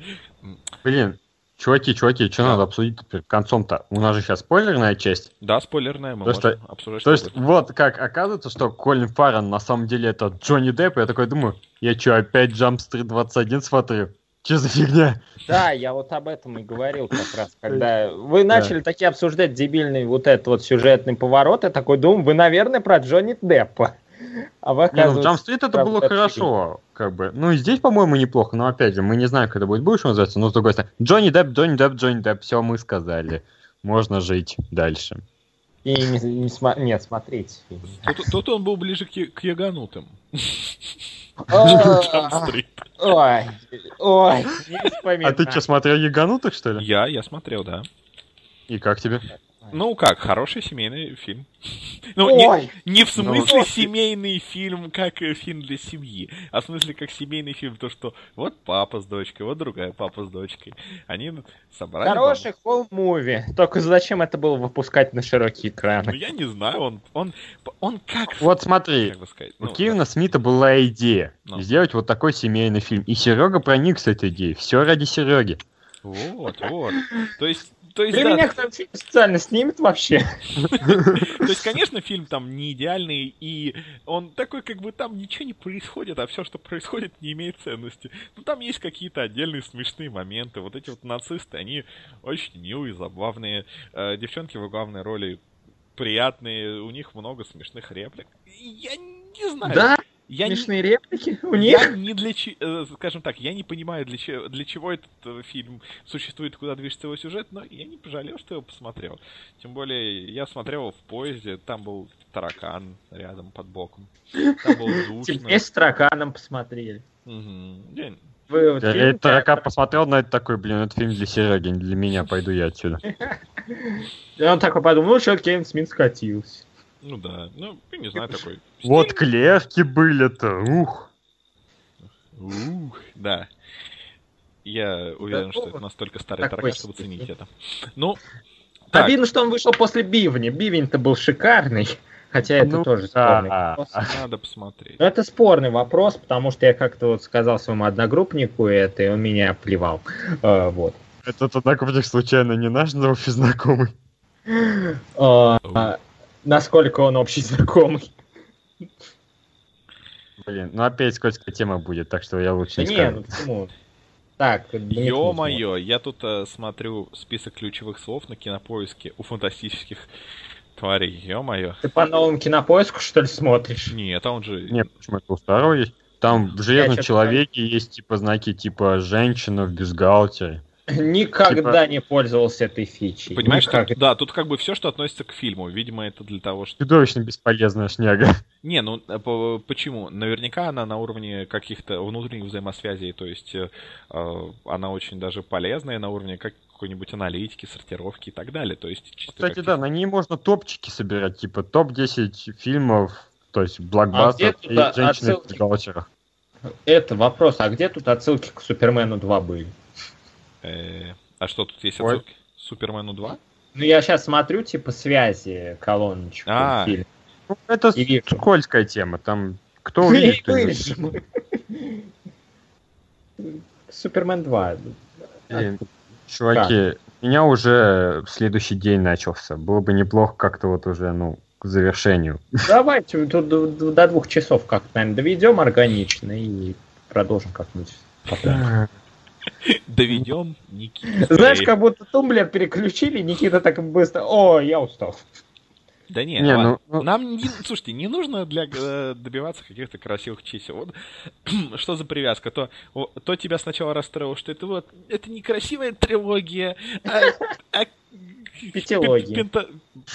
Блин, чуваки, чуваки, что надо обсудить концом-то? У нас же сейчас спойлерная часть. Да, спойлерная, мы То, что- можем обсуждать. То что есть, вот как оказывается, что Колин Фаррен на самом деле это Джонни Депп, я такой думаю, я что, опять Jump Street 21 смотрю? Че за фигня? Да, я вот об этом и говорил как раз, [laughs] когда вы начали такие обсуждать дебильный вот этот вот сюжетный поворот, я такой думаю, вы, наверное, про Джонни Деппа. А вы, Не, ну, Jump Street это было хорошо, как бы. Ну, и здесь, по-моему, неплохо, но, опять же, мы не знаем, когда будет будущее называться, но, с другой стороны, Джонни Депп, Джонни Депп, Джонни Депп, все мы сказали. Можно жить дальше. И не, не сма- Нет, смотрите. фильм. Тут, тут он был ближе к, к яганутым. А. [laughs] Ой, ой, не А ты что, смотрел Йоганутых, что ли? Я, я смотрел, да. И как тебе? Ну как, хороший семейный фильм. [laughs] Ну, не, Ой, не в смысле Ну. семейный фильм, как э, фильм для семьи, а в смысле как семейный фильм, то что вот папа с дочкой, вот другая папа с дочкой. Они собрали... хороший home movie. Только зачем это было выпускать на широкие дом. Ну, я не знаю, он, он, он как... Вот смотри, Как бы сказать? у ну, Кевина Смита была идея Ну. сделать вот такой семейный фильм. И Серега проник с этой идеей. Все ради Сереги. Вот, вот. То есть, то есть, Для да, меня фильм специально снимет вообще. То есть, конечно, фильм там не идеальный, и он такой, как бы там ничего не происходит, а все, что происходит, не имеет ценности. Ну, там есть какие-то отдельные смешные моменты. Вот эти вот нацисты, они очень милые, забавные. Э, девчонки в главной роли приятные, у них много смешных реплик. Я не знаю. Да, я не- смешные реплики [laughs] у я них. не для че- э, скажем так, я не понимаю, для, че- для чего этот э, фильм существует, куда движется его сюжет, но я не пожалел, что его посмотрел. Тем более, я смотрел его в поезде, там был таракан рядом под боком. Там было [laughs] душно. Теперь с тараканом посмотрели. Я- Вы вот Я фильм этот таракан посмотрел на это такой, блин, это фильм для Сереги, не для меня, пойду я отсюда. И он такой подумал, ну что, Кевин Смит скатился. Ну да, ну, я не знаю, такой. [laughs] Вот клевки были-то, ух. Ух, да. Я уверен, Да, что это настолько старый таракан, чтобы ценить это. Ну, так, Обидно, что он вышел после Бивня. Бивень-то был шикарный. [laughs] Хотя это Ну, тоже да. спорный вопрос. надо посмотреть. Но это спорный вопрос, потому что я как-то вот сказал своему одногруппнику это, и он меня плевал. Э, вот. Этот однокурсник случайно не наш новый знакомый? Э, Насколько он общий знакомый. Блин, ну опять скользкая тема будет, так что я лучше Да не не, скажу. ну почему? Так, Ё-моё, я тут э, смотрю список ключевых слов на кинопоиске у фантастических тварей. Ё-моё. Ты по новому кинопоиску, что ли, смотришь? Нет, а он же... Нет, почему это у старого есть? Там в Железном Человеке есть типа знаки типа женщина в бюстгальтере. Никогда Типа- не пользовался этой фичей. Понимаешь, Никак. тут- да, тут как бы все, что относится к фильму. Видимо, это для того, что... Чудовищно бесполезная шняга. Не, ну э, по- почему? Наверняка она на уровне каких-то внутренних взаимосвязей, то есть э, э, она очень даже полезная на уровне как- какой-нибудь аналитики, сортировки и так далее. То есть чисто Кстати, да, на ней можно топчики собирать, типа топ-10 фильмов, то есть А где блокбастеров и женщины в отсылки? бюстгальтерах. Это вопрос, а где тут отсылки к Супермену 2 были? Э, а что тут есть Ой. отсылки? Супермену 2? Ну, я сейчас смотрю, типа, связи, колоночку. А. Ну, это И вижу. скользкая тема, там кто [laughs] увидит, кто не. Супермен 2. Блин, Чуваки, у меня уже следующий день начался. Было бы неплохо как-то вот уже, ну, к завершению. [laughs] Давайте тут до, до- до двух часов как-то, наверное, доведем органично и продолжим как-нибудь потом. Доведем Никита. Знаешь, как будто тумблер переключили, Никита так быстро. О, я устал. Да не, Не, ну, ну- Нам, не- слушайте, не нужно для э, добиваться каких-то красивых чисел. Вот [clears throat] что за привязка? То, то тебя сначала расстроило, что это вот, это не красивая трилогия, а... а [laughs] Пятилогия. пен- пента-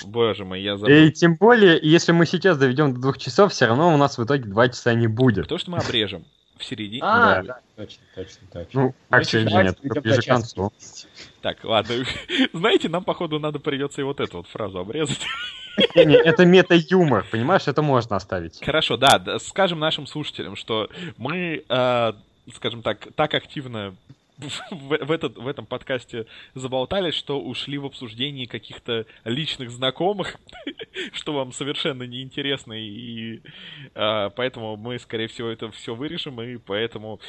Боже мой, я забыл. И тем более, если мы сейчас доведем до двух часов, все равно у нас в итоге два часа не будет. То, что мы обрежем в середине. А, Да. да, точно, точно, точно. Ну, как середине, идем ближе к концу. 50. Так, ладно. [laughs] Знаете, нам, походу, надо придется и вот эту вот фразу обрезать. Не, не, это мета-юмор, понимаешь, это можно оставить. Хорошо, да, да, скажем нашим слушателям, что мы, э, скажем так, так активно в, в этот, в этом подкасте заболтались, что ушли в обсуждении каких-то личных знакомых, [laughs] что вам совершенно неинтересно, и э, поэтому мы, скорее всего, это все вырежем, и поэтому...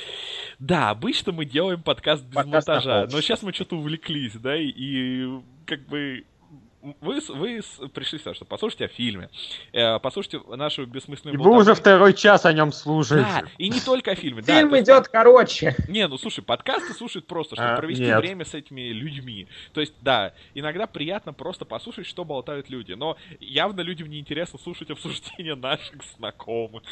Да, обычно мы делаем подкаст без Подкаст монтажа, но сейчас мы что-то увлеклись, да, и, и как бы... Вы, с- вы с- пришли сюда, чтобы послушать о фильме, э, послушайте нашу бессмысленную И вы болтовню. уже второй час о нем слушаете. Да, и не только о фильме. да, Фильм есть- идет короче. Не, ну слушай, подкасты слушают просто, чтобы А, провести нет. время с этими людьми. То есть, да, иногда приятно просто послушать, что болтают люди. Но явно людям не интересно слушать обсуждения наших знакомых.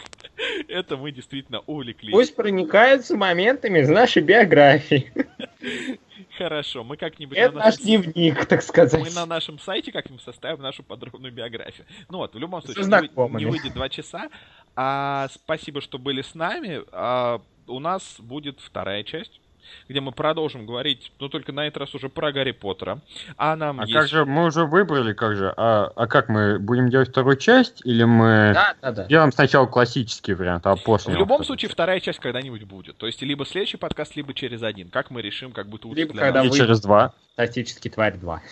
Это мы действительно увлеклись. Пусть проникаются моментами из нашей биографии. [laughs] Хорошо, мы как-нибудь Это на наш дневник, так сказать. Мы на нашем сайте как-нибудь составим нашу подробную биографию. Ну вот, в любом случае, не, не выйдет два часа. А, спасибо, что были с нами. А, у нас будет вторая часть, где мы продолжим говорить, но только на этот раз уже про Гарри Поттера. А нам А есть... как же, мы уже выбрали, как же, а, а как мы будем делать вторую часть, или мы Да, да, да. делаем сначала классический вариант, а после... В любом случае, часть? вторая часть когда-нибудь будет. То есть, либо следующий подкаст, либо через один. Как мы решим, как будет лучше Либо для когда нас. И вы- через два. Статический тварь 2.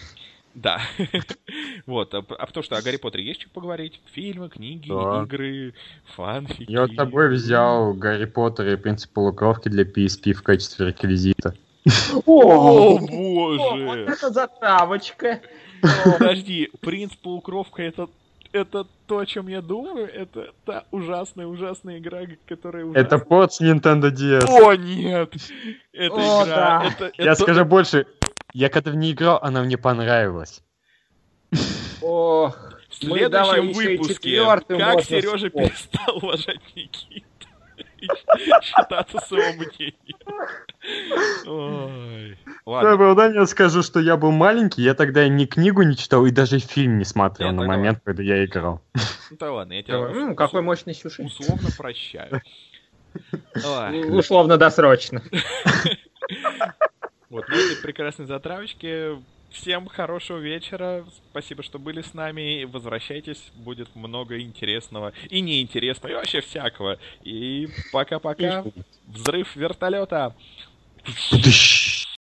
Да. [laughs] вот. А, а то, что о Гарри Поттере есть что поговорить? Фильмы, книги, Да. игры, фанфики. Я вот с тобой взял Гарри Поттер и принцип полукровки для PSP в качестве реквизита. О, боже! вот это затравочка. Подожди, принц полукровка это это то, о чем я думаю, это та ужасная, ужасная игра, которая ужасна. Это под с Nintendo DS. О, нет! Это О, игра, да. это, Я это- скажу больше, я когда в ней играл, она мне понравилась. Ох, в следующем выпуске, как Сережа перестал уважать Никиту и считаться с его мнением. Ой. Ладно, оправдание скажу, что я был маленький, я тогда ни книгу не читал и даже фильм не смотрел на момент, когда я играл. ну да ладно, я тебя какой мощный сюжет. условно прощаю. [laughs] Ой. Условно-досрочно. [laughs] Вот, на этой прекрасной затравочке. Всем хорошего вечера. Спасибо, что были с нами. Возвращайтесь, будет много интересного и неинтересного, и вообще всякого. И пока-пока. Взрыв вертолета.